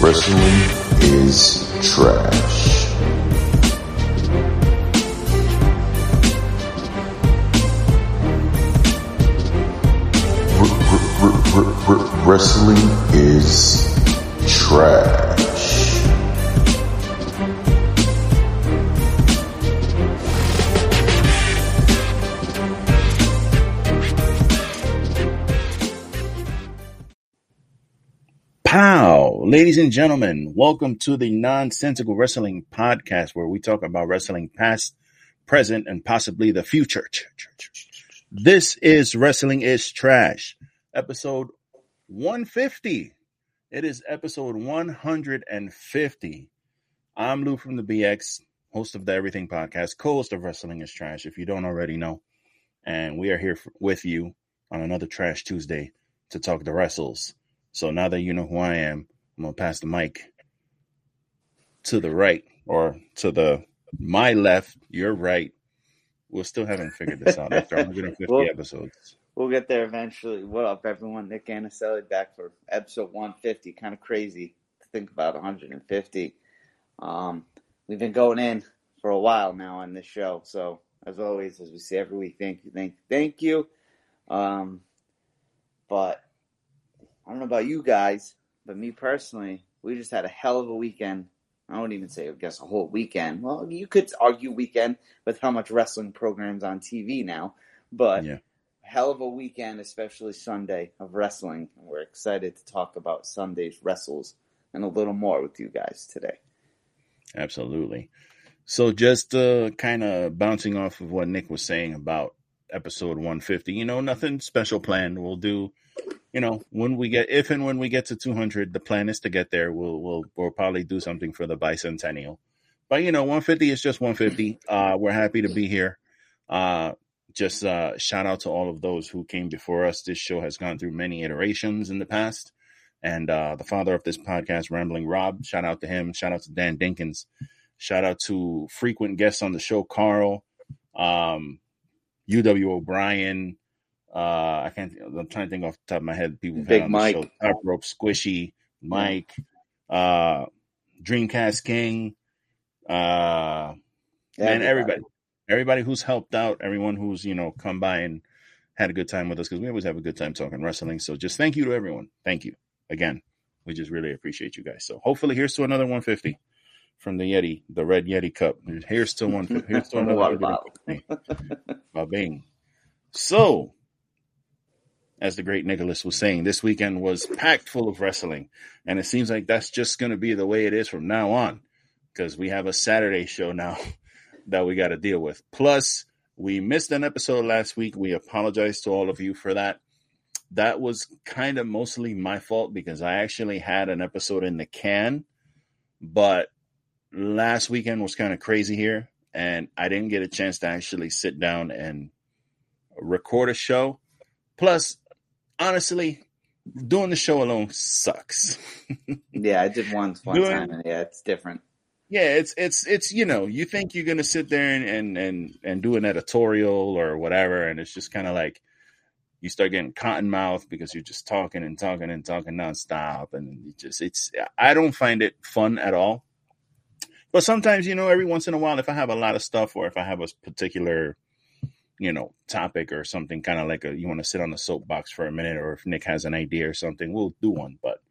Wrestling is trash. R- r- r- Wrestling is trash. Ladies and gentlemen, welcome to the Nonsensical Wrestling Podcast, where we talk about wrestling past, present, and possibly the future. This is Wrestling is Trash, episode 150. It is episode 150. I'm Lou from the BX, host of the Everything Podcast, co host of Wrestling is Trash, if you don't already know. And we are here f- with you on another Trash Tuesday to talk the wrestles. So now that you know who I am, I'm gonna pass the mic to the right or to the my left, your right. We still haven't figured this out after 150 Well- episodes. We'll get there eventually. What up, everyone? Nick Anicelli back for episode 150. Kind of crazy to think about 150. Um, we've been going in for a while now on this show. So, as always, as we say every week, thank you, thank you, thank you. Um, but I don't know about you guys, but me personally, we just had a hell of a weekend. I don't even say, I guess, a whole weekend. Well, you could argue weekend with how much wrestling programs on TV now, but Yeah. hell of a weekend, especially Sunday of wrestling. And we're excited to talk about Sunday's wrestles and a little more with you guys today. Absolutely. So just uh, kind of bouncing off of what Nick was saying about episode 150, you know, nothing special planned. We'll do, you know, when we get if and when we get to 200, the plan is to get there. We'll we'll we'll probably do something for the bicentennial. But you know, 150 is just 150. Uh, we're happy to be here. Uh, just uh, shout out to all of those who came before us. This show has gone through many iterations in the past. And uh, the father of this podcast, Rambling Rob, shout out to him. Shout out to Dan Dinkins. Shout out to frequent guests on the show, Carl, um, UW O'Brien. Uh, I can't. I'm trying to think off the top of my head. People Big Mike. Top Rope, Squishy, Mike, uh, Dreamcast King, uh, man, everybody, everybody who's helped out, everyone who's you know come by and had a good time with us because we always have a good time talking wrestling. So just thank you to everyone. Thank you again. We just really appreciate you guys. So hopefully, here's to another 150 from the Yeti, the Red Yeti Cup. Here's to one. Here's to another 150. Ba-bing. So, as the great Nicholas was saying, this weekend was packed full of wrestling, and it seems like that's just going to be the way it is from now on, because we have a Saturday show now that we got to deal with. Plus, we missed an episode last week. We apologize to all of you for that. That was kind of mostly my fault because I actually had an episode in the can, but last weekend was kind of crazy here, and I didn't get a chance to actually sit down and record a show. Plus, honestly, doing the show alone sucks. Yeah, I did once one Doing- time, and yeah, it's different. yeah, it's it's it's you know, you think you're gonna sit there and and and, and do an editorial or whatever, and it's just kind of like you start getting cotton mouth because you're just talking and talking and talking nonstop, and it just it's I don't find it fun at all. But sometimes, you know, every once in a while, if I have a lot of stuff or if I have a particular, you know, topic or something, kind of like a you want to sit on the soapbox for a minute, or if Nick has an idea or something, we'll do one. But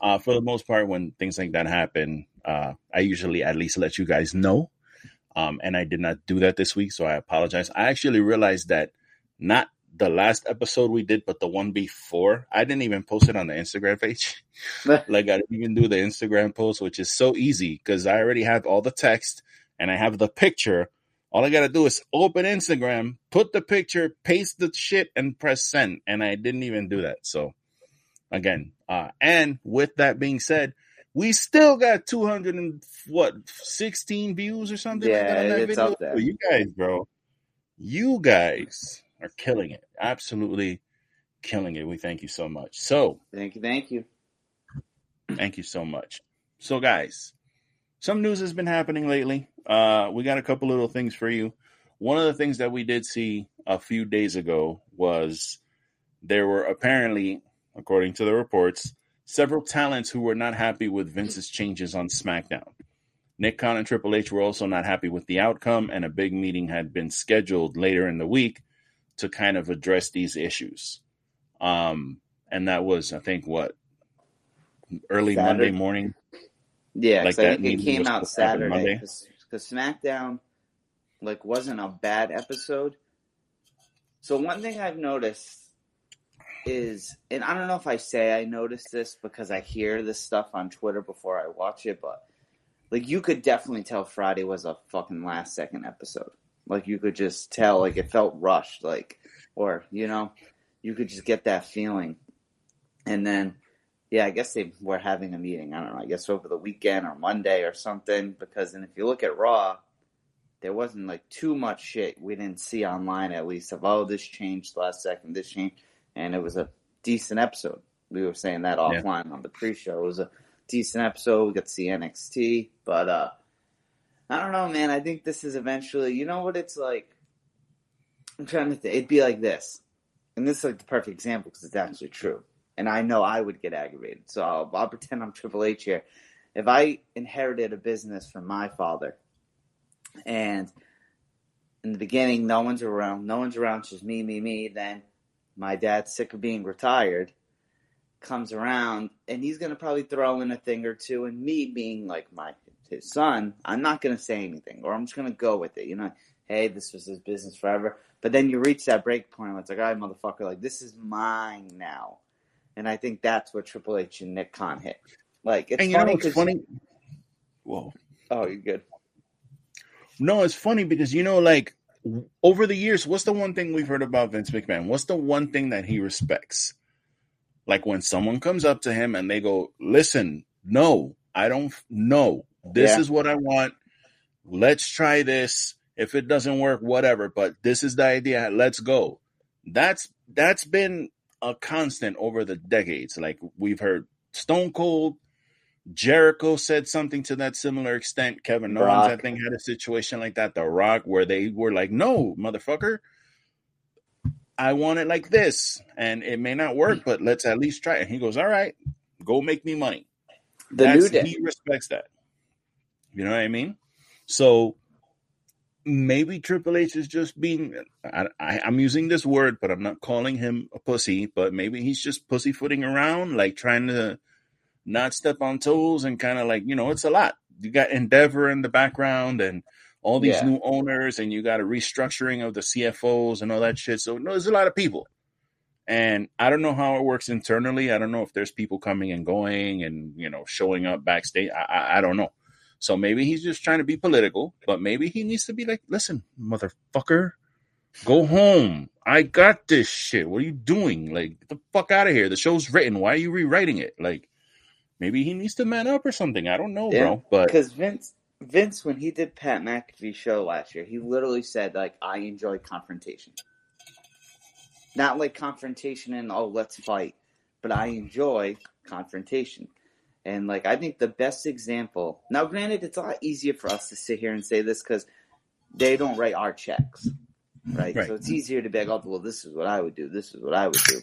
uh, for the most part, when things like that happen, uh, I usually at least let you guys know. Um, and I did not do that this week, so I apologize. I actually realized that not the last episode we did, but the one before, I didn't even post it on the Instagram page. like I didn't even do the Instagram post, which is so easy because I already have all the text and I have the picture. All I gotta do is open Instagram, put the picture, paste the shit, and press send. And I didn't even do that. So again, uh, and with that being said, we still got 200 and what 16 views or something like Yeah, that it's video. up there. You guys, bro, you guys are killing it. Absolutely killing it. We thank you so much. So Thank you, thank you. Thank you so much. So, guys, some news has been happening lately. Uh, we got a couple little things for you. One of the things that we did see a few days ago was there were apparently, according to the reports, several talents who were not happy with Vince's changes on SmackDown. Nick Khan and Triple H were also not happy with the outcome, and a big meeting had been scheduled later in the week to kind of address these issues. Um, and that was, I think, what early Saturday. Monday morning. Yeah, Like I think it came out supposed to happen Saturday because SmackDown like wasn't a bad episode. So one thing I've noticed is, and I don't know if I say I noticed this because I hear this stuff on Twitter before I watch it, but like you could definitely tell Friday was a fucking last second episode. Like you could just tell, like it felt rushed, like or you know, you could just get that feeling. And then, yeah, I guess they were having a meeting. I don't know. I guess over the weekend or Monday or something. Because then, if you look at Raw, there wasn't like too much shit we didn't see online at least of oh this changed last second, this changed, and it was a decent episode. We were saying that Yeah. offline on the pre-show. It was a decent episode. We got to see NXT, but uh I don't know, man. I think this is eventually. You know what it's like. I'm trying to think. It'd be like this, and this is like the perfect example because it's actually true. And I know I would get aggravated, so I'll, I'll pretend I'm Triple H here. If I inherited a business from my father, and in the beginning no one's around, no one's around, just me, me, me. Then my dad's sick of being retired, comes around, and he's gonna probably throw in a thing or two. And me being like my his son, I'm not gonna say anything, or I'm just gonna go with it. You know, hey, this was his business forever. But then you reach that break point where it's like, all right, motherfucker, like this is mine now. And I think that's what Triple H and Nick Khan hit. Like it's and you know funny funny? Whoa. Oh, you're good. No, it's funny because you know, like over the years, what's the one thing we've heard about Vince McMahon? What's the one thing that he respects? Like when someone comes up to him and they go, "Listen, no, I don't know. This Yeah. is what I want. Let's try this. If it doesn't work, whatever. But this is the idea. Let's go." That's that's been a constant over the decades. Like we've heard Stone Cold, Jericho said something to that similar extent. Kevin Owens, I think, had a situation like that. The Rock, where they were like, "No, motherfucker, I want it like this, and it may not work, but let's at least try." it. And he goes, "All right, go make me money." The That's, New Day. He respects that. You know what I mean? So maybe Triple H is just being. I, I'm using this word, but I'm not calling him a pussy. But maybe he's just pussyfooting around, like trying to not step on toes and kind of like you know, it's a lot. You got Endeavor in the background and all these Yeah. new owners, and you got a restructuring of the CFOs and all that shit. So no, there's a lot of people. And I don't know how it works internally. I don't know if there's people coming and going and you know showing up backstage. I, I, I don't know. So maybe he's just trying to be political, but maybe he needs to be like, listen, motherfucker, go home. I got this shit. What are you doing? Like, get the fuck out of here. The show's written. Why are you rewriting it? Like, maybe he needs to man up or something. I don't know, Yeah, bro. But Because Vince, Vince, when he did Pat McAfee show last year, he literally said like, "I enjoy confrontation." Not like confrontation and oh, let's fight, but I enjoy confrontation. And like, I think the best example. Now, granted, it's a lot easier for us to sit here and say this because they don't write our checks, right? Right. So it's easier to be like, oh, well, this is what I would do. This is what I would do.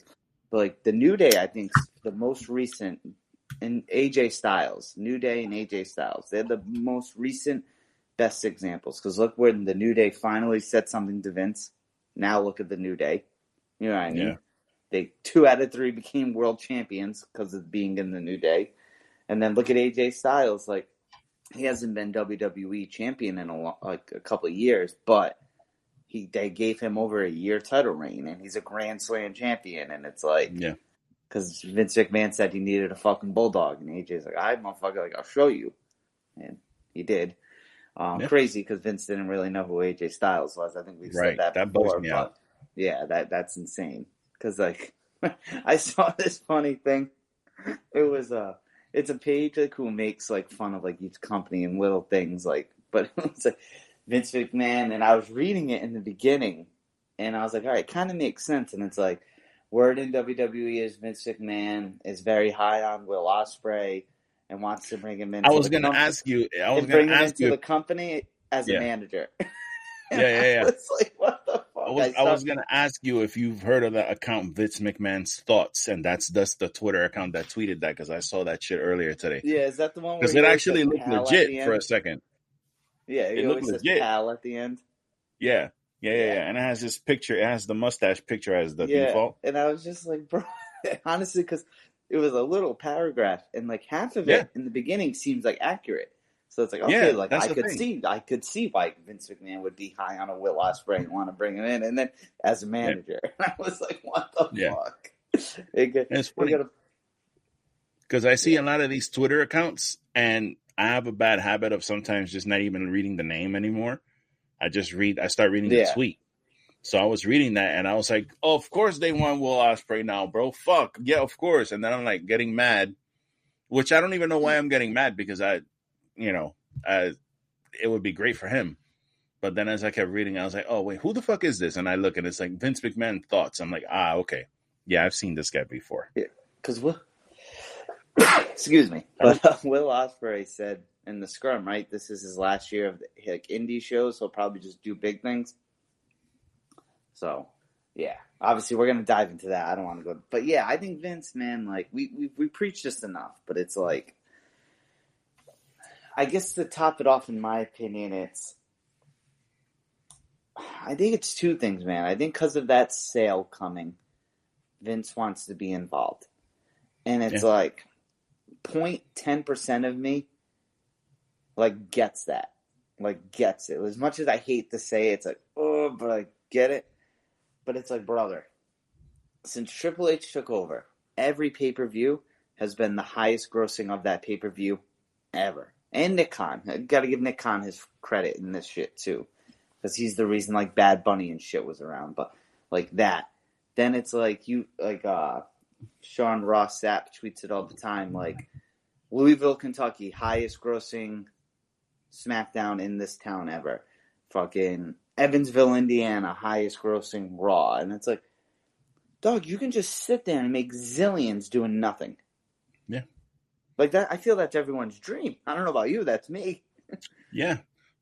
But like the New Day, I think the most recent and AJ Styles, New Day and AJ Styles. They're the most recent best examples. Because look when the New Day finally said something to Vince. Now look at the New Day. You know what I mean? Yeah. They two out of three became world champions because of being in the New Day. And then look at AJ Styles. Like he hasn't been WWE champion in a like a couple of years, but he they gave him over a year title reign, and he's a Grand Slam champion. And it's like yeah, because Vince McMahon said he needed a fucking bulldog, and AJ's like, "I motherfucker, like I'll show you," and he did. Um, Yeah. Crazy because Vince didn't really know who AJ Styles was. I think we Right. said that, That before, but yeah, that that's insane. Because like, I saw this funny thing. It was uh it's a page like who makes like fun of like each company and little things like, but it was like Vince McMahon, and I was reading it in the beginning, and I was like, all right, kind of makes sense, and it's like. Word in WWE is Vince McMahon is very high on Will Ospreay and wants to bring him in. I was gonna ask you. I was gonna him ask into you. the company as Yeah. a manager. Yeah, yeah, yeah. It's like what? Was I was gonna ask you if you've heard of that account Vince McMahon's thoughts, and that's that's the Twitter account that tweeted that because I saw that shit earlier today. Yeah, is that the one? Because it actually looked legit for a second. Yeah, it always says legit. pal at the end. Yeah, yeah, yeah, Yeah. yeah. And it has this picture. It has the mustache picture as the yeah, default. and I was just like, bro, honestly, because it was a little paragraph, and like half of Yeah. it in the beginning seems like accurate. So it's like, okay, Yeah, like I could thing. see, I could see why Vince McMahon would be high on a Will Ospreay and want to bring him in, and then as a manager, I was like, what the Yeah. fuck? It, it's funny because I see a lot of these Twitter accounts, and I have a bad habit of sometimes just not even reading the name anymore. I just read. I start reading the tweet. So I was reading that, and I was like, "Oh, of course they want Will Ospreay now, bro. Fuck yeah, of course." And then I'm like getting mad, which I don't even know why mm. I'm getting mad because I, you know, I, it would be great for him. But then as I kept reading, I was like, "Oh wait, who the fuck is this?" And I look, and it's like Vince McMahon thoughts. I'm like, "Ah, okay, yeah, I've seen this guy before." Because Will, excuse me, but uh, Will Ospreay said in the scrum, right? This is his last year of the, like indie shows. He'll probably just do big things. So, yeah, obviously we're gonna dive into that. I don't want to go, but yeah, I think Vince, man, like we we we preach this enough, but it's like, I guess to top it off, in my opinion, it's. I think it's two things, man. I think because of that sale coming, Vince wants to be involved. And it's Yeah. like 0.10% of me like gets that. Like gets it. As much as I hate to say it, it's like, oh, but I get it. But it's like, brother, since Triple H took over, every pay per view has been the highest grossing of that pay per view ever. And Nick Khan. Got to give Nick Khan his credit in this shit too. Because he's the reason like Bad Bunny and shit was around. But like that. Then it's like you, like, uh, Sean Ross Sapp tweets it all the time. Like, Louisville, Kentucky, highest grossing SmackDown in this town ever. Fucking Evansville, Indiana, highest grossing Raw. And it's like, dog, you can just sit there and make zillions doing nothing. Yeah. Like that, I feel that's everyone's dream. I don't know about you, that's me. Yeah.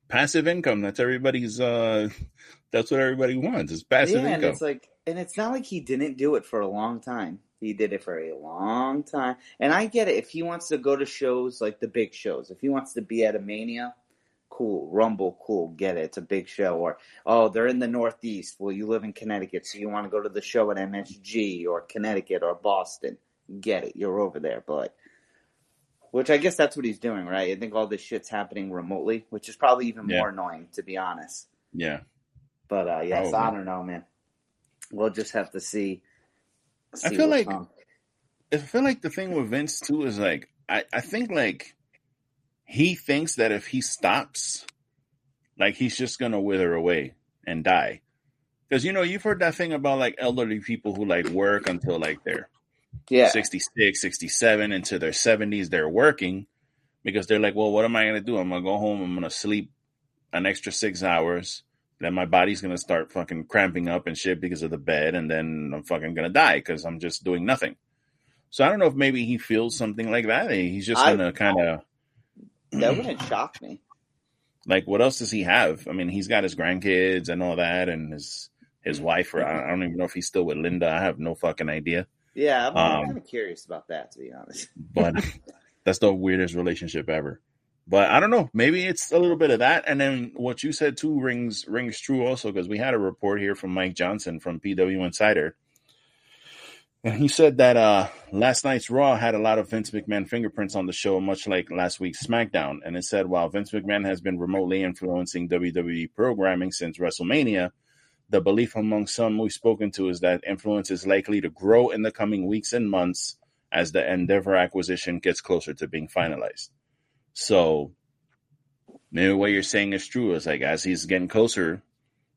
Passive income. That's everybody's uh that's what everybody wants. Is passive yeah, and income. it's like, and it's not like he didn't do it for a long time. He did it for a long time, and I get it. If he wants to go to shows like the big shows, if he wants to be at a Mania, cool. Rumble, cool. Get it. It's a big show. Or oh, they're in the Northeast. Well, you live in Connecticut, so you want to go to the show at MSG or Connecticut or Boston. Get it. You're over there, but. Like, which I guess that's what he's doing, right? I think all this shit's happening remotely, which is probably even Yeah. more annoying, to be honest. yeah. But uh, yes. I don't know, man. We'll just have to see. I feel like- comes. I feel like the thing with Vince too is like I, I think like he thinks that if he stops, like he's just gonna wither away and die. Because you know, you've heard that thing about like elderly people who like work until like they're yeah, 66, 67, into their 70s, they're working because they're like, well, what am I going to do? I'm going to go home, I'm going to sleep an extra six hours. Then my body's going to start fucking cramping up and shit because of the bed. And then I'm fucking going to die because I'm just doing nothing. So I don't know if maybe he feels something like that. He's just going to kind of that wouldn't shock me. like, what else does he have? I mean, he's got his grandkids and all that and his, his mm-hmm. wife, or I I don't even know if he's still with Linda. I have no fucking idea. Yeah, I'm, Um, kind of curious about that, to be honest. but that's the weirdest relationship ever. But I don't know. Maybe it's a little bit of that, and then what you said too rings rings true also because we had a report here from Mike Johnson from PW Insider, and he said that uh, last night's Raw had a lot of Vince McMahon fingerprints on the show, much like last week's SmackDown. And it said while Vince McMahon has been remotely influencing WWE programming since WrestleMania, the belief among some we've spoken to is that influence is likely to grow in the coming weeks and months as the Endeavor acquisition gets closer to being finalized. So maybe what you're saying is true. Is like as he's getting closer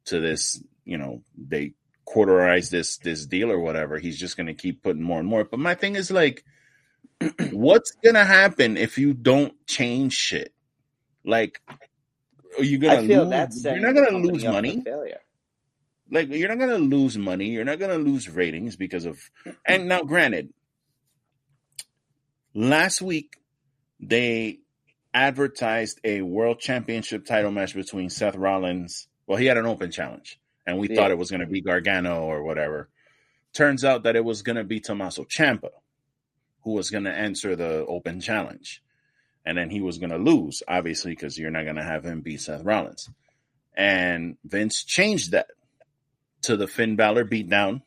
to this, you know, they quarterize this this deal or whatever, he's just gonna keep putting more and more. But my thing is like, what's gonna happen if you don't change shit? Like, are you gonna I feel lose? You're not gonna lose money Failure. Like you're not gonna lose money you're not gonna lose ratings because of and now granted last week they advertised a world championship title match between seth rollins well he had an open challenge and we Yeah. thought it was going to be Gargano or whatever. Turns out that it was going to be Tommaso Ciampa who was going to answer the open challenge. And then he was going to lose, obviously, because you're not going to have him beat Seth Rollins. And Vince changed that to the Finn Balor beatdown.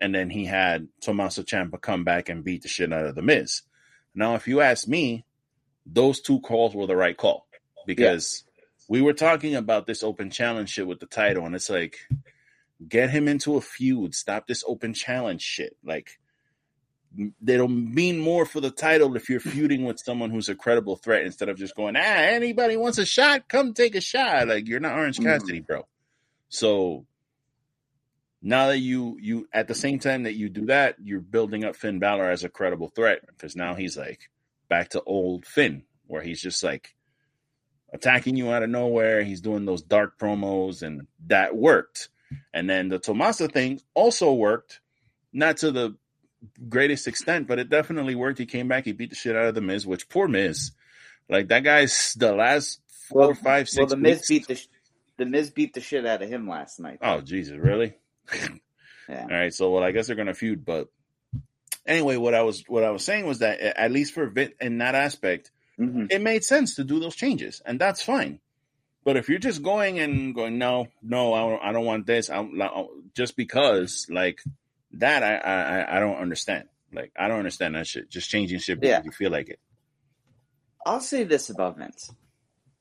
And then he had Tommaso Ciampa come back and beat the shit out of The Miz. Now, if you ask me, those two calls were the right call because we were talking about this open challenge shit with the title, and it's like, get him into a feud. Stop this open challenge shit. Like, it'll mean more for the title if you're feuding with someone who's a credible threat instead of just going, ah, anybody wants a shot, come take a shot. Like you're not Orange Mhm. Cassidy, bro. So now that you you at the same time that you do that, you're building up Finn Balor as a credible threat because now he's like back to old Finn, where he's just like attacking you out of nowhere. He's doing those dark promos, and that worked. And then the Tommaso thing also worked, not to the greatest extent, but it definitely worked. He came back, he beat the shit out of the Miz, which poor Miz, like that guy's the last four, Well, five, six. Well, the Miz weeks- beat the the Miz beat the shit out of him last night. Oh Jesus, really? Yeah. All right, so well, I guess they're gonna feud, but anyway, what I was what I was saying was that at least for Vin in that aspect, hmm it made sense to do those changes, and that's fine. But if you're just going and going, no, no, I don't, I don't want this, I don't, just because, like that, I, I, I don't understand. Like, I don't understand that shit. Just changing shit because Yeah. you feel like it. I'll say this about Vince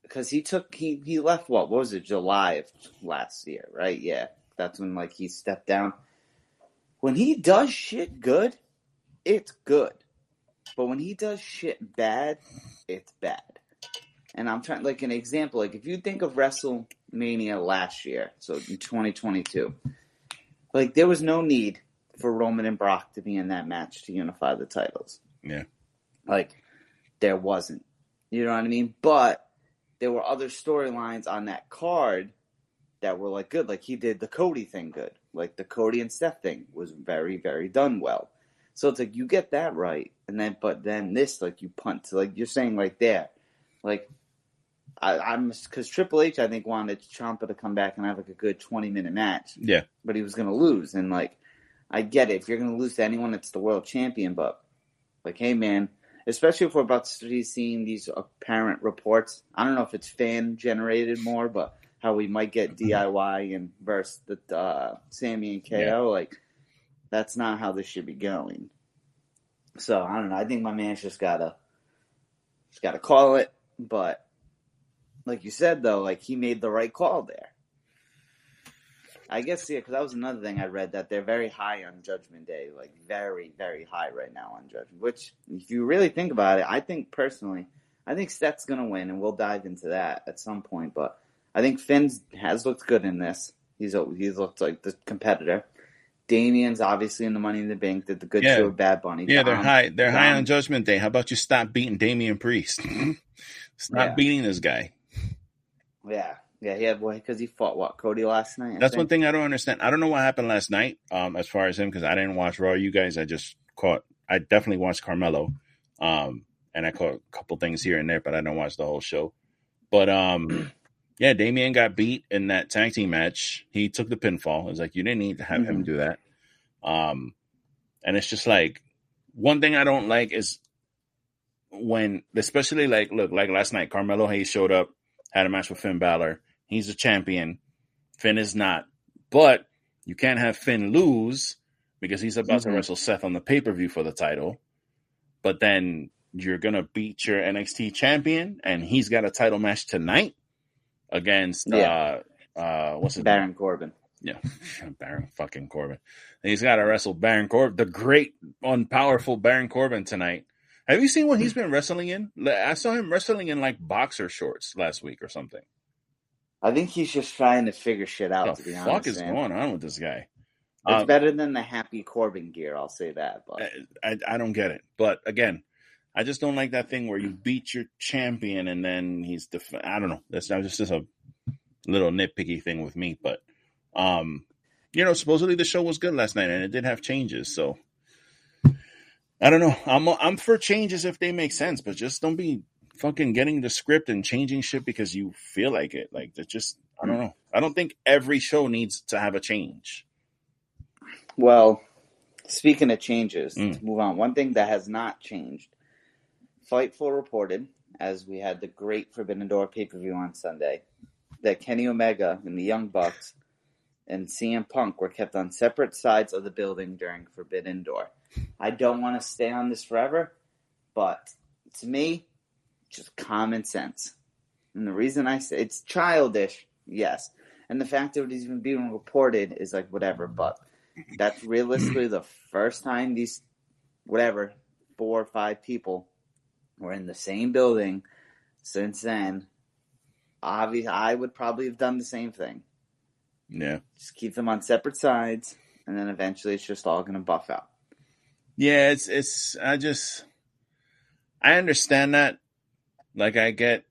because he took he he left what, what was it July of last year, right? Yeah, that's when like he stepped down. When he does shit good, it's good, but when he does shit bad, it's bad. And I'm trying like an example, like if you think of WrestleMania last year, so in 2022, like there was no need for Roman and Brock to be in that match to unify the titles. Yeah. Like there wasn't. You know what I mean? But there were other storylines on that card that were like good. Like he did the Cody thing good. Like the Cody and Seth thing was very, very done well. So it's like you get that right, and then but then this like you punt to like you're saying right there, like I, I'm because Triple H I think wanted Ciampa to come back and have like a good 20 minute match Yeah. but he was going to lose. And like, I get it. If you're going to lose to anyone, it's the world champion. But like, hey man, especially if we're about to be seeing these apparent reports, I don't know if it's fan generated more, but how we might get DIY and versus the uh, Sammy and KO, Yeah. like that's not how this should be going. So I don't know. I think my man's just gotta, just gotta call it. But like you said though, like he made the right call there. I guess yeah, because that was another thing I read that they're very high on Judgment Day, like very, very high right now on Judgment. Which, if you really think about it, I think personally, I think Seth's gonna win, and we'll dive into that at some point. But I think Finn has looked good in this. He's he's looked like the competitor. Damian's obviously in the Money in the Bank. Did the good Yeah. show Bad Bunny. Yeah, they're high. They're high on Judgment Day. How about you stop beating Damian Priest? stop Yeah. beating this guy. Yeah, yeah, he had because he fought what Cody last night. I That's one thing I don't understand. I don't know what happened last night. Um, as far as him, because I didn't watch Raw. You guys, I just caught. I definitely watched Carmelo. Um, and I caught a couple things here and there, but I don't watch the whole show. But um, yeah, Damian got beat in that tag team match. He took the pinfall. It was like you didn't need to have him Mhm. do that. Um, and it's just like one thing I don't like is when, especially like look like last night, Carmelo Hayes showed up, had a match with Finn Balor. He's a champion. Finn is not, but you can't have Finn lose because he's about to Mhm. wrestle Seth on the pay per view for the title. But then you're gonna beat your NXT champion, and he's got a title match tonight against Yeah. uh uh what's his name? Baron Corbin. Yeah, Baron fucking Corbin. And he's got to wrestle Baron Corbin, the great, unpowerful Baron Corbin tonight. Have you seen what he's been wrestling in? I saw him wrestling in like boxer shorts last week or something. I think he's just trying to figure shit out. What to the be fuck honest, is man. going on with this guy? It's Um, better than the Happy Corbin gear. I'll say that. But I, I I don't get it. But again, I just don't like that thing where you beat your champion and then he's def- I don't know. That's not just, just a little nitpicky thing with me. But um, you know, supposedly the show was good last night and it did have changes. So I don't know. I'm I'm for changes if they make sense, but just don't be fucking getting the script and changing shit because you feel like it. Like that just I don't know. I don't think every show needs to have a change. Well, speaking of changes, Mm. to move on. One thing that has not changed. Fightful reported, as we had the great Forbidden Door pay per view on Sunday, that Kenny Omega and the Young Bucks and CM Punk were kept on separate sides of the building during Forbidden Door. I don't want to stay on this forever, but to me, just common sense. And the reason I say it's childish, yes. And the fact that it is even being reported is like whatever, but that's realistically the first time these whatever four or five people were in the same building since then. Obviously, I would probably have done the same thing. Yeah. Just keep them on separate sides, and then eventually it's just all going to buff out. Yeah, it's it's I just I understand that. Like I get,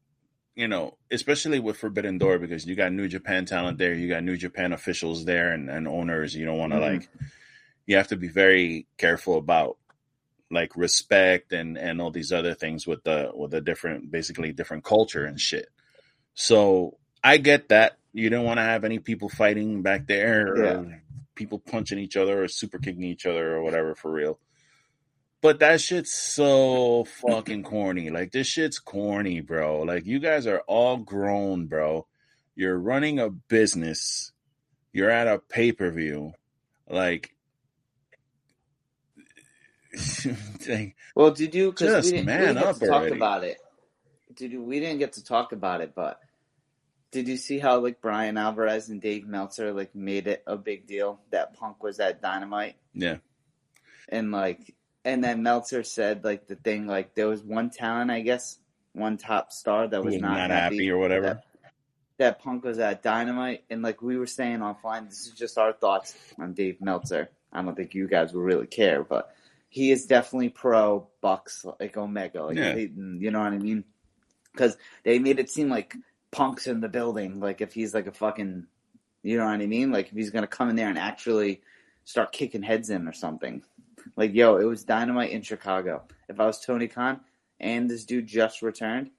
you know, especially with Forbidden Door because you got New Japan talent there, you got New Japan officials there and, and owners. You don't want to Mhm. like you have to be very careful about like respect and and all these other things with the with the different basically different culture and shit. So I get that. You don't want to have any people fighting back there or Yeah. people punching each other or super kicking each other or whatever for real. But that shit's so fucking corny. Like this shit's corny, bro. Like you guys are all grown, bro. You're running a business. You're at a pay-per-view. Like, Well, did you? Because we didn't, we didn't get up to talk about it. Did you? We didn't get to talk about it, but did you see how like Bryan Alvarez and Dave Meltzer like made it a big deal that Punk was at Dynamite, yeah, and like, and then Meltzer said like the thing like there was one talent, I guess, one top star that was was not, not happy or whatever. that, that Punk was at Dynamite, and like we were saying offline, this is just our thoughts on Dave Meltzer. I don't think you guys will really care, but he is definitely pro Bucks like Omega, like Yeah. they- you know what I mean? Because they made it seem like Punk's in the building, like if he's like a fucking, you know what I mean? Like if he's gonna come in there and actually start kicking heads in or something. Like yo, it was Dynamite in Chicago. If I was Tony Khan and this dude just returned,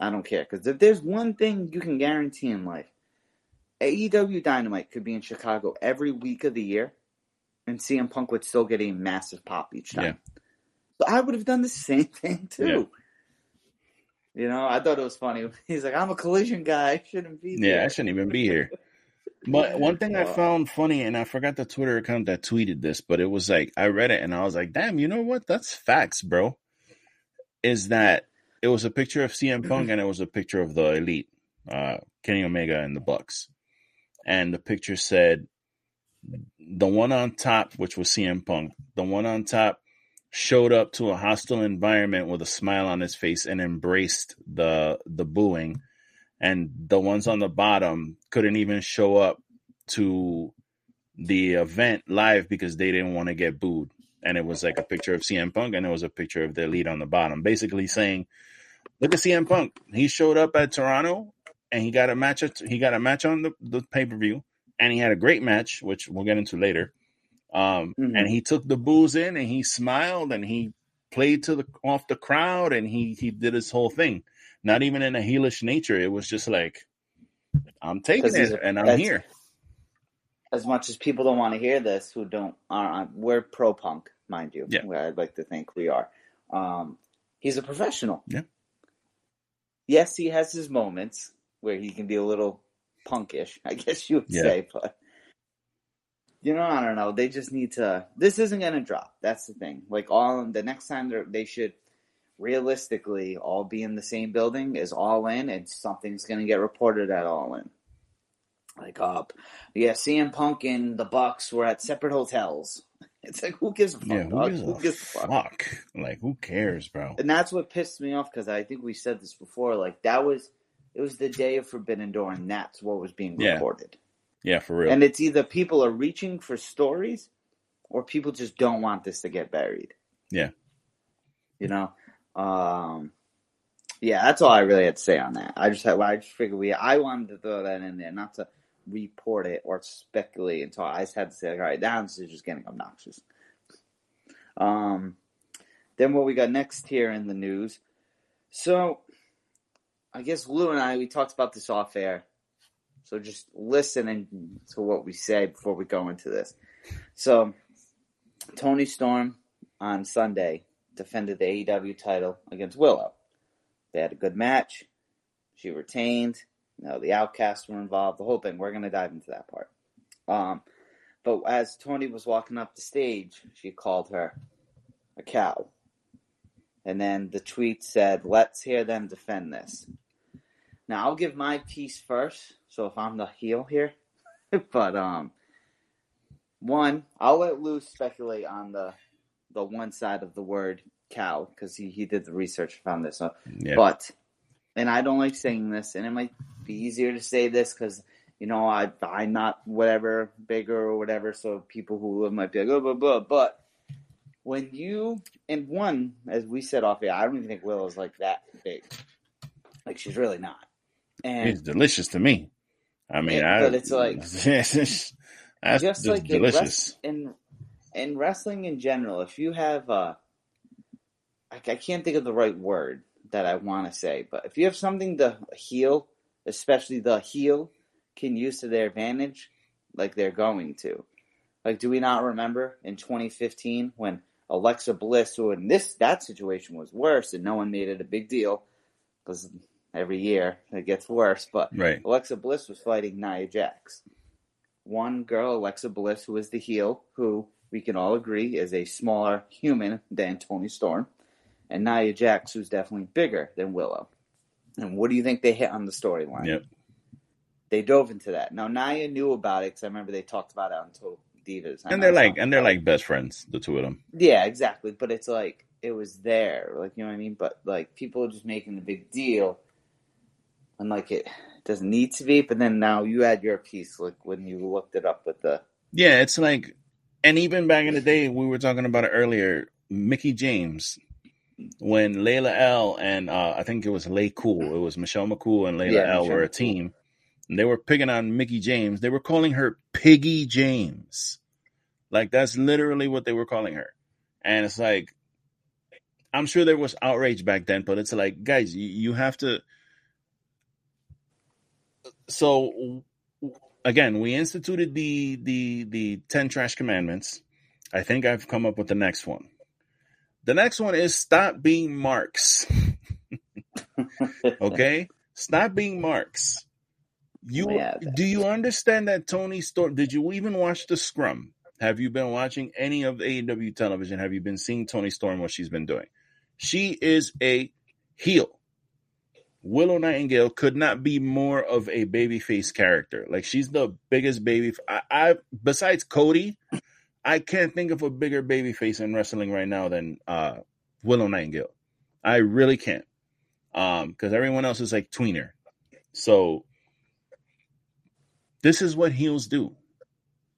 I don't care. Because if there's one thing you can guarantee in life, AEW Dynamite could be in Chicago every week of the year, and CM Punk would still get a massive pop each time. Yeah. So I would have done the same thing too. Yeah. You know, I thought it was funny. He's like, "I'm a collision guy. I shouldn't be there. Yeah, I shouldn't even be here. But one thing I found funny, and I forgot the Twitter account that tweeted this, but it was like I read it and I was like, "Damn, you know what? That's facts, bro." Is that it was a picture of CM Punk and it was a picture of the Elite, uh, Kenny Omega and the Bucks, and the picture said the one on top, which was CM Punk, the one on top showed up to a hostile environment with a smile on his face and embraced the the booing. And the ones on the bottom couldn't even show up to the event live because they didn't want to get booed. And it was like a picture of CM Punk and it was a picture of the lead on the bottom basically saying look at CM Punk. He showed up at Toronto and he got a match at, he got a match on the, the pay-per-view and he had a great match which we'll get into later um, Mhm. and he took the booze in and he smiled and he played to the off the crowd and he he did his whole thing not even in a heelish nature it was just like i'm taking it and i'm here As much as people don't want to hear this, who don't are we're pro Punk, mind you. Yeah. I'd like to think we are. Um, he's a professional. Yeah. Yes, he has his moments where he can be a little punkish, I guess you would Yeah. say, but you know, I don't know. They just need to. This isn't going to drop. That's the thing. Like all the next time they're- they should realistically all be in the same building is all in, and something's going to get reported at all in. Like, uh, yeah, CM Punk and the Bucks were at separate hotels. It's like, who gives a fuck? yeah who gives, Who gives a fuck? fuck like who cares bro And that's what pissed me off because I think we said this before. Like that was it was the day of Forbidden Door, and that's what was being Yeah. recorded. yeah for real And it's either people are reaching for stories, or people just don't want this to get buried. Yeah. You know, um, yeah, that's all I really had to say on that. I just had, I just figured we, I wanted to throw that in there, not to report it or speculate until I just had to say, like, all right, now this is just getting obnoxious. Um, then what we got next here in the news. So, I guess Lou and I we talked about this off air. So just listen to what we say before we go into this. So Toni Storm on Sunday defended the AEW title against Willow. They had a good match. She retained. You know, the outcasts were involved. The whole thing. We're going to dive into that part. Um, but as Toni was walking up the stage, she called her a cow. And then the tweet said, "Let's hear them defend this." Now I'll give my piece first. So if I'm the heel here, but um, one, I'll let Lou speculate on the the one side of the word cow because he, he did the research found this. So, yeah. but and I don't like saying this, and it might be easier to say this because you know I I'm not whatever bigger or whatever, so people who live might be like oh blah blah. But when you and one, as we said off here, I don't even think Willow's like that big. Like she's really not. And it's delicious to me. I mean, it, I, but it's like that's just like delicious. In, in, in wrestling in general, if you have uh, I, I can't think of the right word that I want to say, but if you have something the heel, especially the heel, can use to their advantage, like they're going to. Like, do we not remember in 2015 when Alexa Bliss, who in this that situation was worse, and no one made it a big deal because every year it gets worse. But right. Alexa Bliss was fighting Nia Jax. One girl, Alexa Bliss, who is the heel, who we can all agree is a smaller human than Toni Storm, and Nia Jax, who's definitely bigger than Willow. And what do you think they hit on the storyline? Yep. They dove into that. Now Nia knew about it because I remember they talked about it on Total Divas. And they're like, and they're like best friends, the two of them. Yeah, exactly. But it's like it was there, like you know what I mean. But like people are just making the big deal and like it doesn't need to be. But then now you add your piece, like when you looked it up with the yeah, it's like, and even back in the day, we were talking about it earlier. Mickie James, when Layla L and uh, I think it was Lay Cool, it was Michelle McCool and Layla yeah, El were a team. And they were picking on Mickie James. They were calling her Piggy James. Like that's literally what they were calling her. And it's like, I'm sure there was outrage back then, but it's like, guys, you, you have to so again, we instituted the the the 10 trash commandments. I think I've come up with the next one. The next one is stop being marks. okay? Stop being marks. You yeah, do you understand that Toni Storm did you even watch the scrum? Have you been watching any of AEW television? Have you been seeing Toni Storm what she's been doing? She is a heel. Willow Nightingale could not be more of a babyface character. Like she's the biggest baby. I, besides Cody, I can't think of a bigger babyface in wrestling right now than uh, Willow Nightingale. I really can't, um, because everyone else is like tweener. So this is what heels do.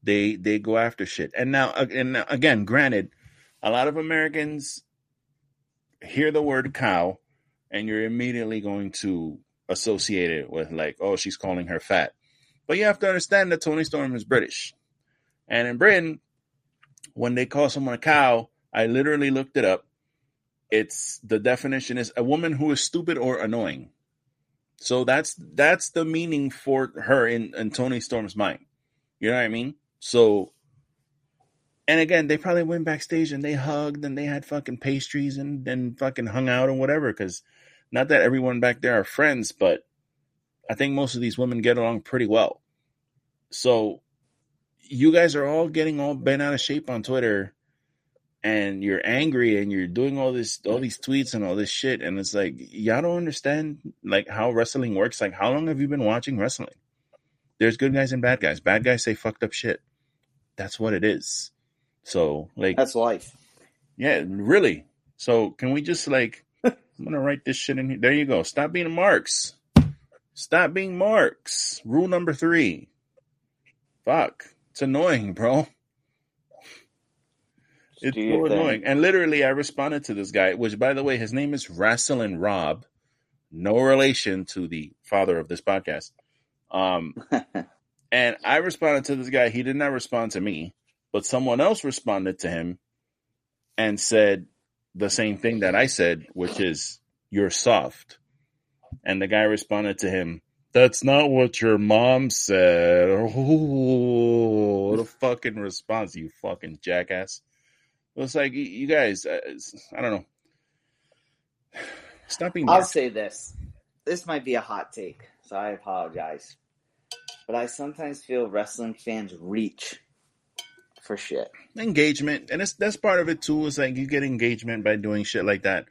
They they go after shit. And now and again, granted, a lot of Americans hear the word cow and you're immediately going to associate it with like, oh, she's calling her fat. But you have to understand that Toni Storm is British. And in Britain, when they call someone a cow, I literally looked it up. It's the definition is a woman who is stupid or annoying. So that's that's the meaning for her in, in Toni Storm's mind. You know what I mean? So and again, they probably went backstage and they hugged and they had fucking pastries and then fucking hung out and whatever because not that everyone back there are friends, but I think most of these women get along pretty well. So you guys are all getting all bent out of shape on Twitter and you're angry and you're doing all this all these tweets and all this shit and it's like y'all don't understand like how wrestling works. Like how long have you been watching wrestling? There's good guys and bad guys. Bad guys say fucked up shit. That's what it is. So like That's life. Yeah, really. So can we just like I'm gonna write this shit in here. There you go. Stop being marks. Stop being marks. Rule number three. Fuck. It's annoying, bro. It's so annoying. And literally, I responded to this guy, which, by the way, his name is Wrestling Rob. No relation to the father of this podcast. Um, and I responded to this guy. He did not respond to me, but someone else responded to him and said, the same thing that I said, which is you're soft. And the guy responded to him, That's not what your mom said. Oh, what a fucking response, you fucking jackass. It's like, you guys, uh, I don't know. Stop being. I'll say this. This might be a hot take, so I apologize. But I sometimes feel wrestling fans reach for shit. Engagement, and it's, that's part of it too. Is like you get engagement by doing shit like that.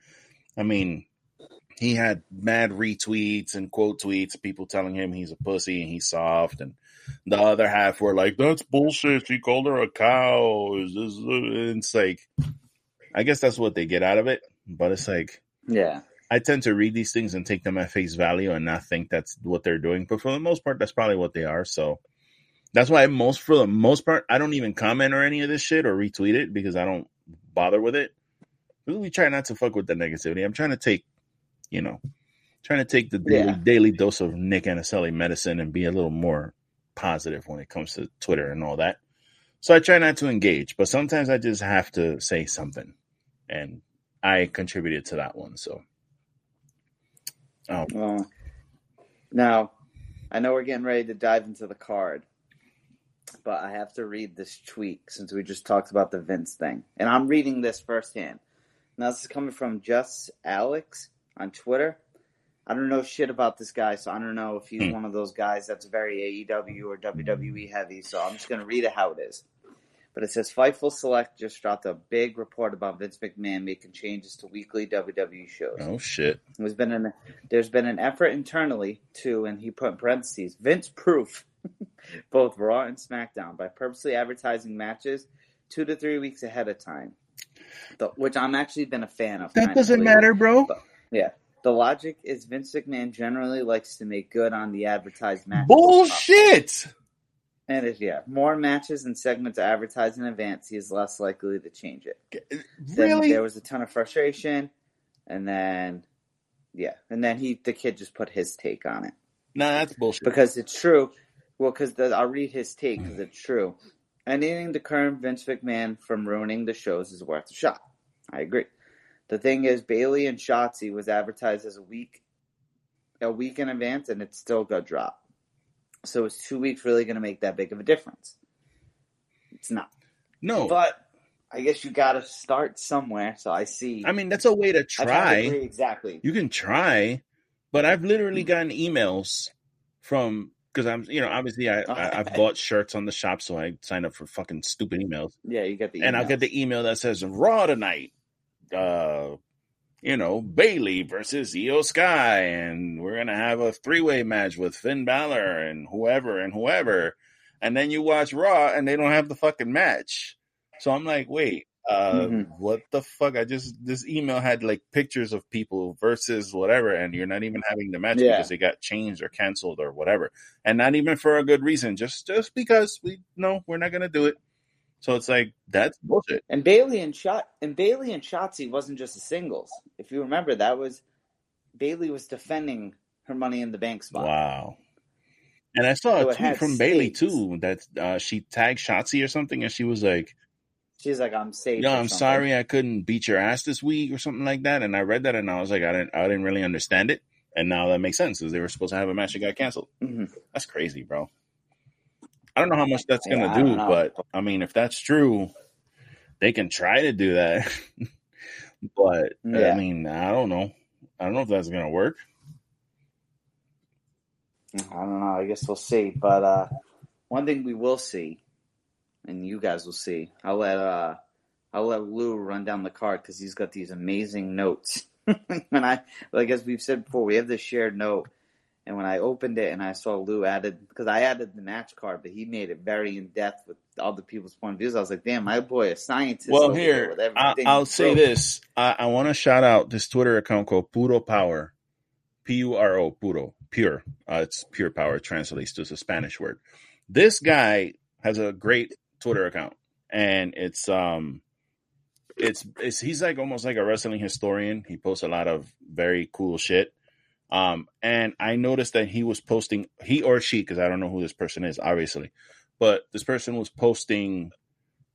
I mean, he had mad retweets and quote tweets, people telling him he's a pussy and he's soft, and the other half were like, "That's bullshit. She called her a cow." Is this? It's like, I guess that's what they get out of it, but it's like, yeah, I tend to read these things and take them at face value and not think that's what they're doing. But for the most part, that's probably what they are. So that's why most for the most part, I don't even comment or any of this shit or retweet it because I don't bother with it. We try not to fuck with the negativity. I'm trying to take you know, trying to take the daily, yeah. daily dose of Nick Anicelli medicine and be a little more positive when it comes to Twitter and all that. So I try not to engage, but sometimes I just have to say something, and I contributed to that one. So, um, well, now I know we're getting ready to dive into the card, but I have to read this tweet since we just talked about the Vince thing, and I'm reading this firsthand. Now this is coming from just Alex on Twitter. I don't know shit about this guy, so I don't know if he's hmm. one of those guys that's very AEW or WWE heavy. So I'm just gonna read it how it is. But it says Fightful Select just dropped a big report about Vince McMahon making changes to weekly WWE shows. Oh shit! There's been an there's been an effort internally to, and he put in parentheses, Vince proof both Raw and SmackDown by purposely advertising matches two to three weeks ahead of time, which I'm actually been a fan of. That doesn't matter, bro. But, yeah. The logic is Vince McMahon generally likes to make good on the advertised matches. Bullshit! And if yeah, more matches and segments advertised in advance, he is less likely to change it. Really? Then there was a ton of frustration, and then yeah, and then he the kid just put his take on it. Nah, that's bullshit. Because it's true. Well, because I'll read his take because mm. it's true. Anything to curb Vince McMahon from ruining the shows is worth a shot. I agree. The thing is, Bayley and Shotzi was advertised as a week, a week in advance, and it still got dropped. So is two weeks really going to make that big of a difference? It's not. No, but I guess you got to start somewhere. So I see. I mean, that's a way to try. exactly. You can try, but I've literally mm. gotten emails from because I'm, you know, obviously I, I have bought shirts on the shop, so I sign up for fucking stupid emails. Yeah, you get the and I'll get the email that says Raw tonight, uh, you know, Bayley versus Iyo Sky, and we're gonna have a three way match with Finn Balor and whoever and whoever. And then you watch Raw and they don't have the fucking match. So I'm like, wait, uh, mm-hmm. what the fuck? I just this email had like pictures of people versus whatever, and you're not even having the match yeah. because they got changed or canceled or whatever, and not even for a good reason, just just because we know we're not gonna do it. So it's like that's bullshit. And Bayley and Shot and Bayley and Shotzi wasn't just a singles. If you remember, that was Bayley was defending her Money in the Bank spot. Wow. And I saw so a tweet from Bayley too that uh, she tagged Shotzi or something, and she was like, "She's like, I'm safe." No, I'm sorry, I couldn't beat your ass this week or something like that. And I read that, and I was like, I didn't, I didn't really understand it. And now that makes sense, because they were supposed to have a match that got canceled. Mm-hmm. That's crazy, bro. I don't know how much that's gonna yeah, do, but I mean, if that's true, they can try to do that. but yeah. I mean, I don't know. I don't know if that's gonna work. I don't know. I guess we'll see. But uh, one thing we will see, and you guys will see. I'll let uh, I'll let Lou run down the card because he's got these amazing notes. and I, like as we've said before, we have this shared note and when I opened it and I saw Lou added, because I added the match card, but he made it very in depth with all the people's point of views. I was like, damn, my boy, a scientist. Well, here, I, will say this. I, I want to shout out this Twitter account called Puro Power. P U R O, Puro, pure. Uh, it's pure power, translates to a Spanish word. This guy has a great Twitter account, and it's, um, it's, it's, he's like almost like a wrestling historian. He posts a lot of very cool shit um, and I noticed that he was posting, he or she, because I don't know who this person is, obviously, but this person was posting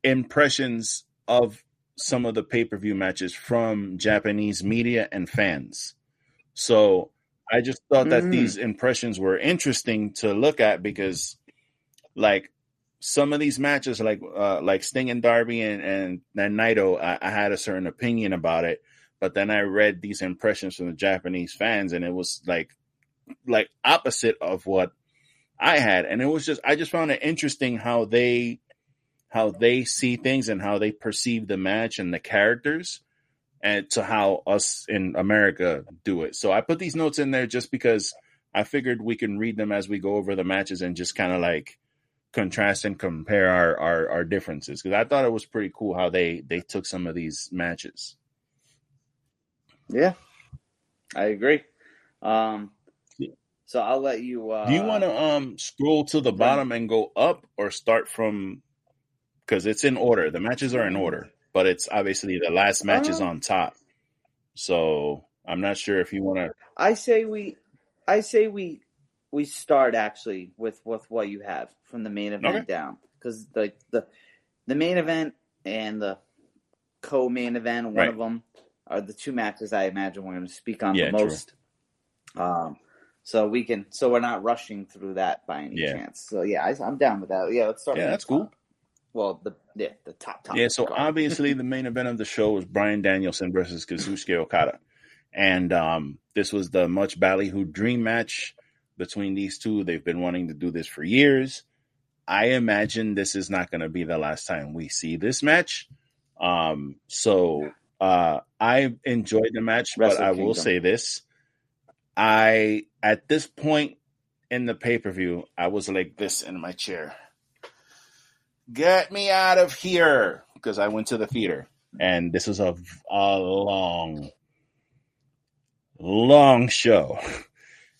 impressions of some of the pay per view matches from Japanese media and fans. So I just thought that Mm. these impressions were interesting to look at because, like, some of these matches, like uh, like Sting and Darby and and, and Naito, I, I had a certain opinion about it, but then I read these impressions from the Japanese fans, and it was like like opposite of what I had, and it was just I just found it interesting how they how they see things and how they perceive the match and the characters and to how us in America do it. So I put these notes in there just because I figured we can read them as we go over the matches and just kind of like contrast and compare our our, our differences because I thought it was pretty cool how they they took some of these matches. Yeah, I agree. Um, Yeah. so I'll let you. Uh, Do you want to um scroll to the bottom and go up or start from because it's in order. The matches are in order, but it's obviously the last match is Uh, on top. So I'm not sure if you want to. I say we. I say we. We start actually with with what you have from the main event Okay. down because the the the main event and the co-main event, one Right. of them are the two matches I imagine we're going to speak on Yeah, the true. most. Um, so we can, so we're not rushing through that by any Yeah. chance. So yeah, I, I'm down with that. Yeah, let's start. Yeah, that's cool. Well, the yeah, the top top. Yeah, so card. obviously the main event of the show was Bryan Danielson versus Kazuchika Okada. And um, this was the much ballyhooed dream match between these two. They've been wanting to do this for years. I imagine this is not going to be the last time we see this match. Um, so uh, I enjoyed the match, but Wrestle I will Kingdom. say this. I, at this point in the pay per view, I was like this in my chair. Get me out of here because I went to the theater and this is a, a long, long show.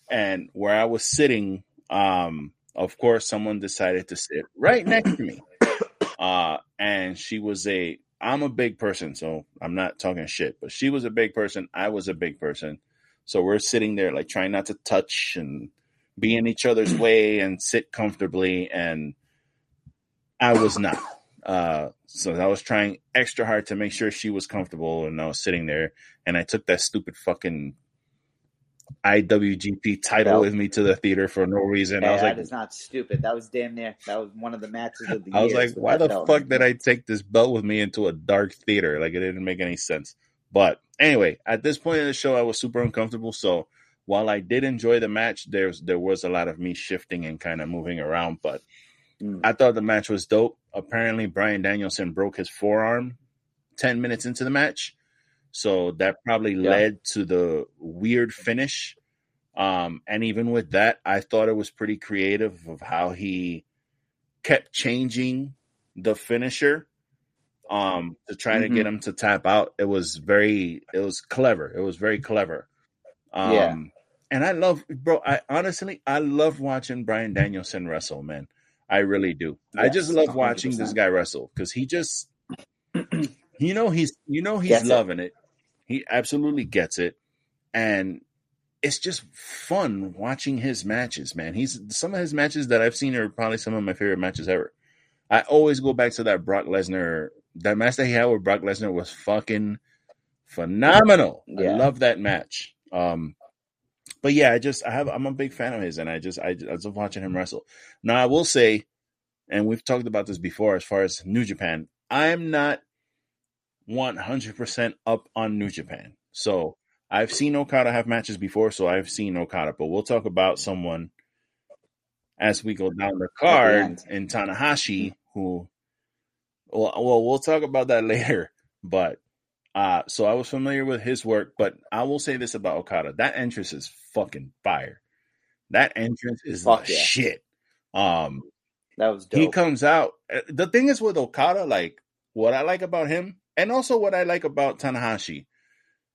And where I was sitting, um, of course, someone decided to sit right next to me. Uh, and she was a, I'm a big person, so I'm not talking shit, but she was a big person. I was a big person. So we're sitting there like trying not to touch and be in each other's way and sit comfortably. And I was not. Uh, so I was trying extra hard to make sure she was comfortable, and I was sitting there, and I took that stupid fucking IWGP title Belt. with me to the theater for no reason. I was like, that is not stupid. That was damn near. That was one of the matches of the I was like, why the fuck did I take this belt with me into a dark theater? Like it didn't make any sense. But anyway, at this point in the show, I was super uncomfortable. So while I did enjoy the match, there's there was a lot of me shifting and kind of moving around. But Mm. I thought the match was dope. Apparently, Bryan Danielson broke his forearm ten minutes into the match, so that probably Yeah. led to the weird finish. Um, and even with that, I thought it was pretty creative of how he kept changing the finisher um to try to Mhm. get him to tap out. It was very it was clever. It was very clever. Um Yeah. and I love bro, I honestly I love watching Bryan Danielson wrestle, man. I really do. I just love watching this guy wrestle cuz he just you know he's you know he's it. loving it. He absolutely gets it. And it's just fun watching his matches, man. He's some of his matches that I've seen are probably some of my favorite matches ever. I always go back to that Brock Lesnar. That match that he had with Brock Lesnar was fucking phenomenal. I love that match. Um, but yeah, I just I have I'm a big fan of his, and I just I, I just love watching him wrestle. Now I will say, and we've talked about this before, as far as New Japan, I'm not 100 percent up on New Japan. So I've seen Okada have matches before, so I've seen Okada, but we'll talk about someone as we go down the card in Tanahashi, who well, well, we'll talk about that later. But uh, so I was familiar with his work, but I will say this about Okada: that entrance is fucking fire. That entrance is Fuck the yeah. shit. Um, That was dope. he comes out. uh, The thing is with Okada, like what I like about him, and also what I like about Tanahashi,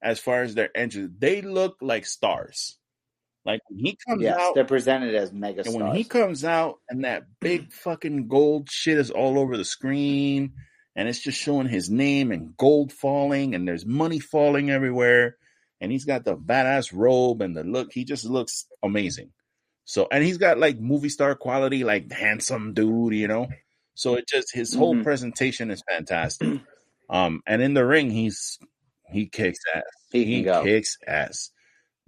as far as their entrance, they look like stars. Like when he comes yes, out, they're presented as mega and stars. when he comes out and that big fucking gold shit is all over the screen and it's just showing his name and gold falling and there's money falling everywhere and he's got the badass robe and the look he just looks amazing. So and he's got like movie star quality like handsome dude, you know. So it just his whole Mhm. presentation is fantastic. Um and in the ring he's he kicks ass. He go. kicks ass.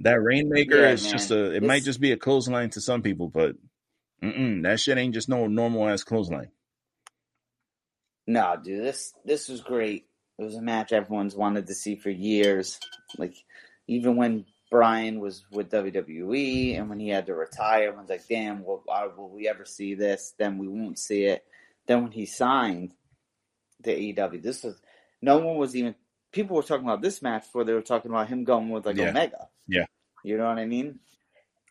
That rainmaker Yeah, is man. just a. It This- might just be a clothesline to some people, but mm-mm, that shit ain't just no normal ass clothesline. No, dude, this this was great. It was a match everyone's wanted to see for years. Like even when Bryan was with WWE and when he had to retire, everyone's like, "Damn, will, uh, will we ever see this?" Then we won't see it. Then when he signed the AEW, this was no one was even. People were talking about this match before they were talking about him going with like Yeah. Omega. Yeah. you know what I mean.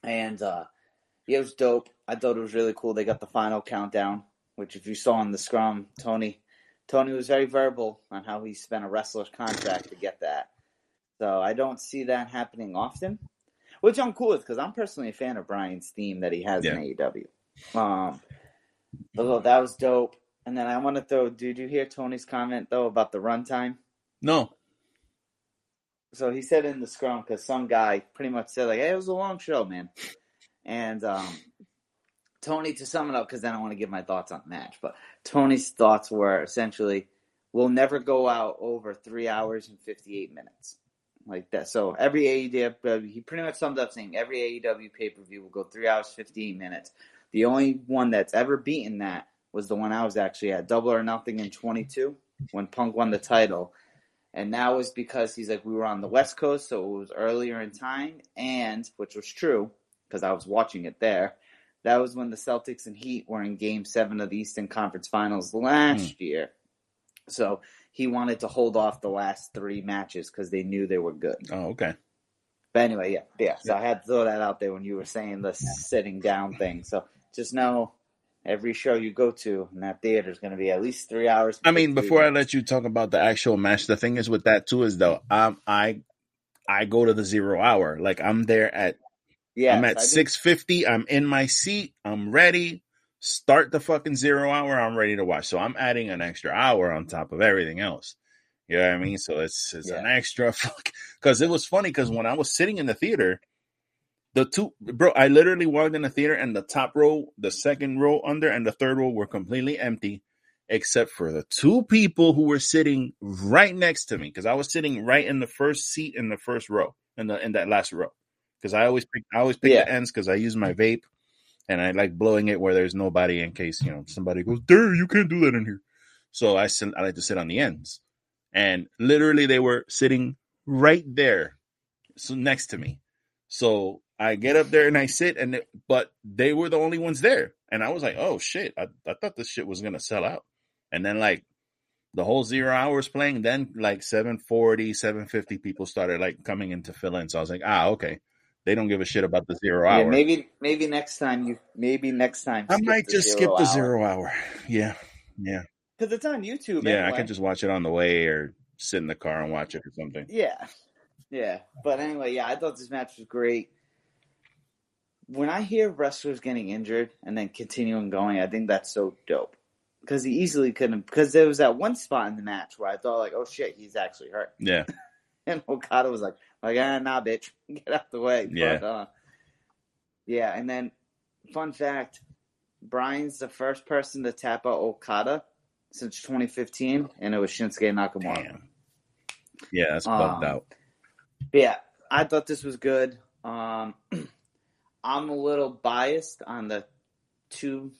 And uh yeah, it was dope. I thought it was really cool. They got the final countdown, which if you saw in the scrum, Tony Tony was very verbal on how he spent a wrestler's contract to get that. So I don't see that happening often, which I'm cool with because I'm personally a fan of Bryan's theme that he has in AEW. Um, so that was dope. And then I want to throw. Did you hear Tony's comment though about the runtime? No, So he said in the scrum because some guy pretty much said like, "Hey, it was a long show, man." And um, Tony, to sum it up, because then I want to give my thoughts on the match. But Tony's thoughts were essentially, "We'll never go out over three hours and fifty-eight minutes." Like that. So every AEW, he pretty much summed up saying every AEW pay per view will go three hours fifty-eight minutes. The only one that's ever beaten that was the one I was actually at, Double or Nothing in twenty-two, when Punk won the title. And that was because he's like we were on the west coast so it was earlier in time. And which was true because i was watching it there that was when the celtics and heat were in game seven of the eastern conference finals last hmm. year. So he wanted to hold off the last three matches because they knew they were good. Oh okay. but anyway yeah yeah so i had to throw that out there when you were saying the sitting down thing. So just know every show you go to in that theater is going to be at least three hours I mean, before I let you talk about the actual match, the thing is with that too is though, um, I I go to the zero hour. Like I'm there at yeah I'm at six fifty. I'm in my seat. I'm ready. Start the fucking zero hour. I'm ready to watch. So I'm adding an extra hour on top of everything else. You know what I mean? So it's it's an extra fuck. Because it was funny because when I was sitting in the theater, the two bro, I literally walked in the theater and the top row, the second row under, and the third row were completely empty, except for the two people who were sitting right next to me. Because I was sitting right in the first seat in the first row, in the in that last row. Because I always pick I always pick Yeah. the ends because I use my vape and I like blowing it where there's nobody in case you know somebody goes, "There, you can't do that in here." So I sit, I like to sit on the ends, and literally they were sitting right there, so next to me. So I get up there and I sit, and it, but they were the only ones there, and I was like, "Oh shit!" I, I thought this shit was gonna sell out, and then like the whole zero hours playing, then like 740, 750 people started like coming in to fill in. So I was like, "Ah, okay." They don't give a shit about the zero Yeah, hour. maybe maybe next time you maybe next time I might just skip the hour. zero hour. Yeah, yeah, because it's on YouTube. yeah. I can just watch it on the way or sit in the car and watch it or something. yeah, yeah. But anyway, yeah, I thought this match was great. When I hear wrestlers getting injured and then continuing going, I think that's so dope. Because he easily couldn't. Because there was that one spot in the match where I thought like, oh shit, he's actually hurt, Yeah, and Okada was like, like ah, nah, bitch, get out the way. Yeah. But, uh, yeah, and then fun fact, Bryan's the first person to tap out Okada since 2015, and it was Shinsuke Nakamura. damn. Yeah, that's bugged Um, out. But yeah, I thought this was good. Um, I'm a little biased on the two,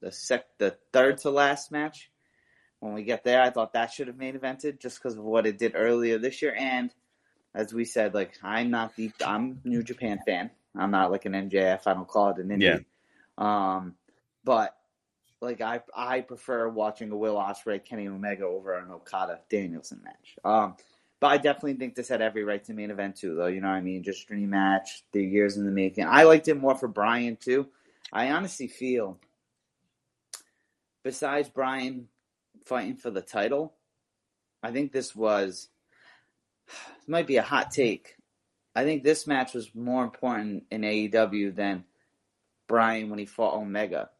the sec, the third to last match. When we get there, I thought that should have main evented just because of what it did earlier this year. And as we said, like I'm not the I'm a New Japan fan. I'm not like an NJF. I don't call it an indie. Yeah. Um, but like I I prefer watching a Will Ospreay Kenny Omega over an Okada Danielson match. Um, but I definitely think this had every right to main event too, though. You know what I mean? Just dream match, the years in the making. I liked it more for Bryan too. I honestly feel, besides Bryan fighting for the title, I think this was this might be a hot take. I think this match was more important in AEW than Bryan when he fought Omega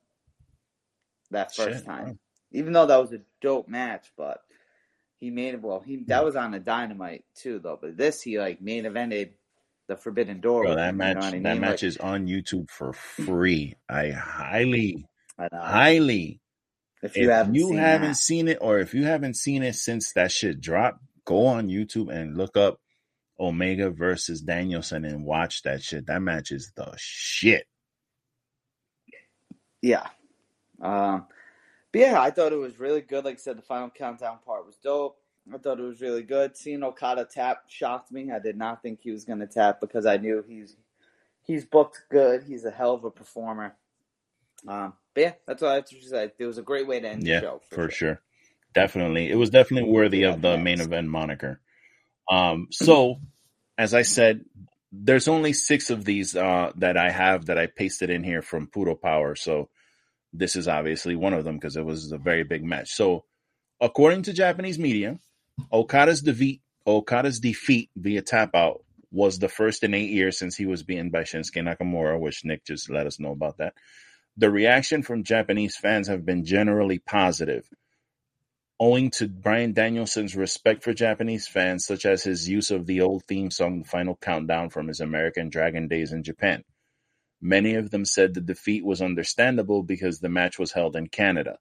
that first Shit, time. Even though that was a dope match, but he made it well. He that was on a dynamite too, though. But this he like main evented the Forbidden Door. Bro, that him, match, you know I that mean? match Like, is on YouTube for free. I highly, I highly. if If you haven't, you seen haven't that. seen it, or if you haven't seen it since that shit dropped, go on YouTube and look up Omega versus Danielson and watch that shit. That match is the shit. Yeah. Um, but yeah, I thought it was really good. Like I said, the final countdown part was dope. I thought it was really good. Seeing Okada tap shocked me. I did not think he was going to tap because I knew he's he's booked good. He's a hell of a performer. Um, but yeah, that's all I have to say. It was a great way to end Yeah, the show. for sure. Definitely. It was definitely worthy Yeah, of the next. main event moniker. Um, so as I said, there's only six of these uh, that I have that I pasted in here from Puro Power. So this is obviously one of them because it was a very big match. So according to Japanese media, Okada's defeat Okada's defeat via tap out was the first in eight years since he was beaten by Shinsuke Nakamura, which Nick just let us know about that. The reaction from Japanese fans have been generally positive, owing to Bryan Danielson's respect for Japanese fans, such as his use of the old theme song, The Final Countdown, from his American Dragon days in Japan. Many of them said the defeat was understandable because the match was held in Canada.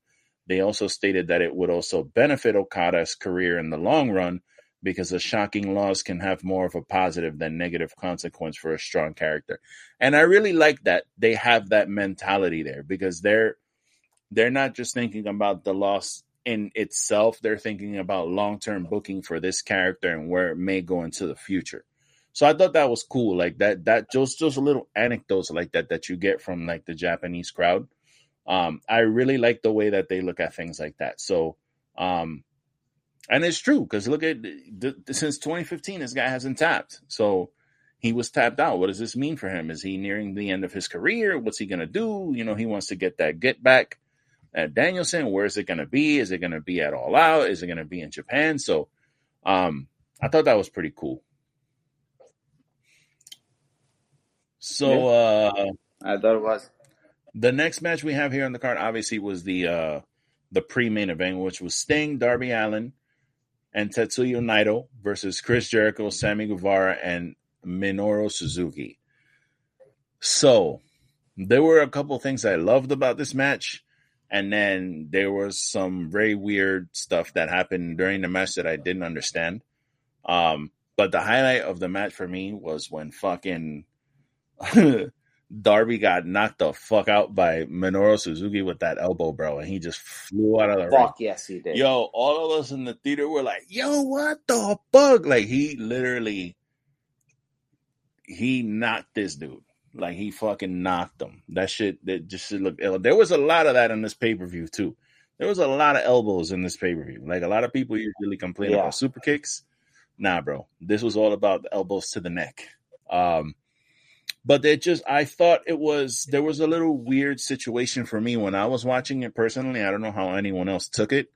They also stated that it would also benefit Okada's career in the long run because a shocking loss can have more of a positive than negative consequence for a strong character. And I really like that they have that mentality there because they're they're not just thinking about the loss in itself, they're thinking about long-term booking for this character and where it may go into the future. So I thought that was cool. Like that that just just little anecdotes like that that you get from like the Japanese crowd. Um I really like the way that they look at things like that. So um and it's true because look at the, the, since 2015, this guy hasn't tapped. So he was tapped out. What does this mean for him? Is he nearing the end of his career? What's he gonna do? You know, he wants to get that get back at Danielson. Where is it gonna be? Is it gonna be at All Out? Is it gonna be in Japan? So, um, I thought that was pretty cool. So, uh, I thought it was. the next match we have here on the card obviously was the uh the pre-main event, which was Sting, Darby Allin, and Tetsuya Naito versus Chris Jericho, Sammy Guevara, and Minoru Suzuki. So there were a couple things I loved about this match, and then there was some very weird stuff that happened during the match that I didn't understand. Um, but the highlight of the match for me was when fucking Darby got knocked the fuck out by Minoru Suzuki with that elbow, bro, and he just flew out of the ring. Fuck yes, he did. Yo, all of us in the theater were like, "Yo, what the fuck?" Like he literally, he knocked this dude. Like he fucking knocked him. That shit. That just looked. ill. There was a lot of that in this pay per view too. There was a lot of elbows in this pay per view. Like a lot of people usually complain Yeah. about super kicks. Nah, bro. This was all about the elbows to the neck. Um, but it just I thought it was there was a little weird situation for me when I was watching it personally. I don't know how anyone else took it,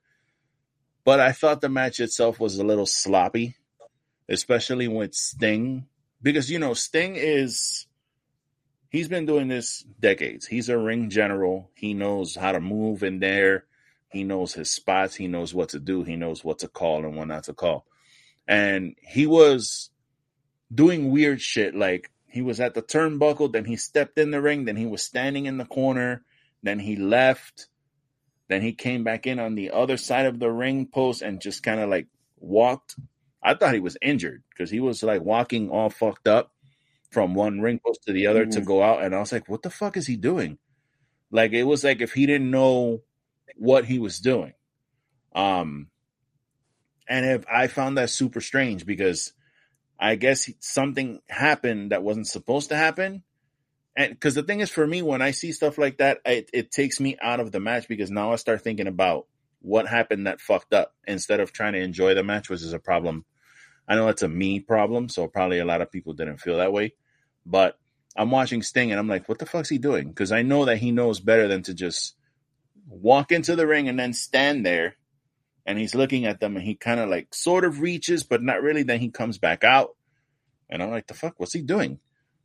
but I thought the match itself was a little sloppy, especially with Sting because you know Sting is he's been doing this decades. He's a ring general. He knows how to move in there. He knows his spots. He knows what to do. He knows what to call and what not to call. And he was doing weird shit like he was at the turnbuckle, then he stepped in the ring, then he was standing in the corner, then he left, then he came back in on the other side of the ring post and just kind of like walked. I thought he was injured because he was like walking all fucked up from one ring post to the other to Mhm. go out, and I was like, "What the fuck is he doing?" Like it was like if he didn't know what he was doing. Um, and if I found that super strange because I guess something happened that wasn't supposed to happen. And because the thing is, for me, when I see stuff like that, it, it takes me out of the match because now I start thinking about what happened that fucked up instead of trying to enjoy the match, which is a problem. I know it's a me problem, so probably a lot of people didn't feel that way. But I'm watching Sting and I'm like, what the fuck's he doing? Because I know that he knows better than to just walk into the ring and then stand there and he's looking at them and he kind of like sort of reaches, but not really. Then he comes back out, and I'm like, the fuck, what's he doing?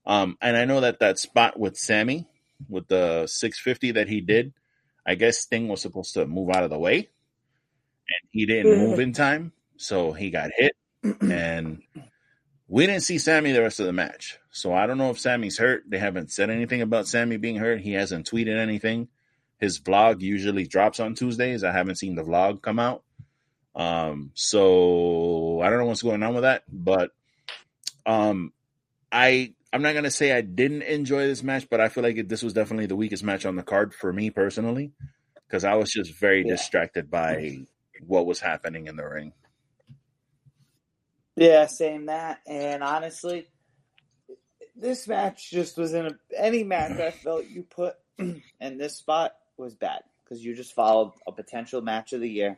Um, and I know that that spot with Sammy, with the 650 that he did, I guess Sting was supposed to move out of the way, and he didn't move in time, so he got hit, and we didn't see Sammy the rest of the match. So I don't know if Sammy's hurt. They haven't said anything about Sammy being hurt. He hasn't tweeted anything. His vlog usually drops on Tuesdays. I haven't seen the vlog come out. Um, so I don't know what's going on with that, but Um, I I'm not gonna say I didn't enjoy this match, but I feel like it, this was definitely the weakest match on the card for me personally, because I was just very Yeah. distracted by what was happening in the ring. Yeah, same that. And honestly, this match just was in a, any match I felt you put in this spot was bad because you just followed a potential match of the year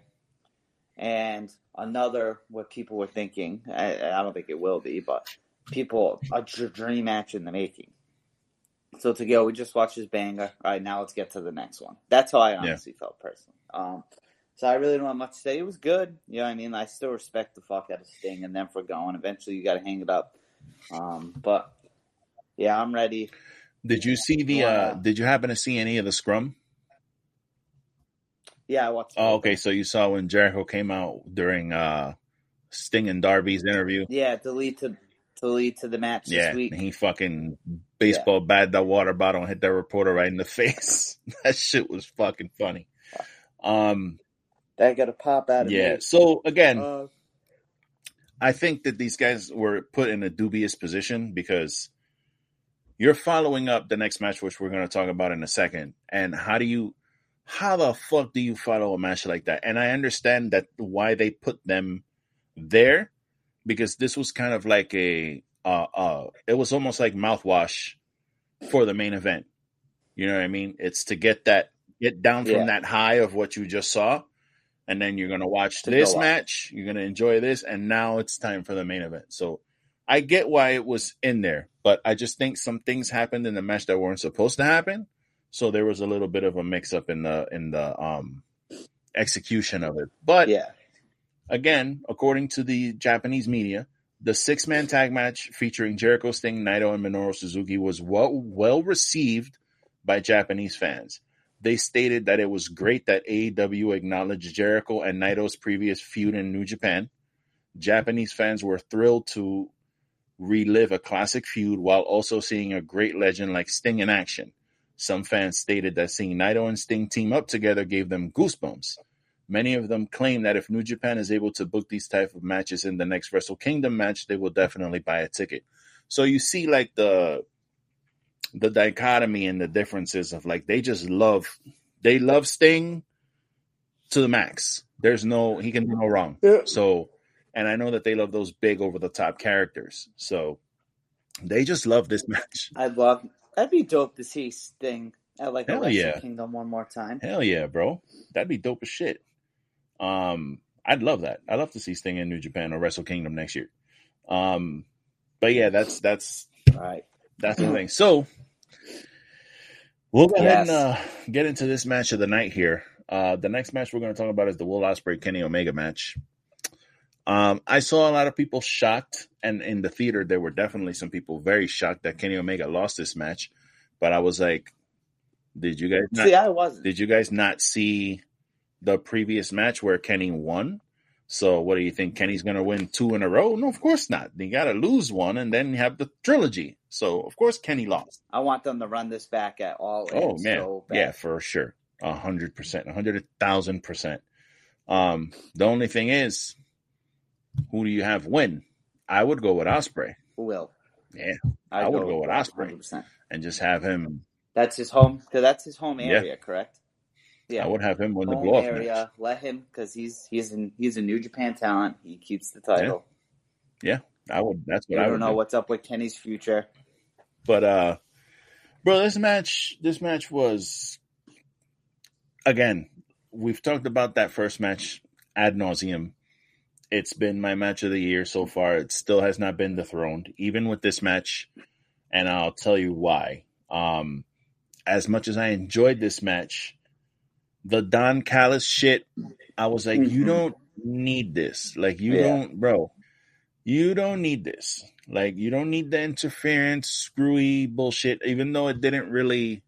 and another what people were thinking. I, I don't think it will be, but people a dream match in the making. So to go, we just watched this banger. All right, now let's get to the next one. That's how I honestly felt personally. Um, so I really don't have much to say. It was good. You know what I mean? I still respect the fuck out of Sting and them for going. Eventually, you got to hang it up. Um, but yeah, I'm ready. Did you see the? uh Did you happen to see any of the scrum? Yeah, I watched. Oh, okay. So you saw when Jericho came out during uh Sting and Darby's interview. Yeah, to lead to to lead to the match Yeah, this week. and he fucking baseball bat that water bottle and hit that reporter right in the face. that shit was fucking funny. Um, That got to pop out of me. yeah. me. So again, Uh, I think that these guys were put in a dubious position because you're following up the next match, which we're going to talk about in a second. And how do you, how the fuck do you follow a match like that? And I understand that why they put them there because this was kind of like a, uh, uh, it was almost like mouthwash for the main event. You know what I mean? It's to get that, get down from Yeah. that high of what you just saw. And then you're going to watch To this match. You're going to enjoy this. And now it's time for the main event. So I get why it was in there, but I just think some things happened in the match that weren't supposed to happen. So there was a little bit of a mix up in the, in the, um, execution of it. But yeah, again, according to the Japanese media, the six man tag match featuring Jericho Sting, Naito, and Minoru Suzuki was well, well received by Japanese fans. They stated that it was great that AEW acknowledged Jericho and Naito's previous feud in New Japan. Japanese fans were thrilled to relive a classic feud while also seeing a great legend like Sting in action. Some fans stated that seeing Naito and Sting team up together gave them goosebumps. Many of them claim that if New Japan is able to book these type of matches in the next Wrestle Kingdom match, they will definitely buy a ticket. So you see like the the dichotomy and the differences of like they just love they love Sting to the max. There's no he can do no wrong. Yeah. So and I know that they love those big over the top characters. So they just love this match. I'd love. That'd be dope to see Sting at like Hell Wrestle yeah. Kingdom one more time. Hell yeah, bro. That'd be dope as shit. Um, I'd love that. I'd love to see Sting in New Japan or Wrestle Kingdom next year. Um, but yeah, that's that's All right. that's the thing. So we'll go ahead and uh, get into this match of the night here. Uh, the next match we're going to talk about is the Will Ospreay Kenny Omega match. Um, I saw a lot of people shocked, and in the theater there were definitely some people very shocked that Kenny Omega lost this match. But I was like, did you guys not See, I wasn't. did you guys not see the previous match where Kenny won? So what do you think? Kenny's gonna win two in a row? No, of course not. You gotta lose one and then you have the trilogy. So of course Kenny lost. I want them to run this back at all. Oh man. so yeah, for sure. A hundred percent, a hundred thousand percent. Um, the only thing is, who do you have win? I would go with Ospreay Who will? Yeah, I'd I would go with Ospreay 100%. and just have him. That's his home. That's his home Yeah. area, correct? Yeah. I would have him win the home blow off area. match. Let him because he's he's in he's a New Japan talent. He keeps the title. Yeah, I would. That's what You I don't know do. what's up with Kenny's future. But uh bro, this match this match was again, we've talked about that first match ad nauseum. It's been my match of the year so far. It still has not been dethroned, even with this match, and I'll tell you why. Um as much as I enjoyed this match, the Don Callis shit, I was like, you Mhm. don't need this. Like you Yeah. don't bro. You don't need this. Like you don't need the interference, screwy bullshit. Even though it didn't really,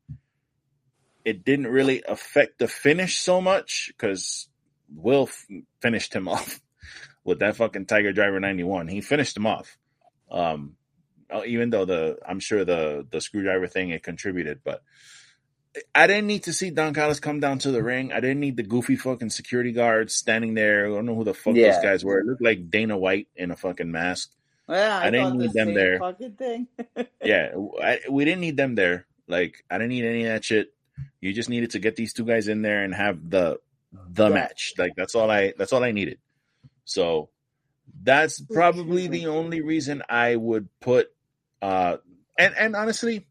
it didn't really affect the finish so much because Will f- finished him off with that fucking Tiger Driver ninety one. He finished him off. Um, uh, even though the I'm sure the the screwdriver thing it contributed, but I didn't need to see Don Callis come down to the ring. I didn't need the goofy fucking security guards standing there. I don't know who the fuck Yeah. those guys were. It looked like Dana White in a fucking mask. Yeah, I, I didn't thought the need them there. Fucking thing. yeah, I, we didn't need them there. Like I didn't need any of that shit. You just needed to get these two guys in there and have the the Yeah. match. Like that's all I that's all I needed. So that's probably the only reason I would put uh and and honestly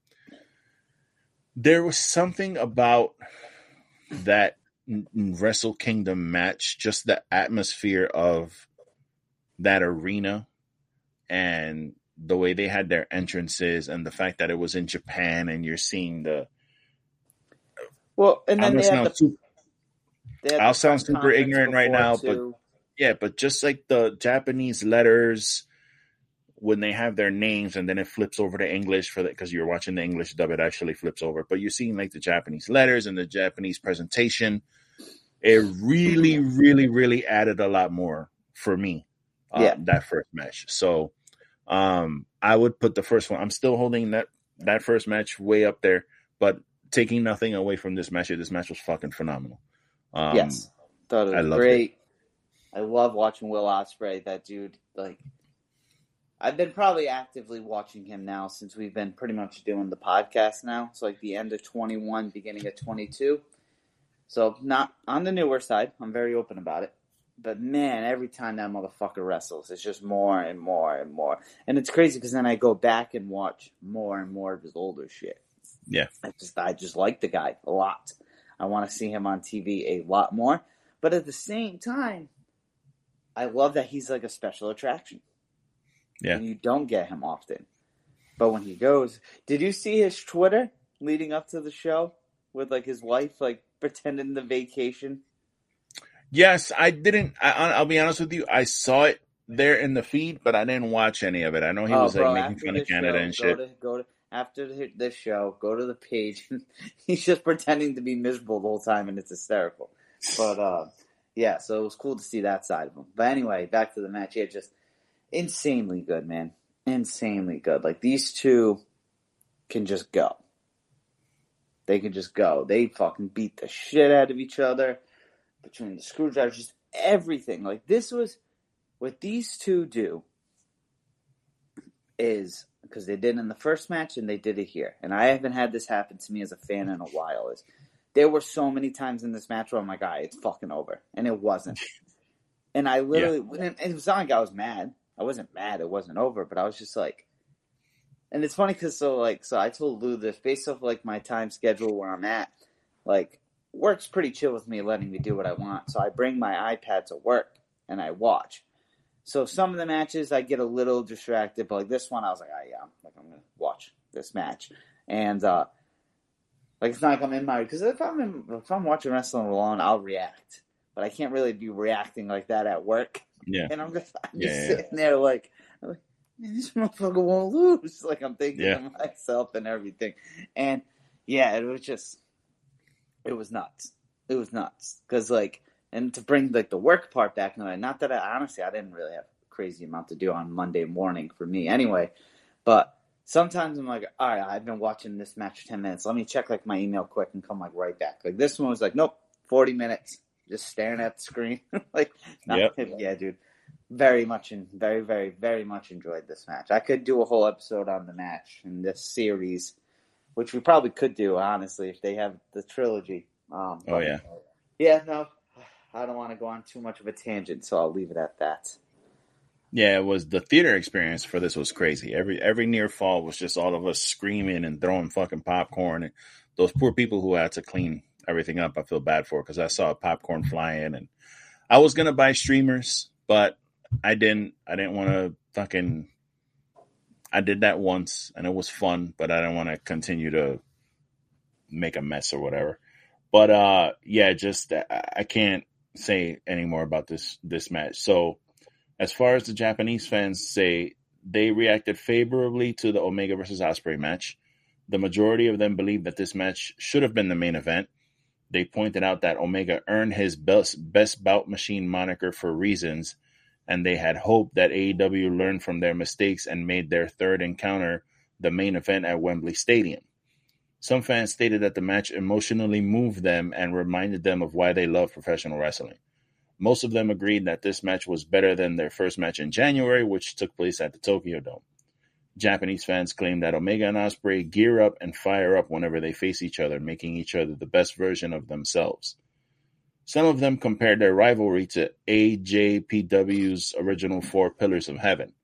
there was something about that Wrestle Kingdom match, just the atmosphere of that arena and the way they had their entrances and the fact that it was in Japan and you're seeing the Well, and then they had the, they had I'll sound super ignorant right now, but too. Yeah, but just like the Japanese letters when they have their names and then it flips over to English for that because you're watching the English dub, it actually flips over. But you're seeing like the Japanese letters and the Japanese presentation. It really, really, really added a lot more for me. Uh, Yeah. that first match. So, um, I would put the first one. I'm still holding that that first match way up there, but taking nothing away from this match. This match was fucking phenomenal. Um, yes, thought it was great. I love watching Will Ospreay. That dude, like, I've been probably actively watching him now since we've been pretty much doing the podcast now. It's like the end of twenty one, beginning of twenty two. So not on the newer side. I'm very open about it. But man, every time that motherfucker wrestles, it's just more and more and more. And it's crazy because then I go back and watch more and more of his older shit. Yeah. I just I just like the guy a lot. I want to see him on TV a lot more. But at the same time, I love that he's like a special attraction. Yeah. And you don't get him often. But when he goes, did you see his Twitter leading up to the show with like his wife like pretending the vacation? Yes, I didn't. I, I'll be honest with you. I saw it there in the feed, but I didn't watch any of it. I know he Oh, was bro, like making fun of Canada show, and go shit. To, go to after the, this show, go to the page. he's just pretending to be miserable the whole time, and it's hysterical. But uh, yeah, so it was cool to see that side of him. But anyway, back to the match. Yeah, just insanely good, man. Insanely good. Like these two can just go. They can just go. They fucking beat the shit out of each other between the screwdrivers, just everything. Like this was what these two do is because they did in the first match and they did it here. And I haven't had this happen to me as a fan in a while. Is there were so many times in this match where I'm like, "All right, it's fucking over," and it wasn't. And I literally, and it was not like I was mad. I wasn't mad. It wasn't over, but I was just like, and it's funny because so like so I told Lou this based off like my time schedule where I'm at, like work's pretty chill with me letting me do what I want. So I bring my iPad to work and I watch. So some of the matches I get a little distracted, but like this one I was like, oh yeah, like I'm gonna watch this match, and uh like it's not like I'm in my because if I'm in, if I'm watching wrestling alone, I'll react, but I can't really be reacting like that at work, Yeah, and I'm just I'm Yeah, just yeah, sitting there like. Like, Man, this motherfucker won't lose. Like I'm thinking Yeah. to myself and everything, and yeah, it was just, it was nuts. It was nuts because like, and to bring like the work part back, into it, not that I honestly I didn't really have a crazy amount to do on Monday morning for me anyway, but sometimes I'm like, all right, I've been watching this match for ten minutes. Let me check like my email quick and come like right back. Like this one was like, nope, forty minutes, just staring at the screen. like, not- Yep. yeah, dude. Very much and very, very, very much enjoyed this match. I could do a whole episode on the match and this series, which we probably could do honestly if they have the trilogy. Um, Oh, yeah. yeah. No, I don't want to go on too much of a tangent, so I'll leave it at that. Yeah. It was the theater experience for this was crazy. Every every near fall was just all of us screaming and throwing fucking popcorn. And those poor people who had to clean everything up, I feel bad for because I saw popcorn flying, and I was gonna buy streamers, but I didn't. I didn't want to fucking. I did that once and it was fun, but I didn't want to continue to make a mess or whatever. But uh yeah, just I I can't say any more about this this match. So as far as the Japanese fans say, they reacted favorably to the Omega versus Ospreay match. The majority of them believe that this match should have been the main event. They pointed out that Omega earned his best best bout machine moniker for reasons, and they had hoped that AEW learned from their mistakes and made their third encounter the main event at Wembley Stadium. Some fans stated that the match emotionally moved them and reminded them of why they love professional wrestling. Most of them agreed that this match was better than their first match in January, which took place at the Tokyo Dome. Japanese fans claim that Omega and Ospreay gear up and fire up whenever they face each other, making each other the best version of themselves. Some of them compared their rivalry to AJPW's original Four Pillars of Heaven.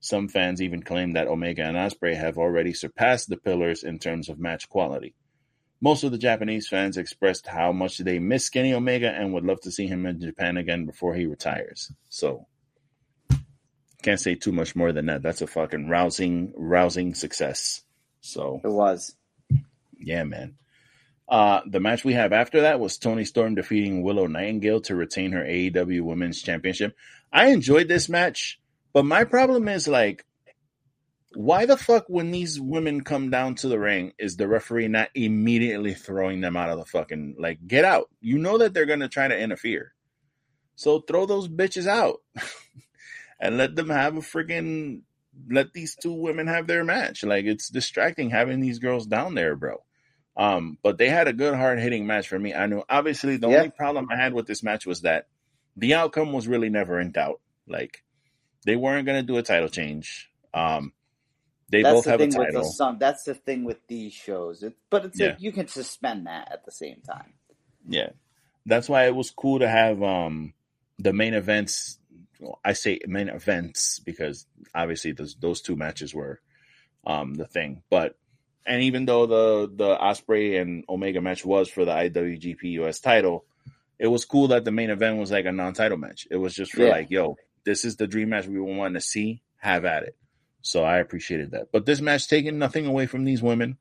Some fans even claim that Omega and Ospreay have already surpassed the pillars in terms of match quality. Most of the Japanese fans expressed how much they miss Kenny Omega and would love to see him in Japan again before he retires. So, can't say too much more than that. That's a fucking rousing, rousing success. So It was. yeah, man. Uh, the match we have after that was Toni Storm defeating Willow Nightingale to retain her AEW Women's Championship. I enjoyed this match, but my problem is like, why the fuck when these women come down to the ring is the referee not immediately throwing them out of the fucking like get out? You know that they're gonna try to interfere, so throw those bitches out and let them have a freaking let these two women have their match. Like it's distracting having these girls down there, bro. Um, but they had a good hard hitting match for me. I knew obviously the Yeah. only problem I had with this match was that the outcome was really never in doubt. Like they weren't gonna do a title change. Um they That's both the have a thing with the title. That's the thing with these shows. It, but it's Yeah. like you can suspend that at the same time. Yeah. That's why it was cool to have um the main events well, I say main events because obviously those those two matches were um the thing. But and even though the the Ospreay and Omega match was for the IWGP US title, it was cool that the main event was like a non-title match. It was just for Yeah. like, yo, this is the dream match we want to see. Have at it. So I appreciated that. But this match taking nothing away from these women.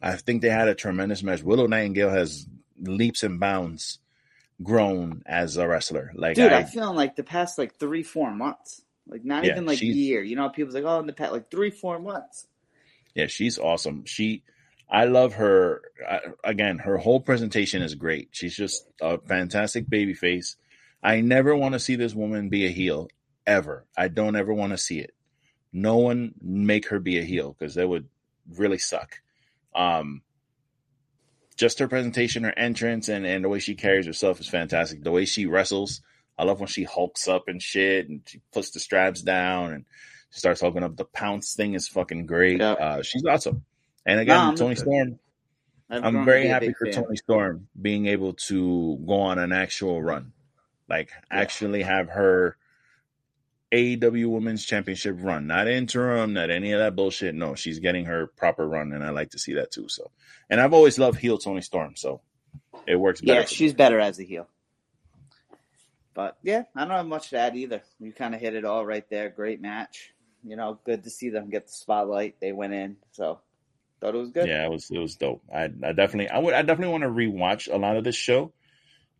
I think they had a tremendous match. Willow Nightingale has leaps and bounds grown as a wrestler. Like Dude, I, I, feel like the past like three, four months. Like not Yeah, even like a year. You know, people's like, oh, in the past like three, four months. yeah, she's awesome. She, I love her. I, again, her whole presentation is great. She's just a fantastic baby face. I never want to see this woman be a heel ever. I don't ever want to see it. No one make her be a heel because that would really suck. Um, just her presentation, her entrance, and, and the way she carries herself is fantastic. The way she wrestles, I love when she hulks up and shit, and she puts the straps down and she starts hulking up. The pounce thing is fucking great. Yeah. Uh, she's awesome. And again, No, I'm- Toni Storm, I've I'm very happy for fan. Toni Storm being able to go on an actual run, like actually have her AEW Women's Championship run, not interim, not any of that bullshit. No, she's getting her proper run, and I like to see that too. So, and I've always loved heel Toni Storm, so it works better. Yeah, me. she's better as a heel. But yeah, I don't have much to add either. You kind of hit it all right there. Great match. You know, good to see them get the spotlight. They went in, so thought it was good. Yeah, it was it was dope. I I definitely I would I definitely want to rewatch a lot of this show.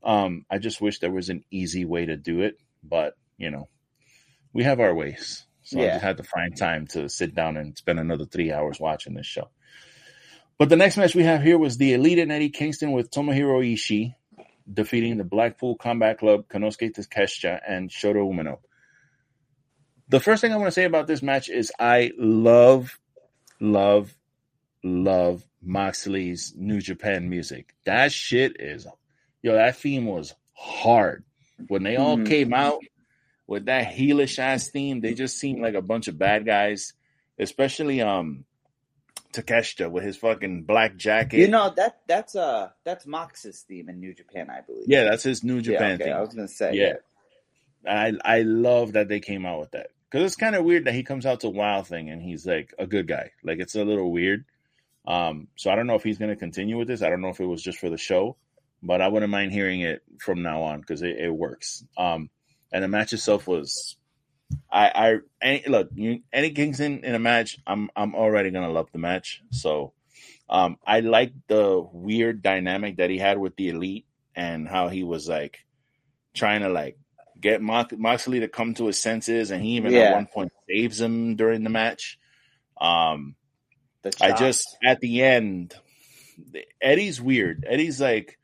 Um, I just wish there was an easy way to do it, but you know, we have our ways. So I just had to find time to sit down and spend another three hours watching this show. But the next match we have here was the Elite and Eddie Kingston with Tomohiro Ishii defeating the Blackpool Combat Club, Konosuke Takeshita, and Shota Umino. The first thing I want to say about this match is I love, love, love Moxley's New Japan music. That shit is, yo, that theme was hard. When they all Mhm. came out with that heelish ass theme, they just seem like a bunch of bad guys, especially um Takeshita with his fucking black jacket. You know that that's uh that's Mox's theme in New Japan, I believe. yeah, that's his New Japan yeah, okay, theme. I was gonna say Yeah. I I love that they came out with that because it's kind of weird that he comes out to Wild Thing and he's like a good guy. Like it's a little weird. Um, so I don't know if he's going to continue with this. I don't know if it was just for the show, but I wouldn't mind hearing it from now on because it, it works. Um, and the match itself was, I I any, look you, Eddie Kingston in a match. I'm I'm already gonna love the match. So, um, I like the weird dynamic that he had with the elite and how he was like trying to like get Mox- Moxley to come to his senses, and he even Yeah. at one point saves him during the match. Um, I just at the end, Eddie's weird. Eddie's like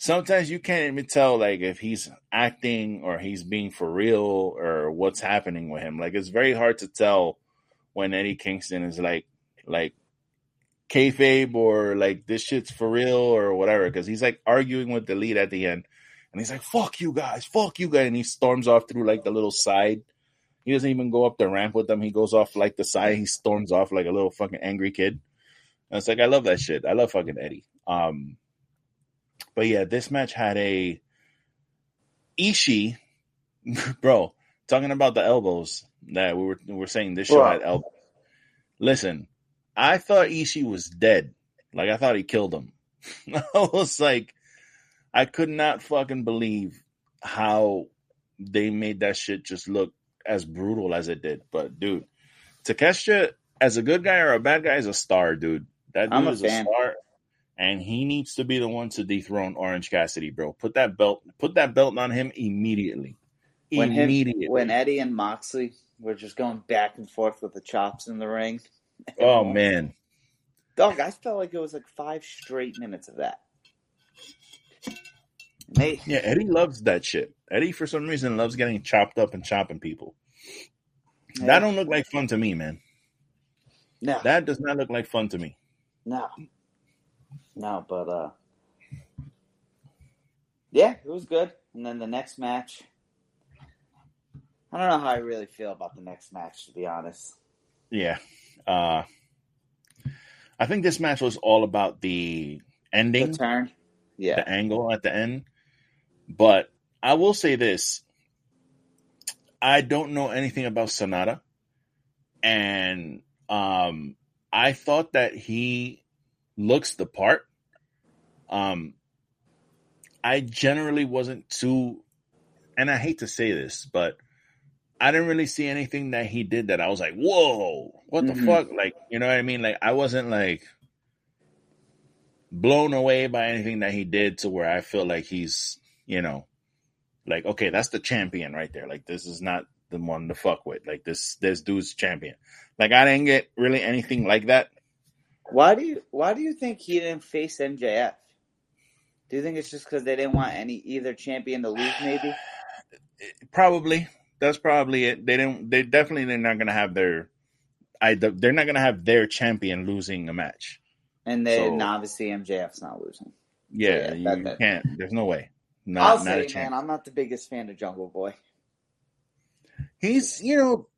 sometimes you can't even tell like if he's acting or he's being for real or what's happening with him. Like it's very hard to tell when Eddie Kingston is like like kayfabe or like this shit's for real or whatever because he's like arguing with the Elite at the end. And he's like, fuck you guys, fuck you guys. And he storms off through like the little side. He doesn't even go up the ramp with them. He goes off like the side. He storms off like a little fucking angry kid. And it's like, I love that shit. I love fucking Eddie. Um, but yeah, this match had a Ishii, bro, talking about the elbows that we were we were saying this show Bro. had elbows. Listen, I thought Ishii was dead. Like I thought he killed him. I was like, I could not fucking believe how they made that shit just look as brutal as it did. But dude, Takeshita as a good guy or a bad guy is a star, dude. That dude I'm a is a star, and he needs to be the one to dethrone Orange Cassidy, bro. Put that belt, put that belt on him immediately. When him, when Eddie and Moxley were just going back and forth with the chops in the ring. oh man, Dog, I felt like it was like five straight minutes of that. They, yeah, Eddie loves that shit. Eddie, for some reason, loves getting chopped up and chopping people. That don't look like fun to me, man. no, That does not look like fun to me. no, no. But uh, yeah, it was good. And then the next match, I don't know how I really feel about the next match, to be honest. Yeah. Uh I think this match was all about the The ending, turn, yeah, the angle at the end. But I will say this. I don't know anything about Sanada. And um I thought that he looks the part. Um I generally wasn't too and I hate to say this, but I didn't really see anything that he did that I was like, whoa, what the Mhm. fuck? Like, you know what I mean? Like, I wasn't like blown away by anything that he did to where I feel like he's, you know, like, okay, that's the champion right there. Like, this is not the one to fuck with. Like, this, this dude's champion. Like, I didn't get really anything like that. Why do you Why do you think he didn't face MJF? Do you think it's just because they didn't want any either champion to lose? Maybe. Probably. That's probably it. They didn't, they definitely, they're not going to have their, I, they're not going to have their champion losing a match. And then So- obviously MJF's not losing. Yeah, Yeah, you that- that- can't. There's no way. Not, I'll not say, man. I'm not the biggest fan of Jungle Boy. He's, you know,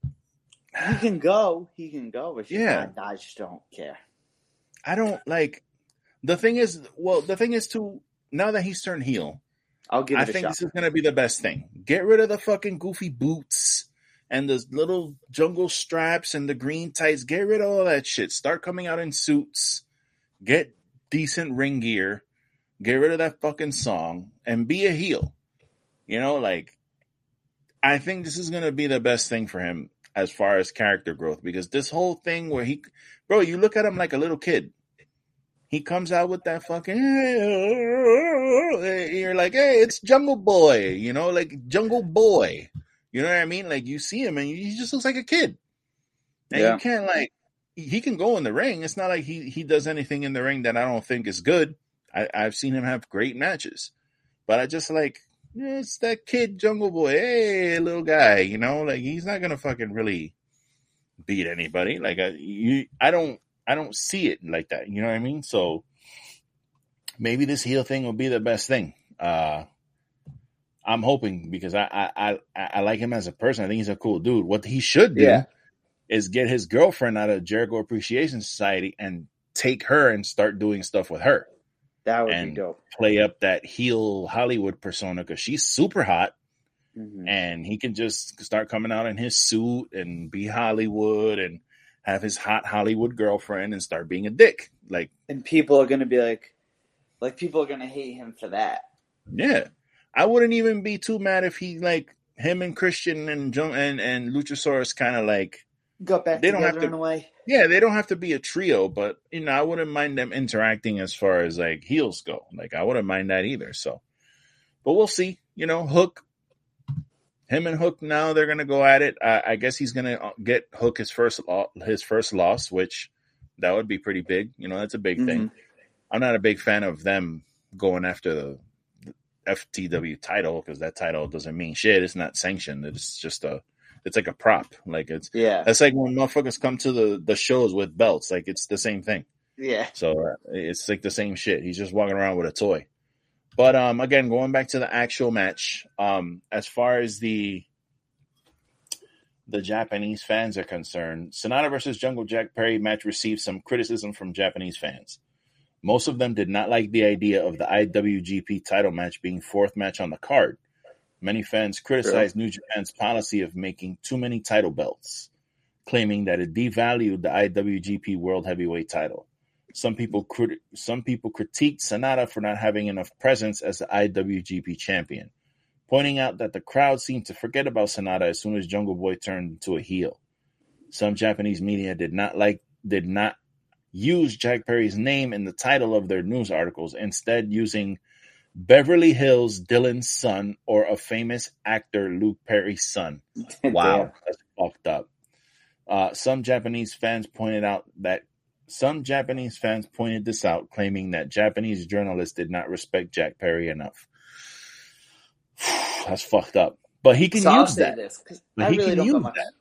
He can go, he can go, but Yeah. yeah, I just don't care. I don't like. The thing is, well, the thing is too. Now that he's turned heel, I'll give I think shot. this is gonna be the best thing. Get rid of the fucking goofy boots and the little jungle straps and the green tights. Get rid of all that shit. Start coming out in suits. Get decent ring gear. Get rid of that fucking song and be a heel. You know, like I think this is gonna be the best thing for him as far as character growth because this whole thing where he, bro, you look at him like a little kid. He comes out with that fucking. You're like, hey, it's Jungle Boy, you know, like Jungle Boy. You know what I mean? Like you see him and he just looks like a kid. And Yeah. you can't like he can go in the ring. It's not like he he does anything in the ring that I don't think is good. I, I've seen him have great matches, but I just like it's that kid Jungle Boy. Hey, little guy, you know, like he's not gonna fucking really beat anybody. Like I, you, I don't, I don't see it like that. You know what I mean? So maybe this heel thing will be the best thing. Uh, I'm hoping because I, I, I, I like him as a person. I think he's a cool dude. What he should do Yeah. is get his girlfriend out of Jericho Appreciation Society and take her and start doing stuff with her. That would And- be dope. Play up that heel Hollywood persona because she's super hot Mhm. and he can just start coming out in his suit and be Hollywood and have his hot Hollywood girlfriend and start being a dick. Like, And people are gonna be like, like people are gonna hate him for that. yeah, I wouldn't even be too mad if he like him and Christian and and and Luchasaurus kind of like Got back They don't have to- in a way. yeah, they don't have to be a trio, but you know, I wouldn't mind them interacting as far as like heels go. Like, I wouldn't mind that either. So, but we'll see. You know, Hook, him and Hook now they're gonna go at it. I, I guess he's gonna uh, get Hook his first lo- his first loss, which that would be pretty big. You know, that's a big thing. I'm not a big fan of them going after the FTW title because that title doesn't mean shit. It's not sanctioned. It's just a, it's like a prop. Like it's Yeah, that's like when motherfuckers come to the the shows with belts. Like it's the same thing. yeah. So uh, it's like the same shit. He's just walking around with a toy. But um, again, going back to the actual match, um, as far as the the Japanese fans are concerned, Sanada versus Jungle Jack Perry match received some criticism from Japanese fans. Most of them did not like the idea of the IWGP title match being fourth match on the card. Many fans criticized New Japan's policy of making too many title belts, claiming that it devalued the IWGP World Heavyweight title. Some people crit- some people critiqued Sanada for not having enough presence as the IWGP champion, pointing out that the crowd seemed to forget about Sanada as soon as Jungle Boy turned into a heel. Some Japanese media did not like did not use Jack Perry's name in the title of their news articles, instead using Beverly Hills Dylan's son or a famous actor Luke Perry's son. Wow, that's fucked up. Uh, some Japanese fans pointed out that some Japanese fans pointed this out, claiming that Japanese journalists did not respect Jack Perry enough. That's fucked up. But he can So use that. this But I he really can don't use that.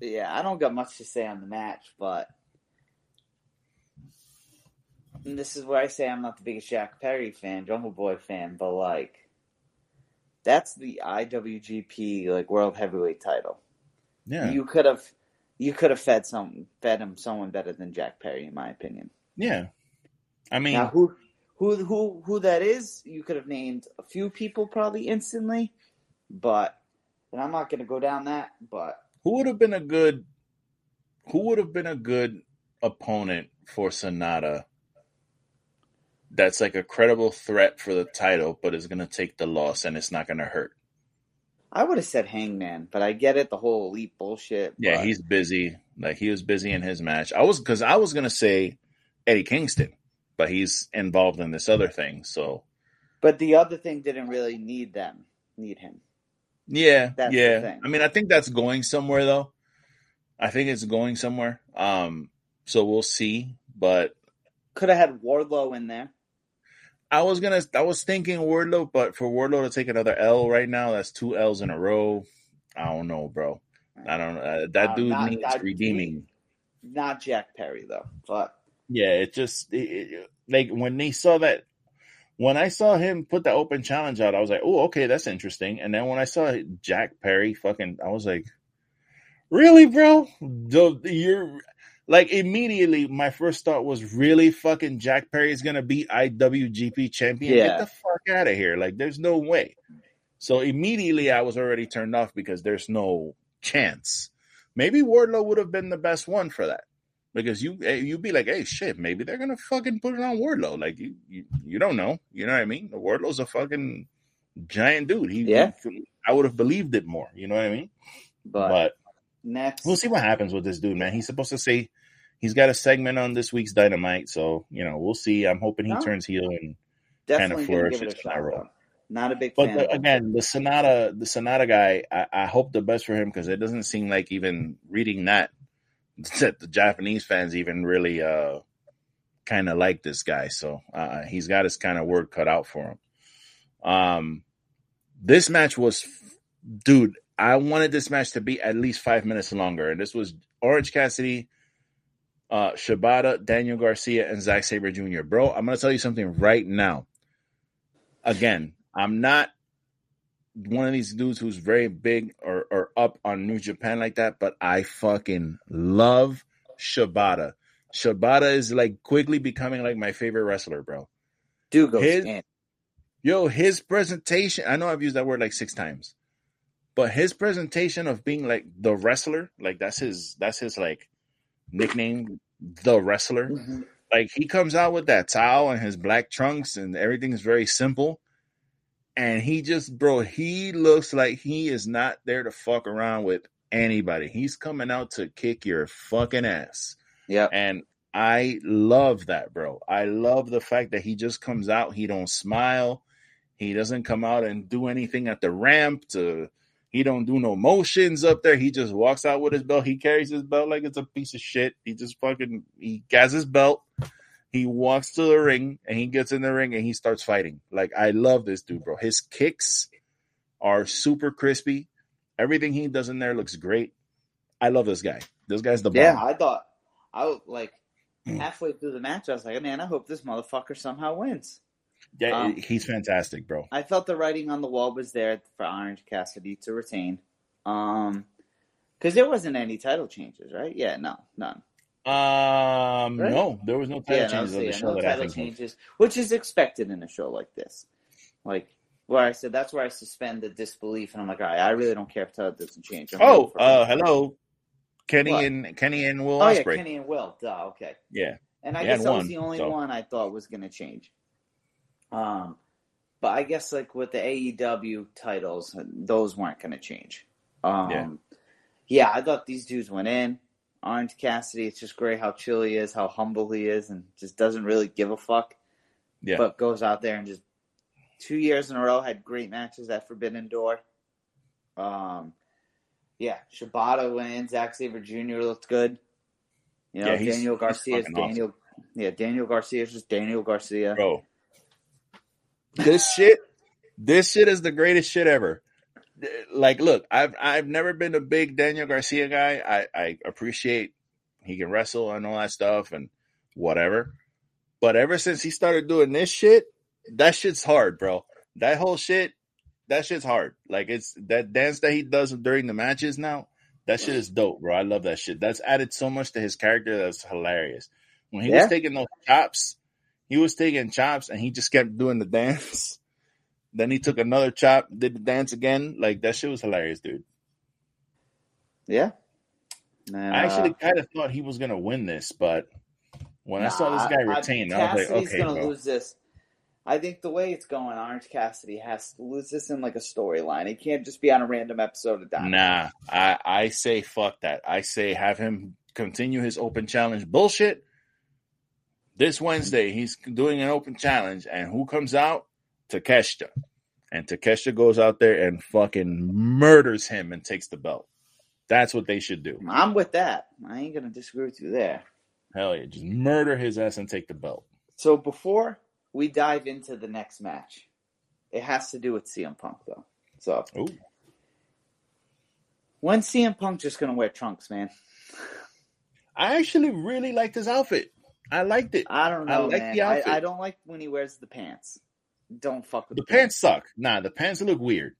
Yeah, I don't got much to say on the match, but and this is where I say I'm not the biggest Jack Perry fan, Jungle Boy fan, but like that's the IWGP like World Heavyweight title. Yeah. You could have you could have fed some fed him someone better than Jack Perry, in my opinion. yeah. I mean, Now who who who who that is, you could have named a few people probably instantly, but and I'm not gonna go down that, but who would have been a good who would have been a good opponent for Sanada that's like a credible threat for the title but is going to take the loss and it's not going to hurt. I would have said Hangman, but I get it, the whole elite bullshit. Yeah, but- he's busy. Like he was busy in his match. I was cuz I was going to say Eddie Kingston, but he's involved in this other thing. So, But the other thing didn't really need them, need him. yeah, That's the yeah. thing. I mean, I think that's going somewhere though. I think it's going somewhere. Um so we'll see, but Could have had Wardlow in there. I was gonna. I was thinking Wardlow, but for Wardlow to take another L right now, that's two L's in a row. I don't know, bro. I don't. Uh, that Uh, dude not- needs not- redeeming. Not Jack Perry though, but Yeah, it just it, it- like when they saw that. When I saw him put the open challenge out, I was like, "Oh, okay, that's interesting." And then when I saw Jack Perry, fucking, I was like, "Really, bro? You're like immediately." My first thought was, "Really, fucking Jack Perry is gonna be IWGP champion? Get the fuck out of here! Like, there's no way." So immediately, I was already turned off because there's no chance. Maybe Wardlow would have been the best one for that because you eh, you'd be like, hey, shit, maybe they're gonna fucking put it on Wardlow. Like you you, you don't know, you know what I mean? The Wardlow's a fucking giant dude. He, Yeah. he- I would have believed it more. You know what I mean? but, But next we'll see what happens with this dude, man. He's supposed to say he's got a segment on this week's Dynamite, so you know we'll see. I'm hoping he No. turns heel and definitely gonna flourishes give it a in that shot. role. though. Not a big But fan. the, again, the Sanada, the Sanada guy, I, I hope the best for him because it doesn't seem like even reading that that the Japanese fans even really uh kind of like this guy. So uh, he's got his kind of work cut out for him. Um, this match was, dude. I wanted this match to be at least five minutes longer, and this was Orange Cassidy, uh, Shibata, Daniel Garcia, and Zack Sabre Jr. Bro, I'm gonna tell you something right now. Again, I'm not one of these dudes who's very big or, or up on New Japan like that, but I fucking love Shibata. Shibata is like quickly becoming like my favorite wrestler, bro. Dude goes his- in. Yo, his presentation, I know I've used that word like six times, but his presentation of being like the wrestler, like that's his that's his like nickname, the wrestler. Mhm. Like he comes out with that towel and his black trunks and everything's very simple. And he just, bro, he looks like he is not there to fuck around with anybody. He's coming out to kick your fucking ass. Yeah. And I love that, bro. I love the fact that he just comes out, he don't smile. He doesn't come out and do anything at the ramp to he don't do no motions up there. He just walks out with his belt. He carries his belt like it's a piece of shit. He just fucking he has his belt. He walks to the ring and he gets in the ring and he starts fighting. Like I love this dude, bro. His kicks are super crispy. Everything he does in there looks great. I love this guy. This guy's the bomb. Yeah, I thought I was like Mm. halfway through the match, I was like, man, I hope this motherfucker somehow wins. Yeah, Um, he's fantastic, bro. I felt the writing on the wall was there for Orange Cassidy to retain. Um, because there wasn't any title changes, right? Yeah, no, none. Um, Right? no, there was no title yeah, no, changes so on yeah, the show no that I title think. of. changes, which is expected in a show like this. Like where I said, that's where I suspend the disbelief, and I'm like, all right, I really don't care if title doesn't change. I'm Oh, uh, hello, Kenny What? and Kenny and Will Oh yeah, Kenny and Will. Duh, okay. yeah, And I guess that was the only so. one I thought was going to change. Um, but I guess like with the AEW titles, those weren't going to change. Um, Yeah. yeah. I thought these dudes went in. Orange Cassidy, it's just great how chill he is, how humble he is, and just doesn't really give a fuck. Yeah. But goes out there and just two years in a row had great matches at Forbidden Door. Um, yeah, Shibata wins. Zack Sabre Jr. looked good. You know, Yeah, Daniel Garcia is fucking awesome. Daniel. Yeah, Daniel Garcia is just Daniel Garcia. bro. This shit, this shit is the greatest shit ever. Like, look, I've I've never been a big Daniel Garcia guy. I I appreciate he can wrestle and all that stuff and whatever. But ever since he started doing this shit, that shit's hard, bro. That whole shit, that shit's hard. Like it's that dance that he does during the matches now. That shit is dope, bro. I love that shit. That's added so much to his character. That's hilarious. When he Yeah. was taking those chops, he was taking chops and he just kept doing the dance. Then he took another chop, did the dance again. Like that shit was hilarious, dude. Yeah. I actually uh, kind of thought he was gonna win this, but when I saw this nah, guy I- retain, I, was like, okay, gonna bro. lose this. I think the way it's going, Orange Cassidy has to lose this in like a storyline. It can't just be on a random episode of Dynamite. Nah, I I say fuck that. I say have him continue his open challenge bullshit. This Wednesday, he's doing an open challenge, and who comes out? Takeshita. And Takeshita goes out there and fucking murders him and takes the belt. That's what they should do. I'm with that. I ain't gonna disagree with you there. Hell yeah, just murder his ass and take the belt. So before we dive into the next match, it has to do with CM Punk though. So Ooh. when CM Punk just gonna wear trunks, man? I actually really like his outfit. I liked it. I don't I know, like man. the outfit. I, I don't like when he wears the pants. Don't fuck with The pants suck. Nah, the pants look weird.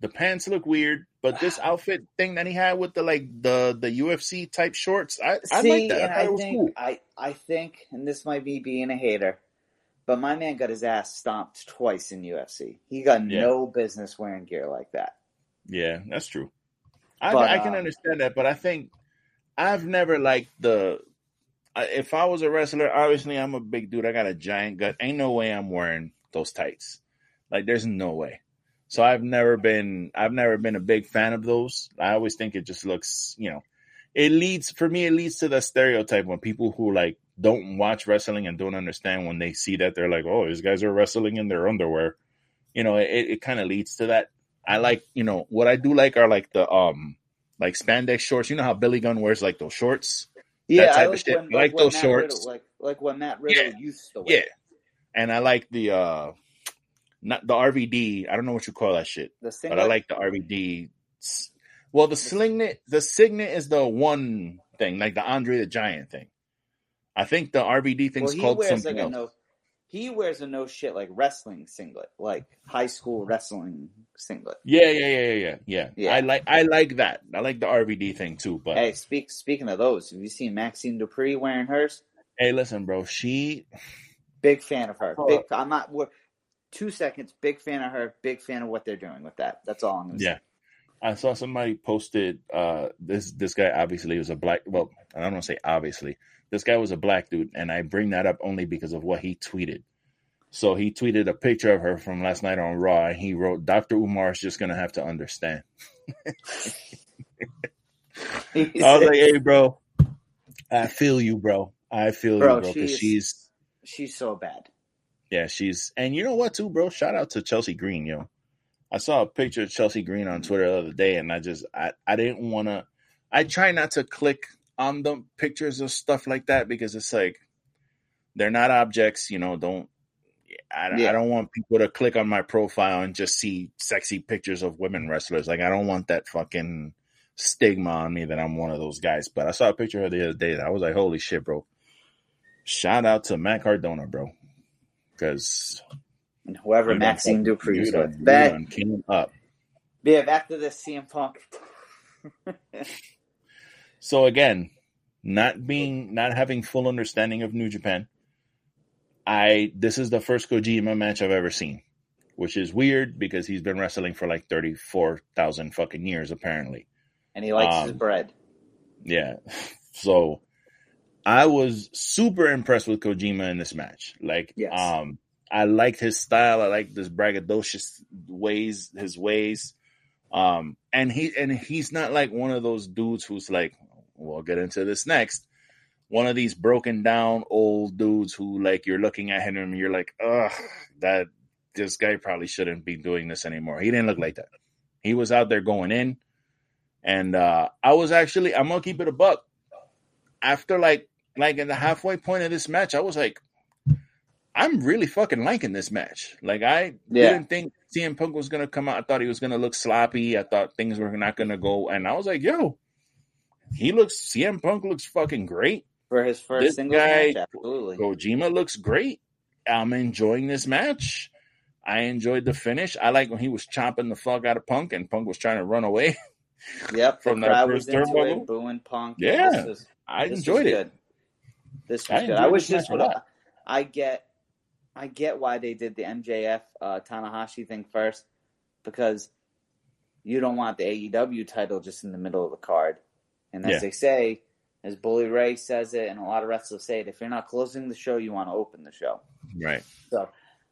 The pants look weird, but this outfit thing that he had with the like the the UFC type shorts, I I See, like that. I I think cool. I I think, and this might be being a hater, but my man got his ass stomped twice in UFC. He got Yeah. no business wearing gear like that. Yeah, that's true. I But, I can uh, understand that, but I think I've never liked the. If I was a wrestler, obviously I'm a big dude. I got a giant gut. Ain't no way I'm wearing those tights. Like, there's no way. So I've never been. I've never been a big fan of those. I always think it just looks, you know, it leads for me. It leads to the stereotype when people who like don't watch wrestling and don't understand when they see that they're like, oh, these guys are wrestling in their underwear. You know, it, it kind of leads to that. I like, you know, what I do like are like the um like spandex shorts. You know how Billy Gunn wears like those shorts? Yeah, type I of like shit. when, I like those Matt shorts. Riddle, like like when Matt Riddle Yeah. used to wear Yeah. And I like the uh not the RVD. I don't know what you call that shit. the But. I like the RVD. Well, the singlet, the signet is the one thing, like the Andre the Giant thing. I think the RVD thing's well, called wears something like a else. No. He wears a no shit like wrestling singlet, like high school wrestling singlet. Yeah, yeah, yeah, yeah, yeah, yeah. Yeah. I like, I like that. I like the RVD thing too. But Hey, speak speaking of those, have you seen Maxxine Dupri wearing hers? hey, listen, bro, she Big fan of her. Big. I'm not. We're, two seconds. Big fan of her. Big fan of what they're doing with that. That's all I'm gonna Yeah. say. I saw somebody posted uh this this guy obviously was a black well, I don't want to say obviously. This guy was a black dude and I bring that up only because of what he tweeted. So he tweeted a picture of her from last night on Raw and he wrote Dr. Umar is just going to have to understand. I was like, "Hey bro, I feel you, bro. I feel Bro, you, bro she's- she's she's so bad. yeah, she's and you know what too, bro? Shout out to Chelsea Green, yo. I saw a picture of Chelsea Green on Twitter the other day, and I just I, I didn't want to. I try not to click on the pictures of stuff like that because it's like they're not objects, you know. Don't I, Yeah. I don't want people to click on my profile and just see sexy pictures of women wrestlers. Like I don't want that fucking stigma on me that I'm one of those guys. But I saw a picture of her the other day that I was like, holy shit, bro. Shout out to Matt Cardona, bro. Because and whoever Maxxine Dupri done- with. done came up. yeah, back to this CM Punk. So again, not being not having full understanding of New Japan, I this is the first Kojima match I've ever seen, which is weird because he's been wrestling for like thirty four thousand fucking years apparently. and he likes his Um, bread. Yeah, so I was super impressed with Kojima in this match. Like, Yes. um, I liked his style. I liked this braggadocious ways, his ways. Um, and he and he's not like one of those dudes who's like, we'll get into this next. One of these broken down old dudes who like you're looking at him and you're like, ugh, that this guy probably shouldn't be doing this anymore. He didn't look like that. He was out there going in. And uh I was actually I'm gonna keep it a buck. After like like in the halfway point of this match, I was like, I'm really fucking liking this match. Like I Yeah. didn't think CM Punk was gonna come out. I thought he was gonna look sloppy. I thought things were not gonna go. And I was like, yo, he looks CM Punk looks fucking great. For his first This singles guy- match, absolutely. Kojima looks great. I'm enjoying this match. I enjoyed the finish. I like when he was chopping the fuck out of Punk and Punk was trying to run away. Yep, From the that crowd first was into it, booing Punk. Yeah, this was, I this enjoyed it. Good. This I was good. I wish this this match a would. I get, I get why they did the MJF uh, Tanahashi thing first, because you don't want the AEW title just in the middle of the card. And as Yeah. they say, as Bully Ray says it, and a lot of wrestlers say it, if you're not closing the show, you want to open the show. Right. So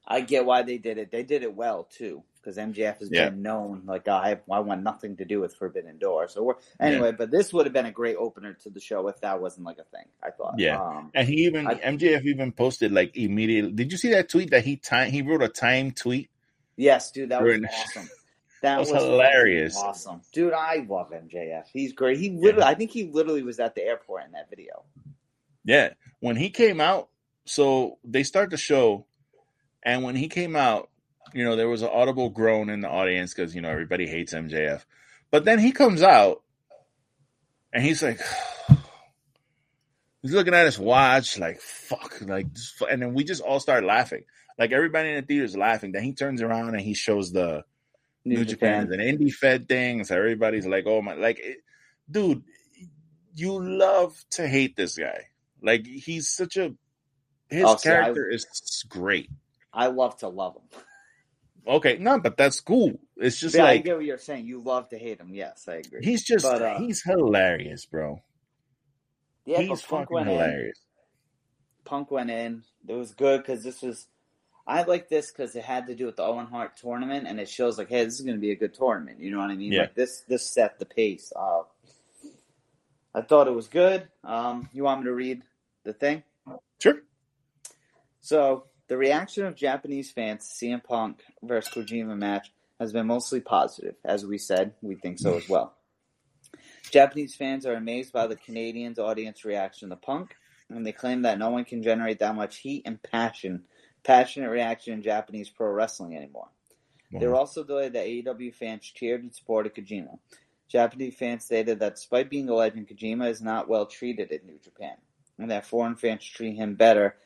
I get why they did it. They did it well too, because MJF has Yeah. been known like I have, I want nothing to do with Forbidden Door. So we're anyway, but this would have been a great opener to the show if that wasn't like a thing. I thought. Yeah. Um, And he even I- MJF even posted like immediately. Did you see that tweet that he time he wrote a time tweet? yes, dude, that was awesome. That was was, hilarious. Awesome, dude. I love MJF. He's great. He literally, I think he literally was at the airport in that video. Yeah. When he came out, so they start the show, and when he came out, you know, there was an audible groan in the audience because you know everybody hates MJF. But then he comes out and he's like he's looking at his watch, like fuck, like and then we just all start laughing. Like everybody in the theater is laughing. Then he turns around and he shows the New, New Japan. Japan's an indie fed thing, so everybody's like, "Oh my!" Like, it, dude, you love to hate this guy. Like, he's such a his Oh, see, I- character is great. I love to love him. Okay, no, but that's cool. It's just yeah, I like get what you're saying. You love to hate him. Yes, I agree. he's just But, uh, he's hilarious, bro. yeah, he's Punk fucking went in. hilarious. Punk went in. It was good because this was. I like this because it had to do with the Owen Hart tournament, and it shows like, hey, this is going to be a good tournament. You know what I mean? Yeah. Like this, this set the pace. Uh, I thought it was good. Um, you want me to read the thing? Sure. So the reaction of Japanese fans to CM Punk versus Kojima match has been mostly positive. As we said, we think so as well. Japanese fans are amazed by the Canadians' audience reaction to Punk, and they claim that no one can generate that much heat and passion, passionate reaction in Japanese pro wrestling anymore. They were also delighted that AEW fans cheered and supported Kojima. Japanese fans stated that despite being a legend, Kojima is not well treated in New Japan, and that foreign fans treat him better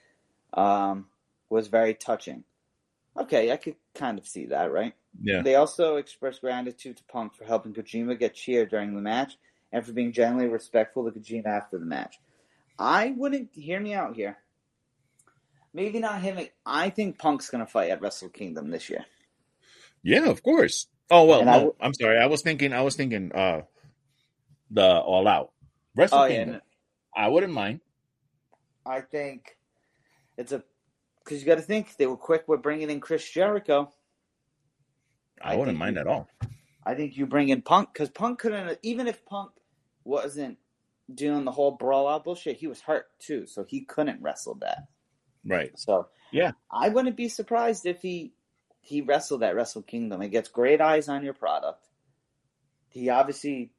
um, was very touching. Okay, I could kind of see that, right? Yeah. They also expressed gratitude to Punk for helping Kojima get cheered during the match and for being generally respectful to Kojima after the match. I wouldn't hear me out here. Maybe not him. I think Punk's going to fight at Wrestle Kingdom this year. Yeah, of course. Oh well, And I no, w- I'm sorry. I was thinking. I was thinking. uh The All Out Wrestle Oh yeah, Kingdom. no, I wouldn't mind. I think it's a because you got to think they were quick with bringing in Chris Jericho. I, I wouldn't mind you- at all. I think you bring in Punk because Punk couldn't even if Punk wasn't doing the whole brawl out bullshit, he was hurt too, so he couldn't wrestle that. Right. So Yeah. I wouldn't be surprised if he he wrestled at Wrestle Kingdom. It gets great eyes on your product. He obviously,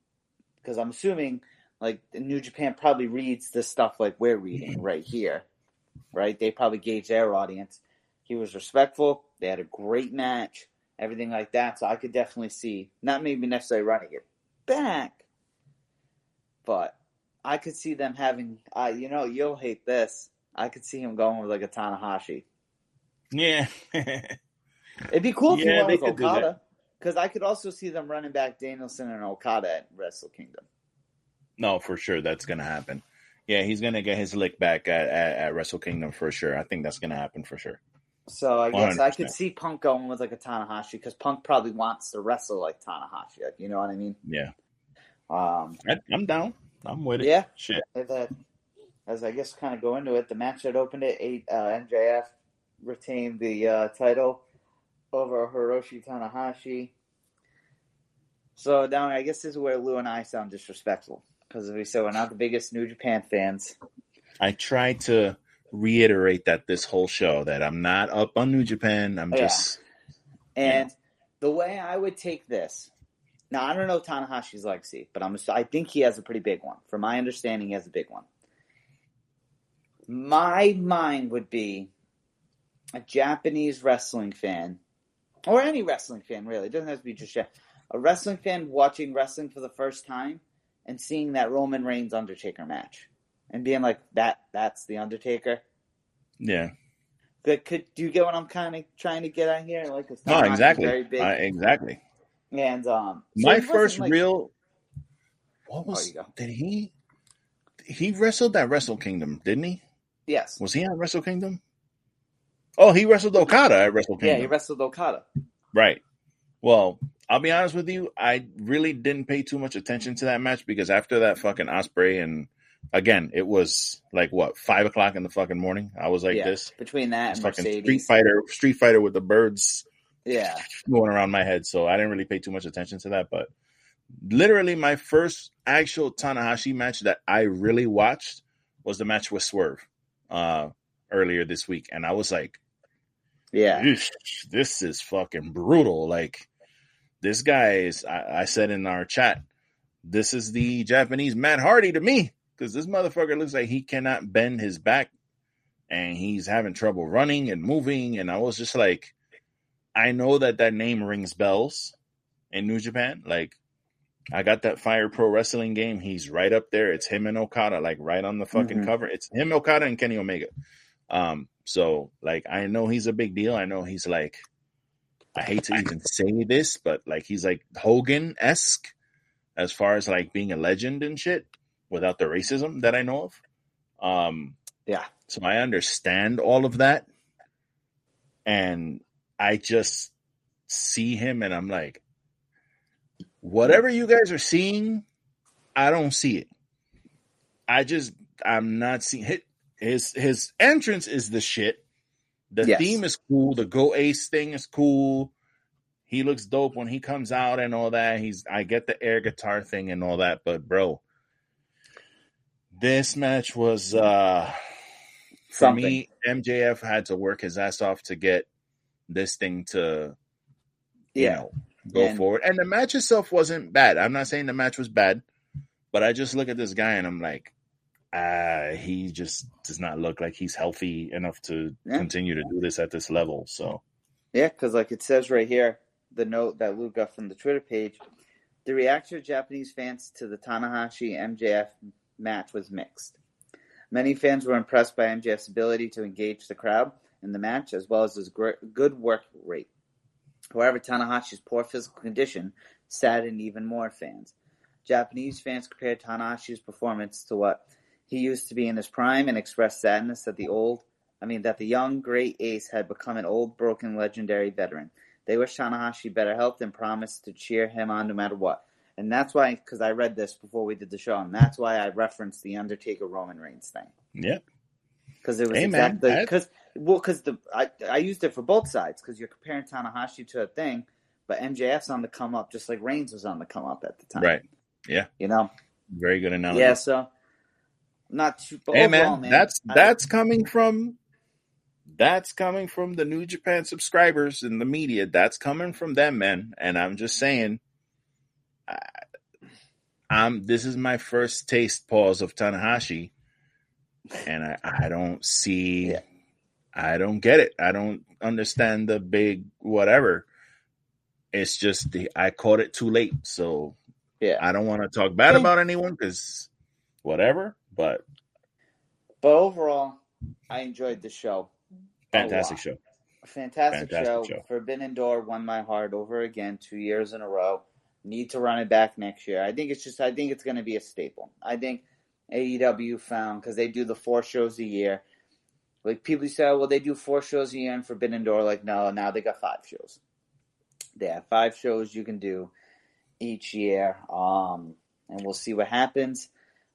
because I'm assuming like New Japan probably reads the stuff like we're reading right here, right? They probably gauge their audience. He was respectful. They had a great match, everything like that. So I could definitely see not maybe necessarily running it back, but I could see them having. Uh, you know, you'll hate this. I could see him going with like a Tanahashi. Yeah. It'd be cool if Yeah, you went with. Okada. Because I could also see them running back Danielson and Okada at Wrestle Kingdom. No, for sure, that's gonna happen. Yeah, he's gonna get his lick back at, at, at Wrestle Kingdom for sure. I think that's gonna happen for sure. So I guess I could see Punk going with like a Tanahashi because Punk probably wants to wrestle like Tanahashi. like, You know what I mean? Yeah, Um, I, I'm down. I'm with it. yeah. Shit. That, as I guess kind of go into it, the match that opened it, eight uh, MJF retained the uh, title over Hiroshi Tanahashi. So now I guess this is where Lou and I sound disrespectful because we said we're not the biggest New Japan fans. I tried to reiterate that this whole show that I'm not up on New Japan. I'm Yeah. just And the way I would take this, now I don't know Tanahashi's legacy, but I'm I think he has a pretty big one. From my understanding, he has a big one. My mind would be a Japanese wrestling fan, or any wrestling fan really. It doesn't have to be just Ja- a wrestling fan watching wrestling for the first time and seeing that Roman Reigns Undertaker match and being like, "That that's the Undertaker." yeah. That could do you get what I'm kind of trying to get at here? Like, 'cause No, exactly. Very big. I, exactly. And um, so My first like- real. What Oh, was? go. did he? He wrestled that Wrestle Kingdom, didn't he? Yes, Was he on Wrestle Kingdom? Oh, he wrestled Okada at Wrestle Kingdom. yeah, he wrestled Okada. Right. Well, I'll be honest with you. I really didn't pay too much attention to that match because after that fucking Ospreay and again, it was like what five o'clock in the fucking morning. I was like Yeah, this. between that and fucking Street Fighter, Street Fighter with the birds Yeah, going around my head. So I didn't really pay too much attention to that. But literally, my first actual Tanahashi match that I really watched was the match with Swerve uh, earlier this week, and I was like, yeah, this is fucking brutal. Like this guy is. I, I said in our chat, this is the Japanese Matt Hardy to me because this motherfucker looks like he cannot bend his back, and he's having trouble running and moving. And I was just like, I know that that name rings bells in New Japan. Like. I got that Fire Pro Wrestling game. He's right up there. It's him and Okada, like right on the fucking Mhm. cover. It's him, Okada, and Kenny Omega. Um, so like I know he's a big deal. I know he's like I hate to even say this, but like he's like Hogan esque as far as like being a legend and shit without the racism that I know of. Um yeah, so I understand all of that. And I just see him and I'm like, whatever you guys are seeing, I don't see it. I just I'm not seeing his his his entrance is the shit. The Yes. theme is cool. The Go Ace thing is cool. He looks dope when he comes out and all that. He's I get the air guitar thing and all that, but bro, this match was uh for Something. me, MJF had to work his ass off to get this thing to you yeah. know go And- forward. And the match itself wasn't bad. I'm not saying the match was bad, but I just look at this guy and I'm like, uh, he just does not look like he's healthy enough to Yeah. continue to do this at this level. So Yeah, because like it says right here, the note that Luke got from the Twitter page, the reaction of Japanese fans to the Tanahashi MJF match was mixed. Many fans were impressed by MJF's ability to engage the crowd in the match, as well as his gr- good work rate. However, Tanahashi's poor physical condition saddened even more fans. Japanese fans compared Tanahashi's performance to what he used to be in his prime and expressed sadness that the old I mean, that the young great ace had become an old, broken, legendary veteran. They wish Tanahashi better health and promised to cheer him on no matter what. And that's why, because I read this before we did the show, and that's why I referenced the Undertaker Roman Reigns thing. yeah, Because it was man, exactly because well, because the I I used it for both sides because you're comparing Tanahashi to a thing, but MJF's on the come up just like Reigns was on the come up at the time. right. Yeah. You know. Very good analogy. Yeah. So not too. But hey overall, man, that's I- that's coming from that's coming from the New Japan subscribers and the media. That's coming from them, man. And I'm just saying, I, I'm this is my first taste pause of Tanahashi, and I I don't see, Yeah. I don't get it. I don't understand the big whatever. It's just the I caught it too late, so yeah. I don't want to talk bad about anyone because whatever. But But overall, I enjoyed the show. fantastic show. Fantastic, Fantastic show. show. Forbidden Door won my heart over again, two years in a row. Need to run it back next year. I think it's just. I think it's going to be a staple. I think AEW found because they do the four shows a year. Like people say, well, they do four shows a year in Forbidden Door. Like no, now they got five shows. They have five shows you can do each year, um, and we'll see what happens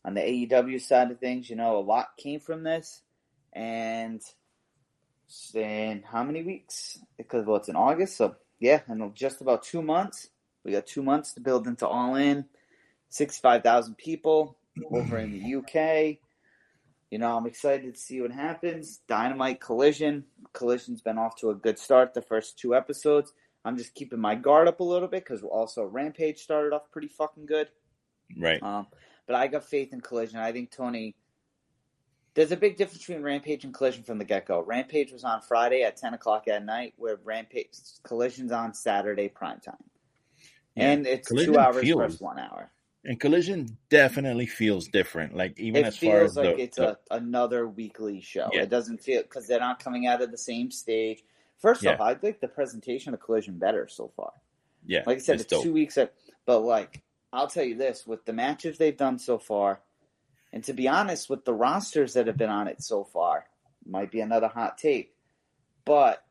on the AEW side of things. You know, a lot came from this, and in how many weeks? Because well, it's in August, so yeah, in just about two months. We got two months to build into All In. Sixty-five thousand people over in the UK. You know, I'm excited to see what happens. Dynamite Collision. Collision's been off to a good start the first two episodes. I'm just keeping my guard up a little bit because also Rampage started off pretty fucking good. Right. Um, but I got faith in Collision. I think Tony. There's a big difference between Rampage and Collision from the get go. Rampage was on Friday at 10 o'clock at night, where Rampage Collision's on Saturday prime time, Yeah, and it's Collision two hours feels- versus one hour. And Collision definitely feels different. Like even It as far as feels like the, it's the- a, another weekly show. Yeah. It doesn't feel because they're not coming out of the same stage. First Yeah. off, I like the presentation of Collision better so far. yeah, Like I said, it's dope. two weeks. But like, I'll tell you this: with the matches they've done so far, and to be honest, with the rosters that have been on it so far, might be another hot take. But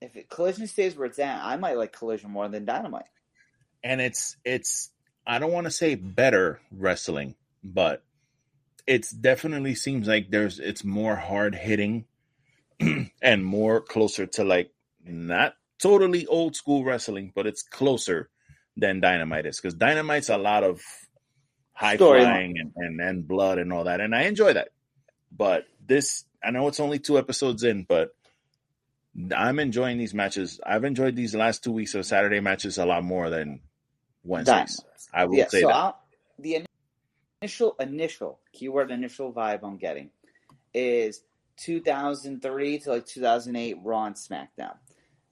if it, Collision stays where it's at, I might like Collision more than Dynamite. and it's it's I don't want to say better wrestling, but it's definitely seems like there's it's more hard hitting and more closer to like not totally old school wrestling, but it's closer than Dynamite is because Dynamite's a lot of high Storyline. flying and, and and blood and all that, and I enjoy that. But this, I know it's only two episodes in, but I'm enjoying these matches. I've enjoyed these last two weeks of Saturday matches a lot more than Wednesdays. Dynamite. I will yeah, say so that. I'll, the initial initial keyword initial vibe I'm getting is 2003 to like 2008 Raw and SmackDown.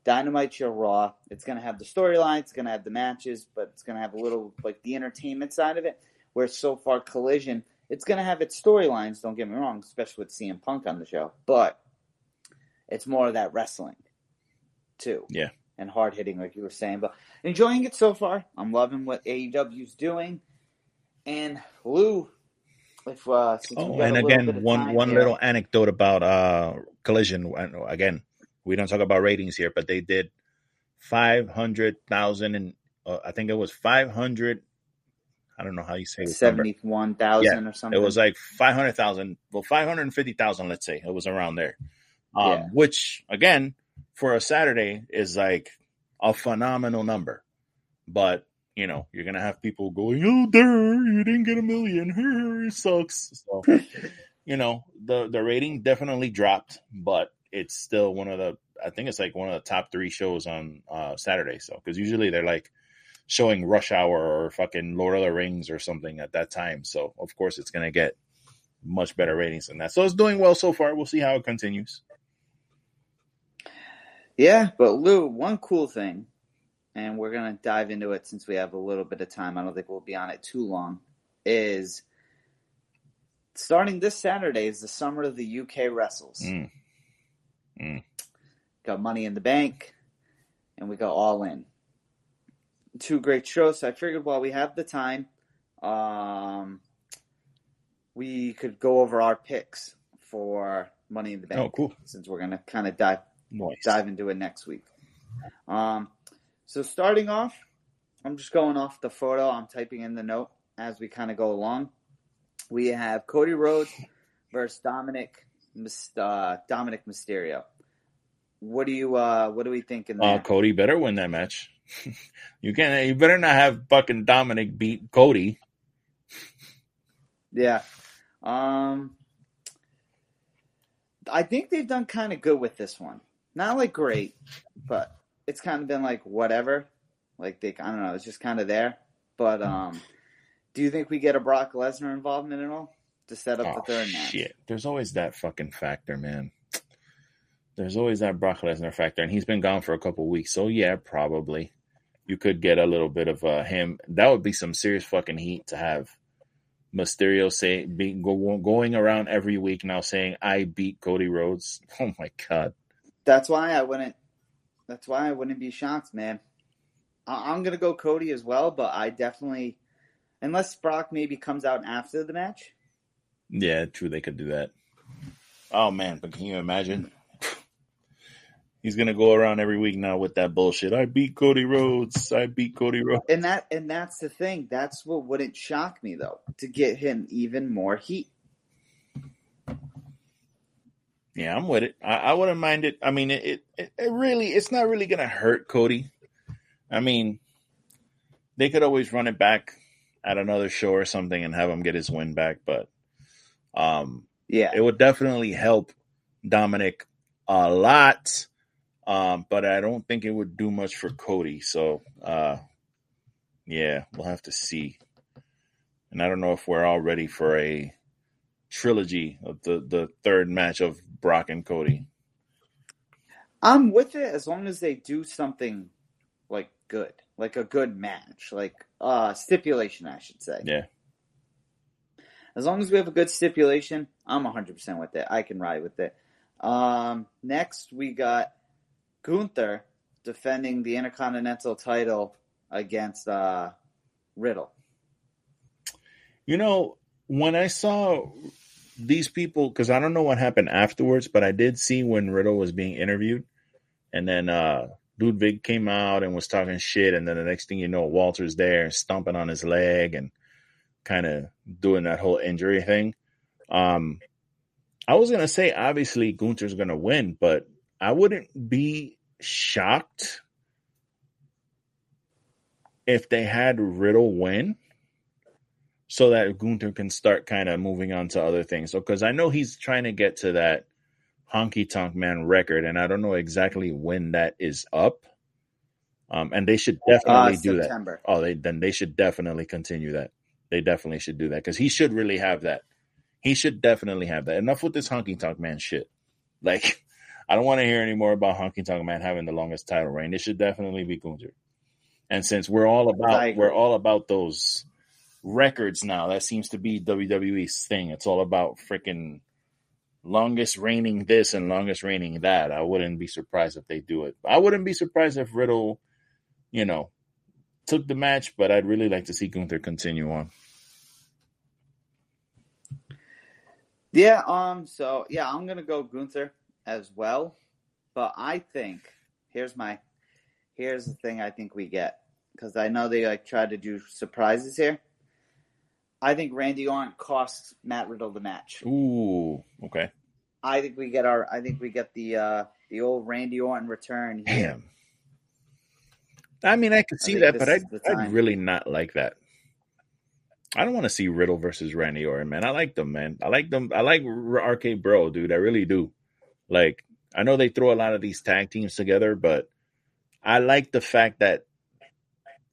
Dynamite your Raw. It's gonna have the storyline. It's gonna have the matches, but it's gonna have a little like the entertainment side of it. Where so far Collision, it's gonna have its storylines. Don't get me wrong, especially with CM Punk on the show, but it's more of that wrestling too. Yeah. And hard hitting, like you were saying. But enjoying it so far. I'm loving what AEW's doing. And Lou, if uh, since Oh, and a little bit again, one one here- little anecdote about uh collision. Again, we don't talk about ratings here, but they did five hundred thousand, and uh, I think it was five hundred. I don't know how you say this number. seventy-one thousand or something. It was like five hundred thousand, well, five hundred fifty thousand. Let's say it was around there. Um, Yeah. Which again, for a Saturday, is like a phenomenal number. But you know, you're gonna have people going, "Oh, there, you didn't get a million. It sucks." So, you know, the the rating definitely dropped, but it's still one of the. I think it's like one of the top three shows on uh, Saturday. So, because usually they're like showing Rush Hour or fucking Lord of the Rings or something at that time. So, of course, it's gonna get much better ratings than that. So, it's doing well so far. We'll see how it continues. Yeah, but Lou, one cool thing, and we're gonna dive into it since we have a little bit of time. I don't think we'll be on it too long. Is starting this Saturday is the summer of the UK wrestles. Mm. Mm. Got Money in the Bank, and we go All In. Two great shows. So I figured while we have the time, um, we could go over our picks for Money in the Bank. Oh, cool. Since we're gonna kind of dive Nice. dive into it next week. Um, so starting off, I'm just going off the photo. I'm typing in the note as we kind of go along. We have Cody Rhodes versus Dominik uh, Dominik Mysterio. What do you uh, what do we think in Uh. Cody better win that match. you can. You better not have fucking Dominik beat Cody. Yeah. Um, I think they've done kind of good with this one. Not like great, but it's kind of been like whatever. Like they, I don't know, it's just kind of there. But um, do you think we get a Brock Lesnar involvement at all to set up Oh, the third match? shit. There's always that fucking factor, man. There's always that Brock Lesnar factor, and he's been gone for a couple weeks. So yeah, probably you could get a little bit of uh, him. That would be some serious fucking heat to have Mysterio say be go, going around every week now saying I beat Cody Rhodes. Oh my god, That's why I wouldn't. That's why I wouldn't be shocked, man. I, I'm gonna go Cody as well, but I definitely, unless Brock maybe comes out after the match. Yeah, true. They could do that. Oh man, but can you imagine? He's gonna go around every week now with that bullshit. I beat Cody Rhodes. I beat Cody Rhodes. And that and that's the thing. That's what wouldn't shock me though, to get him even more heat. Yeah, I'm with it. I, I wouldn't mind it. I mean, it, it it really it's not really gonna hurt Cody. I mean, they could always run it back at another show or something and have him get his win back, but um, Yeah. it would definitely help Dominik a lot. Um, but I don't think it would do much for Cody. So, uh, yeah, we'll have to see. And I don't know if we're all ready for a trilogy of the, the third match of Brock and Cody. I'm with it as long as they do something like good, like a good match, like uh stipulation, I should say. Yeah. As long as we have a good stipulation, I'm 100% with it. I can ride with it. Um, next, we got Gunther defending the Intercontinental title against uh, Riddle. You know, when I saw these people, because I don't know what happened afterwards, but I did see when Riddle was being interviewed, and then uh Ludwig came out and was talking shit, and then the next thing you know, Walter's there stomping on his leg and kind of doing that whole injury thing. Um, I was gonna say obviously Gunther's gonna win, but I wouldn't be shocked if they had Riddle win so that Gunther can start kind of moving on to other things. So, because I know he's trying to get to that honky tonk man record, and I don't know exactly when that is up. Um, and they should definitely Uh, do that. Oh, they then they should definitely continue that. They definitely should do that because he should really have that. He should definitely have that. Enough with this honky tonk man shit. Like, I don't want to hear any more about honky tonk man having the longest title reign. It should definitely be Gunther. And since we're all about we're all about those records now, that seems to be WWE's thing. It's all about freaking longest reigning this and longest reigning that. I wouldn't be surprised if they do it. I wouldn't be surprised if Riddle, you know, took the match, but I'd really like to see Gunther continue on. Yeah, um, so yeah, I'm gonna go Gunther as well. But I think here's my here's the thing I think we get. Because I know they like try to do surprises here. I think Randy Orton costs Matt Riddle the match. Ooh, okay. I think we get our I think we get the uh the old Randy Orton return here. Damn. I mean, I could see think that, but I'd, I'd really not like that. I don't want to see Riddle versus Randy Orton, man. I like them, man. I like them. I like RK Bro, dude. I really do. Like, I know they throw a lot of these tag teams together, but I like the fact that,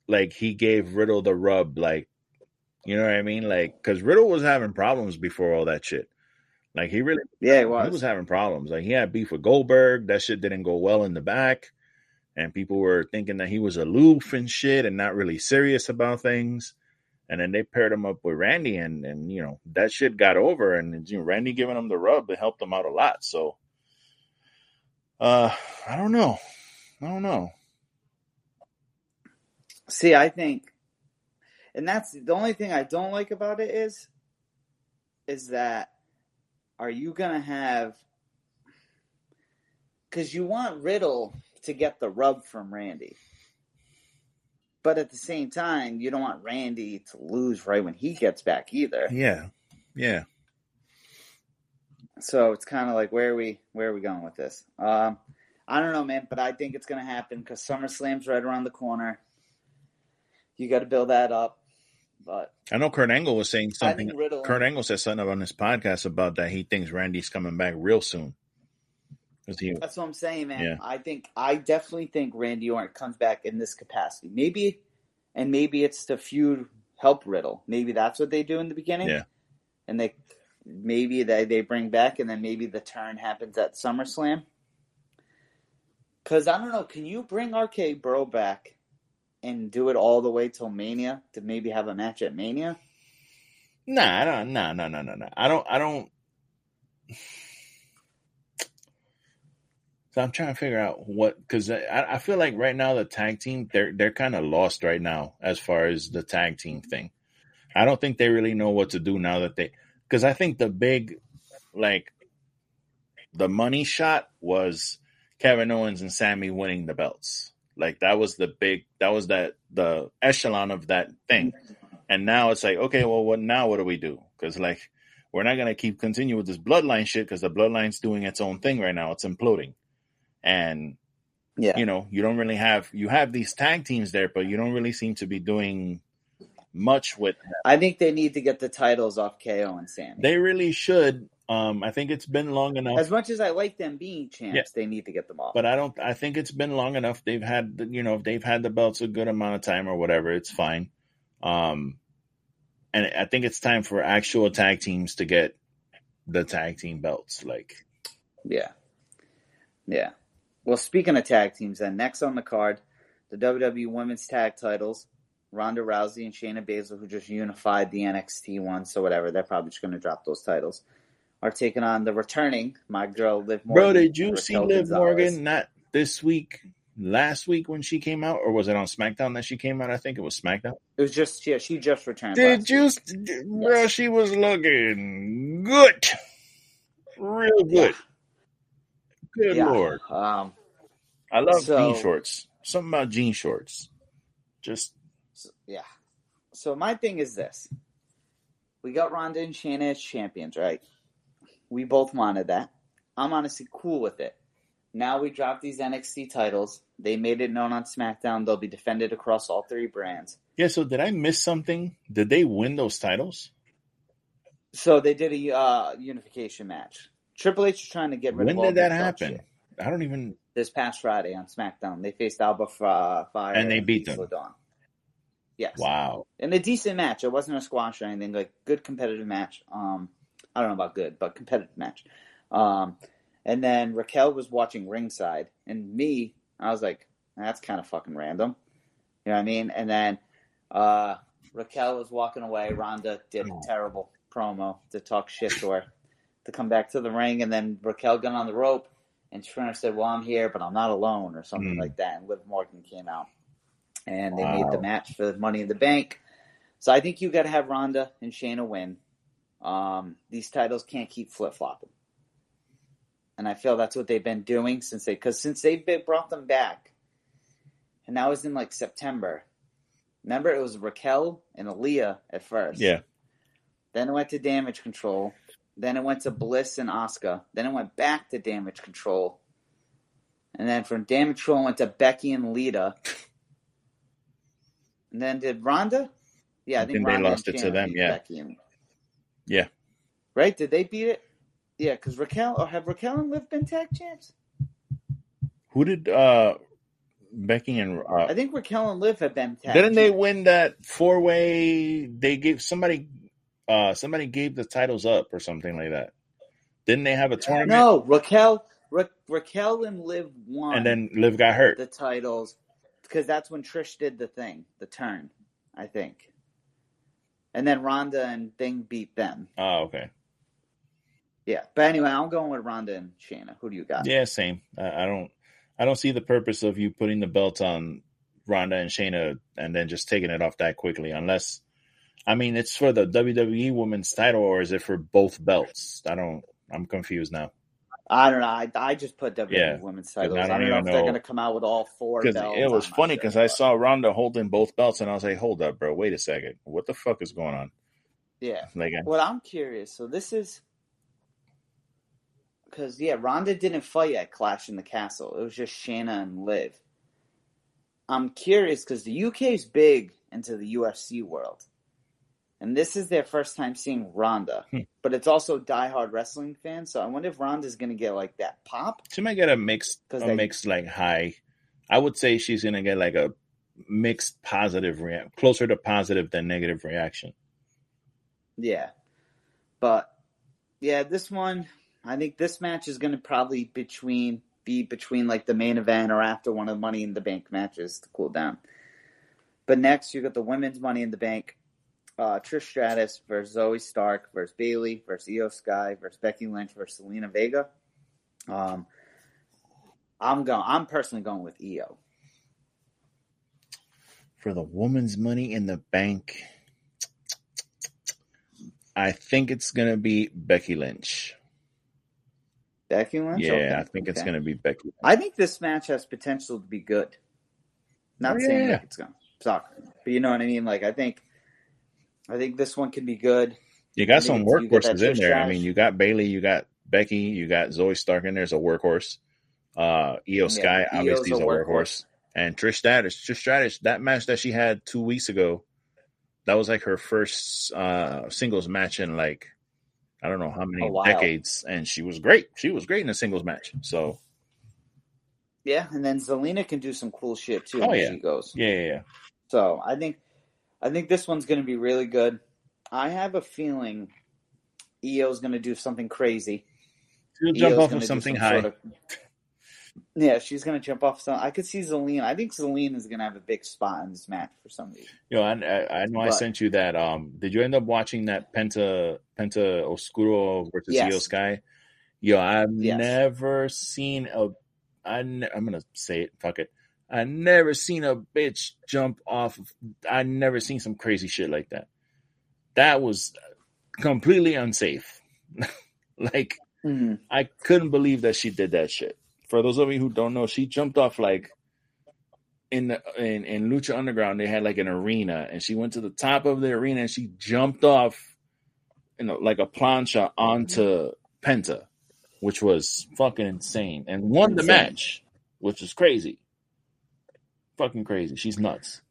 like, he gave Riddle the rub. Like, you know what I mean? Like, because Riddle was having problems before all that shit. Like, he really Yeah, he was. he was having problems. Like he had beef with Goldberg. That shit didn't go well in the back. And people were thinking that he was aloof and shit and not really serious about things. And then they paired him up with Randy and and you know, that shit got over and you know, Randy giving him the rub it helped him out a lot. So uh I don't know. I don't know. See, I think, and that's the only thing I don't like about it is, is that are you gonna have? Because you want Riddle to get the rub from Randy, but at the same time, you don't want Randy to lose right when he gets back either. Yeah. Yeah. So it's kind of like where are we where are we going with this? Um, I don't know, man, but I think it's gonna happen because SummerSlam's right around the corner. You got to build that up, but I know Kurt Angle was saying something Riddle. Kurt Angle said something on his podcast about that he thinks Randy's coming back real soon. he That's what I'm saying, man. Yeah. I think I definitely think Randy Orton comes back in this capacity. Maybe, and maybe it's to feud help Riddle. Maybe that's what they do in the beginning. Yeah. And they maybe they they bring back, and then maybe the turn happens at SummerSlam. Because I don't know, can you bring RK Bro back and do it all the way till Mania to maybe have a match at Mania? Nah, I don't. Nah, no, no, no, no. I don't. I don't. So I'm trying to figure out what because I, I feel like right now the tag team they're they're kind of lost right now as far as the tag team mm-hmm. thing. I don't think they really know what to do now that they because I think the big like the money shot was Kevin Owens and Sami winning the belts. Like that was the big that was that the echelon of that thing. And now it's like, okay, well what now what do we do? Because like we're not gonna keep continue with this bloodline shit because the bloodline's doing its own thing right now. It's imploding. And Yeah. you know, you don't really have you have these tag teams there, but you don't really seem to be doing much with I think they need to get the titles off KO and Sami. they really should. Um I think it's been long enough. as much as I like them being champs, Yeah. they need to get them off. but I don't. I think it's been long enough. They've had, the- you know, if they've had the belts a good amount of time or whatever, it's fine. Um, and I think it's time for actual tag teams to get the tag team belts. Like, Yeah. Yeah. Well, speaking of tag teams, then next on the card, the WWE Women's Tag Titles, Ronda Rousey and Shayna Baszler, who just unified the NXT one, so whatever, they're probably just going to drop those titles, are taking on the returning my girl Liv Morgan. bro, did you see Liv Gonzalez. Morgan not this week? Last week when she came out, or was it on SmackDown that she came out? I think it was SmackDown. It was just yeah, she just returned. Did you, week. bro? She was looking good, real good. Good Yeah. lord. Um, I love So- jean shorts. Something about jean shorts. Just So, yeah. So my thing is this: we got Ronda and Shayna as champions, right? We both wanted that. I'm honestly cool with it. Now we drop these NXT titles. They made it known on SmackDown they'll be defended across all three brands. yeah. So did I miss something? Did they win those titles? So they did a uh, unification match. Triple H is trying to get rid When of When did that happen? shit. I don't even. This past Friday on SmackDown, they faced Alba Fa- Fyre And they beat them. Dawn. Yes. Wow. in a decent match. It wasn't a squash or anything. Like good competitive match. Um, I don't know about good, but competitive match. Um, and then Raquel was watching ringside, and me, I was like, that's kind of fucking random. You know what I mean? And then uh, Raquel was walking away. Ronda did a terrible promo to talk shit to her to come back to the ring, and then Raquel got on the rope, and Trina said, "Well, I'm here, but I'm not alone," or something Mm. like that. And Liv Morgan came out, and they Wow. made the match for the Money in the Bank. So I think you got to have Ronda and Shayna win. Um, these titles can't keep flip flopping, and I feel that's what they've been doing since they because since they've been, brought them back, and that was in like September. Remember, it was Raquel and Aaliyah at first. Yeah. Then it went to Damage Control. Then it went to Bliss and Asuka. Then it went back to Damage Control. And then from Damage Control it went to Becky and Lita. And then did Ronda? Yeah, I, I think, think they lost it to them, yeah. Becky and, Yeah. right? Did they beat it? Yeah, because Raquel or have Raquel and Liv been tag champs? Who did uh Becky and uh, I think Raquel and Liv have been tag. didn't they win that four way? They gave somebody uh somebody gave the titles up or something like that. Didn't they have a tournament? No, Raquel, Ra- Raquel and Liv won. And then Liv got hurt. the titles because that's when Trish did the thing, the turn, I think. And then Ronda and Thing beat them. Oh, okay. Yeah, but anyway, I'm going with Ronda and Shayna. Who do you got? Yeah, same. I, I don't. I don't see the purpose of you putting the belt on Ronda and Shayna and then just taking it off that quickly, unless. I mean, it's for the WWE Women's Title, or is it for both belts? I don't. I'm confused now. I don't know. I, I just put WWE Yeah, Women's titles. I I don't don't, know if they're going to come out with all four Because belts. it was funny sure, because I saw Ronda holding both belts, and I was like, "Hold up, bro! Wait a second! What the fuck is going on?" Yeah. Like, I- What I'm curious. So this is because yeah, Ronda didn't fight at Clash in the Castle. It was just Shayna and Liv. I'm curious because the UK is big into the UFC world, and this is their first time seeing Ronda. Hmm. but it's also diehard wrestling fans. So I wonder if Ronda's going to get like that pop. she might get a mixed, a they- mixed like high. I would say she's gonna get like a mixed positive reaction, closer to positive than negative reaction. Yeah, but yeah, this one I think this match is going to probably between be between like the main event or after one of the Money in the Bank matches to cool down. But next, you got the women's Money in the Bank. Uh, Trish Stratus versus Zoey Stark versus Bayley versus Iyo Sky versus Becky Lynch versus Zelina Vega. Um, I'm going. I'm personally going with Iyo. For the woman's money in the bank, I think it's gonna be Becky Lynch. Becky Lynch. Yeah, Okay, I think it's okay. gonna be Becky. I think this match has potential to be good. Not Oh, saying yeah. like it's going to suck, but you know what I mean. Like I think, I think this one can be good. You got some workhorses in there. I mean, you got Bayley, you got Becky, you got Zoey Stark in there as a workhorse. Uh, Iyo Sky Iyo's obviously is a a workhorse. workhorse, and Trish Stratus. Trish Stratus, that match that she had two weeks ago, that was like her first uh singles match in like I don't know how many decades, and she was great. She was great in a singles match. So Yeah, and then Zelina can do some cool shit too Oh, yeah. she goes. yeah, yeah, yeah. So I think, I think this one's going to be really good. I have a feeling Iyo's going to do something crazy. she'll jump off of something some high. sort of- yeah, she's going to jump off some. I could see Zelina. I think Zelina is going to have a big spot in this match for some reason. Yo, I, I, I know I sent you that. Um, did you end up watching that Penta Penta Oscuro versus Yes. Io Sky? Yo, I've Yes. never seen a. I ne- I'm gonna say it. Fuck it. I never seen a bitch jump off. Of, I never seen some crazy shit like that. That was completely unsafe. like Mhm. I couldn't believe that she did that shit. For those of you who don't know, she jumped off like in the in, in Lucha Underground. They had like an arena, and she went to the top of the arena and she jumped off, you know, like a plancha onto Penta, which was fucking insane, and won the match, which is crazy. Fucking crazy. She's nuts.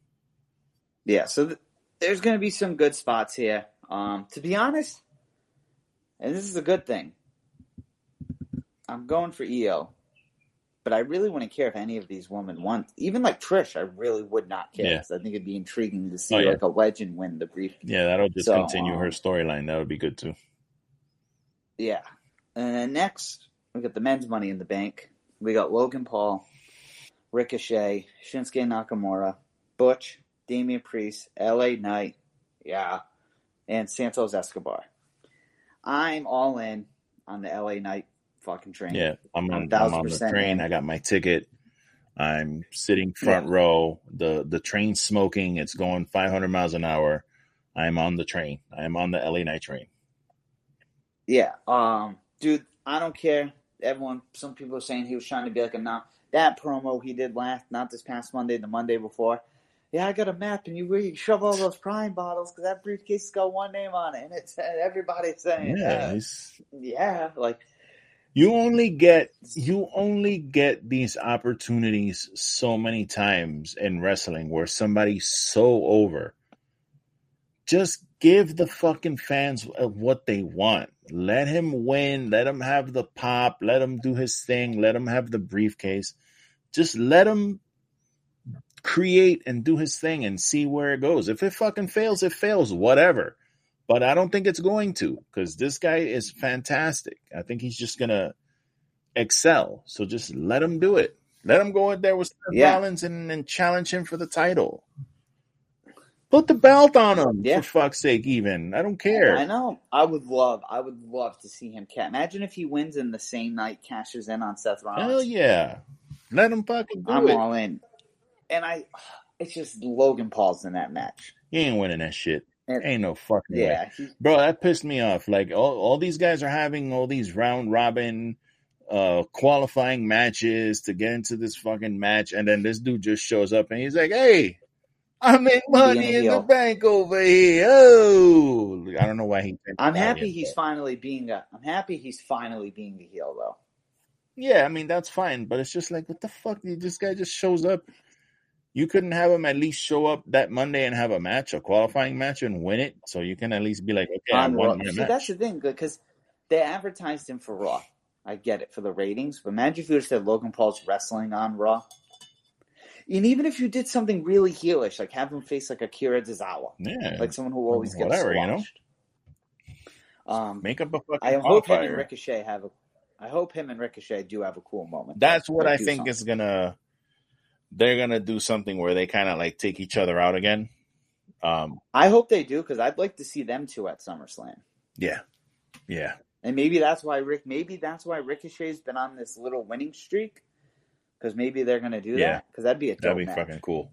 Yeah, so th- there's going to be some good spots here. Um, to be honest, and this is a good thing. I'm going for Iyo, but I really wouldn't care if any of these women won. Even like Trish, I really would not care Yeah. I think it'd be intriguing to see Oh, yeah. like a legend win the brief. Yeah, that'll just So, continue her um, storyline. That would be good too. Yeah. And then next, we got the men's money in the bank. We got Logan Paul, Ricochet, Shinsuke Nakamura, Butch, Damian Priest, LA Knight, yeah, and Santos Escobar. I'm all in on the LA Knight fucking train. Yeah, I'm on, I'm on the train. in. I got my ticket. I'm sitting front Yeah. row. The the train smoking. It's going 500 miles an hour. I'm on the train. I'm on the LA Knight train. Yeah. Um, dude, I don't care. Everyone, some people are saying he was trying to be like a not that promo he did last, not this past Monday, the Monday before. Yeah, I got a map, and you really shove all those prime bottles because that briefcase has got one name on it, and it's everybody's saying, Yeah, yeah, like you only get you only get these opportunities so many times in wrestling where somebody's so over. Just give the fucking fans what they want. Let him win. Let him have the pop. Let him do his thing. Let him have the briefcase. Just let him create and do his thing and see where it goes. If it fucking fails, it fails. Whatever. But I don't think it's going to because this guy is fantastic. I think he's just gonna excel. So just let him do it. Let him go in there with Seth Yeah. Rollins and, and challenge him for the title. Put the belt on him Yeah. for fuck's sake. Even I don't care. I know. I would love, I would love to see him. Imagine if he wins in the same night, cashes in on Seth Rollins. Hell yeah. Let him fucking do I'm it. all in, and I, it's just Logan Paul's in that match. He ain't winning that shit. Ain't no fucking way. Yeah, he, Bro, that pissed me off. Like all, all these guys are having all these round robin uh qualifying matches to get into this fucking match and then this dude just shows up and he's like, Hey, I make money in the bank over here. Oh I don't know why he I'm happy he's finally being a. I'm happy he's finally being the heel though. Yeah, I mean that's fine, but it's just like what the fuck? This guy just shows up. You couldn't have him at least show up that Monday and have a match, a qualifying match, and win it, so you can at least be like, okay, I on won my match. that's the thing, because they advertised him for Raw. I get it for the ratings, but imagine if you said Logan Paul's wrestling on Raw. And even if you did something really heelish, like have him face like Akira Tozawa, Yeah, like someone who always gets Whatever, you know? Um, make up a fucking I hope him and. Ricochet have a. I hope him and Ricochet do have a cool moment. That's what I think something. is gonna. They're gonna do something where they kind of like take each other out again. Um, I hope they do because I'd like to see them two at SummerSlam. yeah, yeah, And maybe that's why Rick. Maybe that's why Ricochet's been on this little winning streak Because maybe they're gonna do Yeah. that. Because that'd be a That'd be match. fucking cool.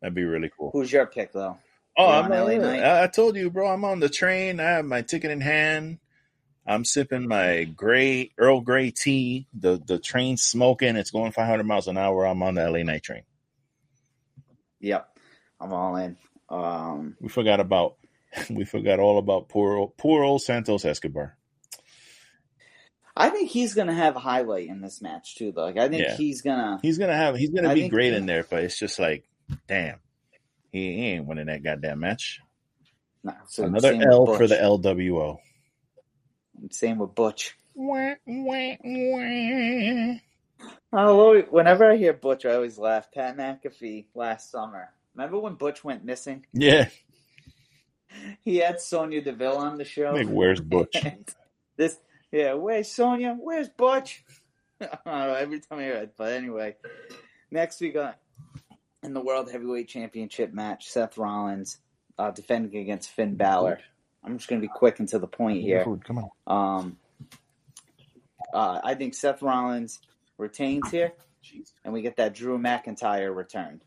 That'd be really cool. Who's your pick though? Oh, I'm on. I, I told you, bro. I'm on the train. I have my ticket in hand. I'm sipping my gray Earl Grey tea. The the train's smoking. It's going 500 miles an hour. I'm on the LA Knight train. Yep, I'm all in. Um, We forgot about we forgot all about poor old, poor old Santos Escobar. I think he's gonna have a highlight in this match too. Though, like I think Yeah. he's gonna. He's gonna have he's gonna I be great in there, but it's just like, damn, he, he ain't winning that goddamn match. Nah, so Another L for the LWO. Same with Butch. Oh, whenever I hear Butch, I always laugh. Pat McAfee last summer. Remember when Butch went missing? Yeah, He had Sonya Deville on the show. like where's Butch? this, yeah, where's Sonya? Where's Butch? Know, every time I hear it. But anyway, next we got in the World Heavyweight Championship match, Seth Rollins uh, defending against Finn Balor. I'm just going to be quick and to the point here. Come on. Um, uh, I think Seth Rollins retains here, and we get that Drew McIntyre return.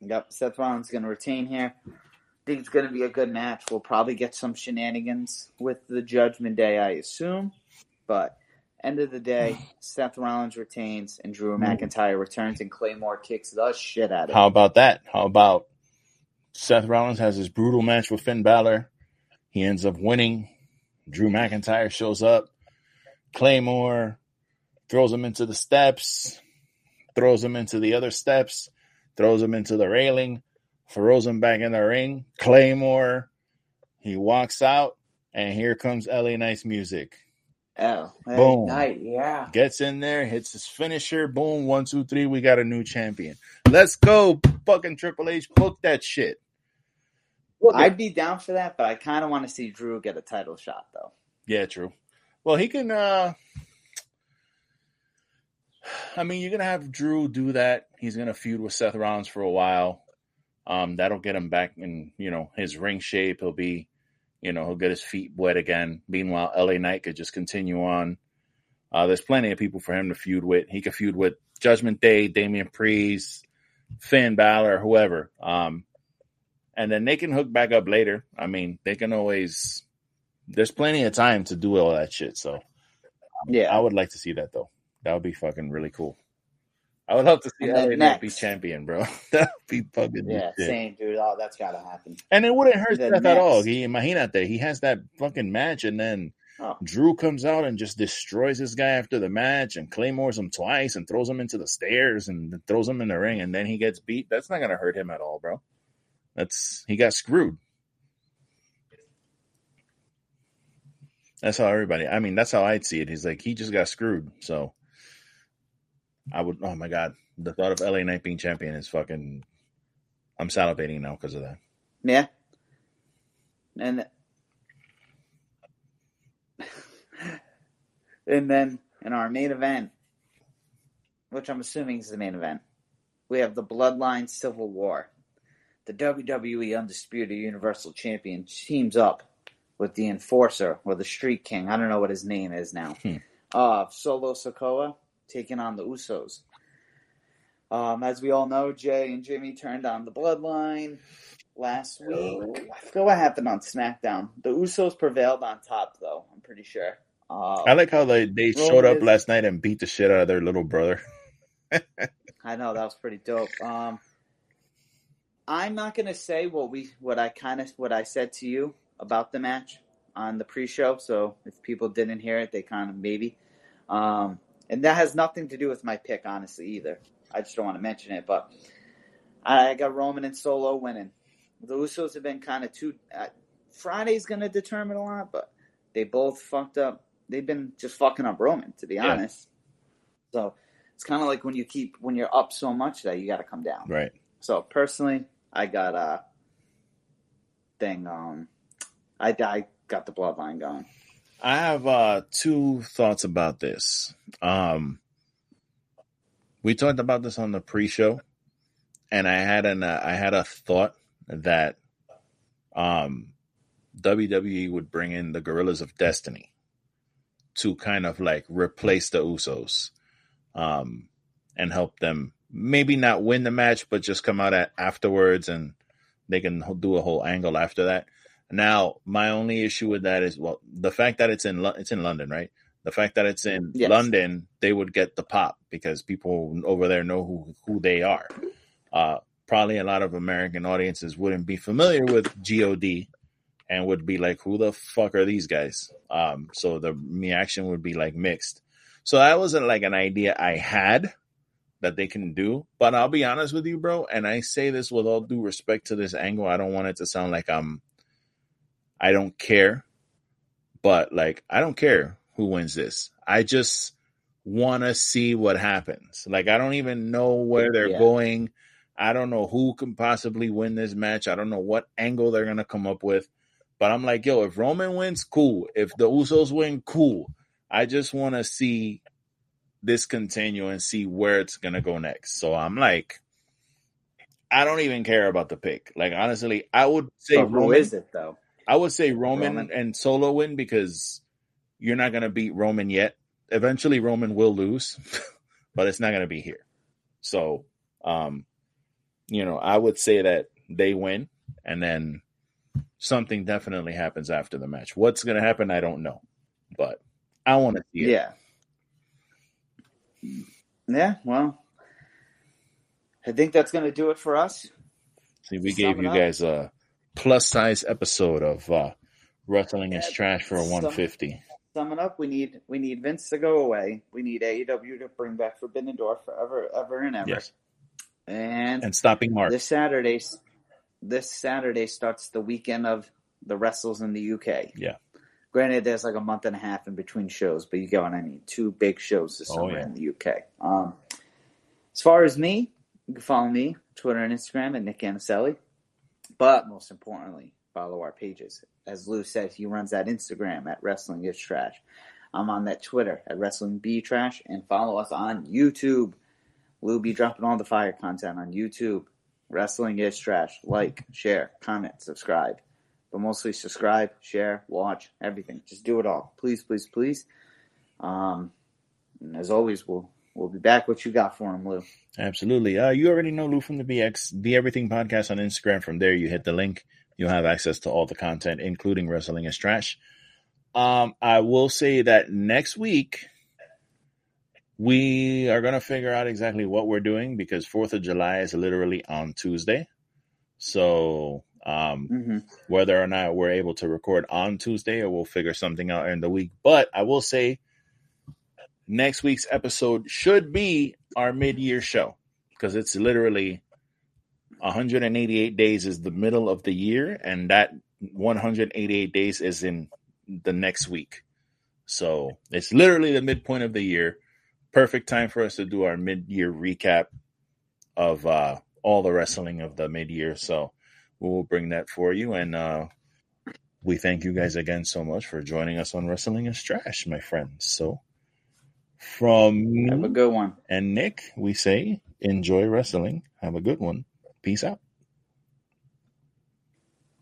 Yep, Seth Rollins is going to retain here. I think it's going to be a good match. We'll probably get some shenanigans with the Judgment Day, I assume. But end of the day, Seth Rollins retains, and Drew McIntyre returns, and Claymore kicks the shit out of him. How about that? How about Seth Rollins has his brutal match with Finn Balor? He ends up winning. Drew McIntyre shows up. Claymore throws him into the steps, throws him into the other steps, throws him into the railing, throws him back in the ring. Claymore, he walks out, and here comes LA Knight's music. Oh, Boom. night, yeah. Gets in there, hits his finisher. Boom, one, two, three. We got a new champion. Let's go, fucking Triple H. Book that shit. Book it. I'd be down for that, but I kind of want to see Drew get a title shot, though. yeah, true. Well, he can. uh I mean, you're gonna have Drew do that. He's gonna feud with Seth Rollins for a while. Um, that'll get him back in, you know, his ring shape. He'll be, you know, he'll get his feet wet again. Meanwhile, LA Knight could just continue on. Uh, there's plenty of people for him to feud with. He could feud with Judgment Day, Damian Priest, Finn Balor, whoever. Um, and then they can hook back up later. I mean, they can always. There's plenty of time to do all that shit. So Yeah. I would like to see that though. That would be fucking really cool. I would love to see LA be champion, bro. that would be fucking Yeah, same, dude. Oh, that's got to happen. And it wouldn't hurt Seth at all. He imagínate, he has that fucking match, and then Oh. Drew comes out and just destroys this guy after the match, and claymores him twice, and throws him into the stairs, and throws him in the ring, and then he gets beat. That's not gonna hurt him at all, bro. That's he got screwed. That's how everybody. I mean, that's how I'd see it. He's like he just got screwed. So I would. Oh my god, the thought of LA Knight being champion is fucking. I'm salivating now because of that. Yeah. And and then in our main event, which I'm assuming is the main event, we have the Bloodline Civil War. The WWE Undisputed Universal Champion teams up with the Enforcer or the Street King. I don't know what his name is now. Hmm. Uh, Solo Sikoa taking on the Usos. Um, as we all know, Jay and Jimmy turned on the Bloodline last week. I forgot what happened on SmackDown. The Usos prevailed on top, though. I'm pretty sure. Uh, I like how they, they Roman showed up is- last night and beat the shit out of their little brother. I know that was pretty dope. Um, I'm not gonna say what we what I kind of what I said to you about the match on the pre-show. So if people didn't hear it, they kind of maybe. Um, and that has nothing to do with my pick, honestly, either. I just don't want to mention it, but I got Roman and Solo winning. The Usos have been kind of too. Uh, Friday's gonna determine a lot, but they both fucked up. They've been just fucking up Roman, to be Yeah. honest. So it's kind of like when you keep when you're up so much that you got to come down. Right. So personally, I got a thing. Um, I I got the bloodline going. I have uh, two thoughts about this. Um, we talked about this on the pre-show, and I had an uh, I had a thought that um, WWE would bring in the Guerrillas of Destiny to kind of like replace the Usos. um, and help them maybe not win the match, but just come out at afterwards and they can do a whole angle after that. Now, my only issue with that is well, the fact that it's in Lo- it's in London, right? The fact that it's in Yes. London, they would get the pop because people over there know who who they are. Uh, probably a lot of American audiences wouldn't be familiar with God and would be like, "Who the fuck are these guys?" Um, so the reaction would be like mixed. So that wasn't like an idea I had that they can do. But I'll be honest with you, bro, and I say this with all due respect to this angle. I don't want it to sound like I'm I don't care. But like I don't care who wins this. I just want to see what happens. Like I don't even know where they're Yeah. going. I don't know who can possibly win this match. I don't know what angle they're going to come up with. But I'm like, yo, if Roman wins, cool. If the Usos win, cool. I just want to see this continue and see where it's going to go next. So I'm like, I don't even care about the pick. Like, honestly, I would say But who Roman. is it though? I would say Roman, Roman. and Solo win because you're not going to beat Roman yet. Eventually, Roman will lose, but it's not going to be here. So, um, you know, I would say that they win, and then something definitely happens after the match. What's going to happen, I don't know, but I want to see it. Yeah. Yeah, well, I think that's going to do it for us. See, we Sum gave you up. guys a plus size episode of uh, wrestling is trash for a 150. Summing up, we need we need Vince to go away. We need AEW to bring back Forbidden Door forever, ever and ever. Yes, And and stopping Mark. this Saturday, this Saturday starts the weekend of the wrestles in the UK. Yeah. Granted, there's like a month and a half in between shows, but you get what I mean. Two big shows this Oh, summer yeah. in the UK. Um, as far as me, you can follow me Twitter and Instagram at Nick Anicelli. But most importantly, follow our pages. As Lou said, he runs that Instagram at Wrestling is Trash. I'm on that Twitter at Wrestling Be Trash, and follow us on YouTube. We'll be dropping all the fire content on YouTube. Wrestling is trash. Like, share, comment, subscribe. But mostly subscribe, share, watch, everything. Just do it all. Please, please, please. Um, and as always, we'll we'll be back. What you got for him, Lou? Absolutely. Uh, you already know Lou from the BX, the Everything Podcast on Instagram. From there, you hit the link. You'll have access to all the content, including Wrestling is Trash. Um, I will say that next week we are going to figure out exactly what we're doing because Fourth of July is literally on Tuesday. So um, Mm-hmm. whether or not we're able to record on Tuesday or we'll figure something out in the week. But I will say next week's episode should be our mid year show because it's literally 188 days is the middle of the year, and that 188 days is in the next week. So it's literally the midpoint of the year. Perfect time for us to do our mid year recap of uh, all the wrestling of the mid year. So we will bring that for you. And uh, we thank you guys again so much for joining us on Wrestling is Trash, my friends. So from Have a good one. and Nick, we say enjoy wrestling. Have a good one. Peace out.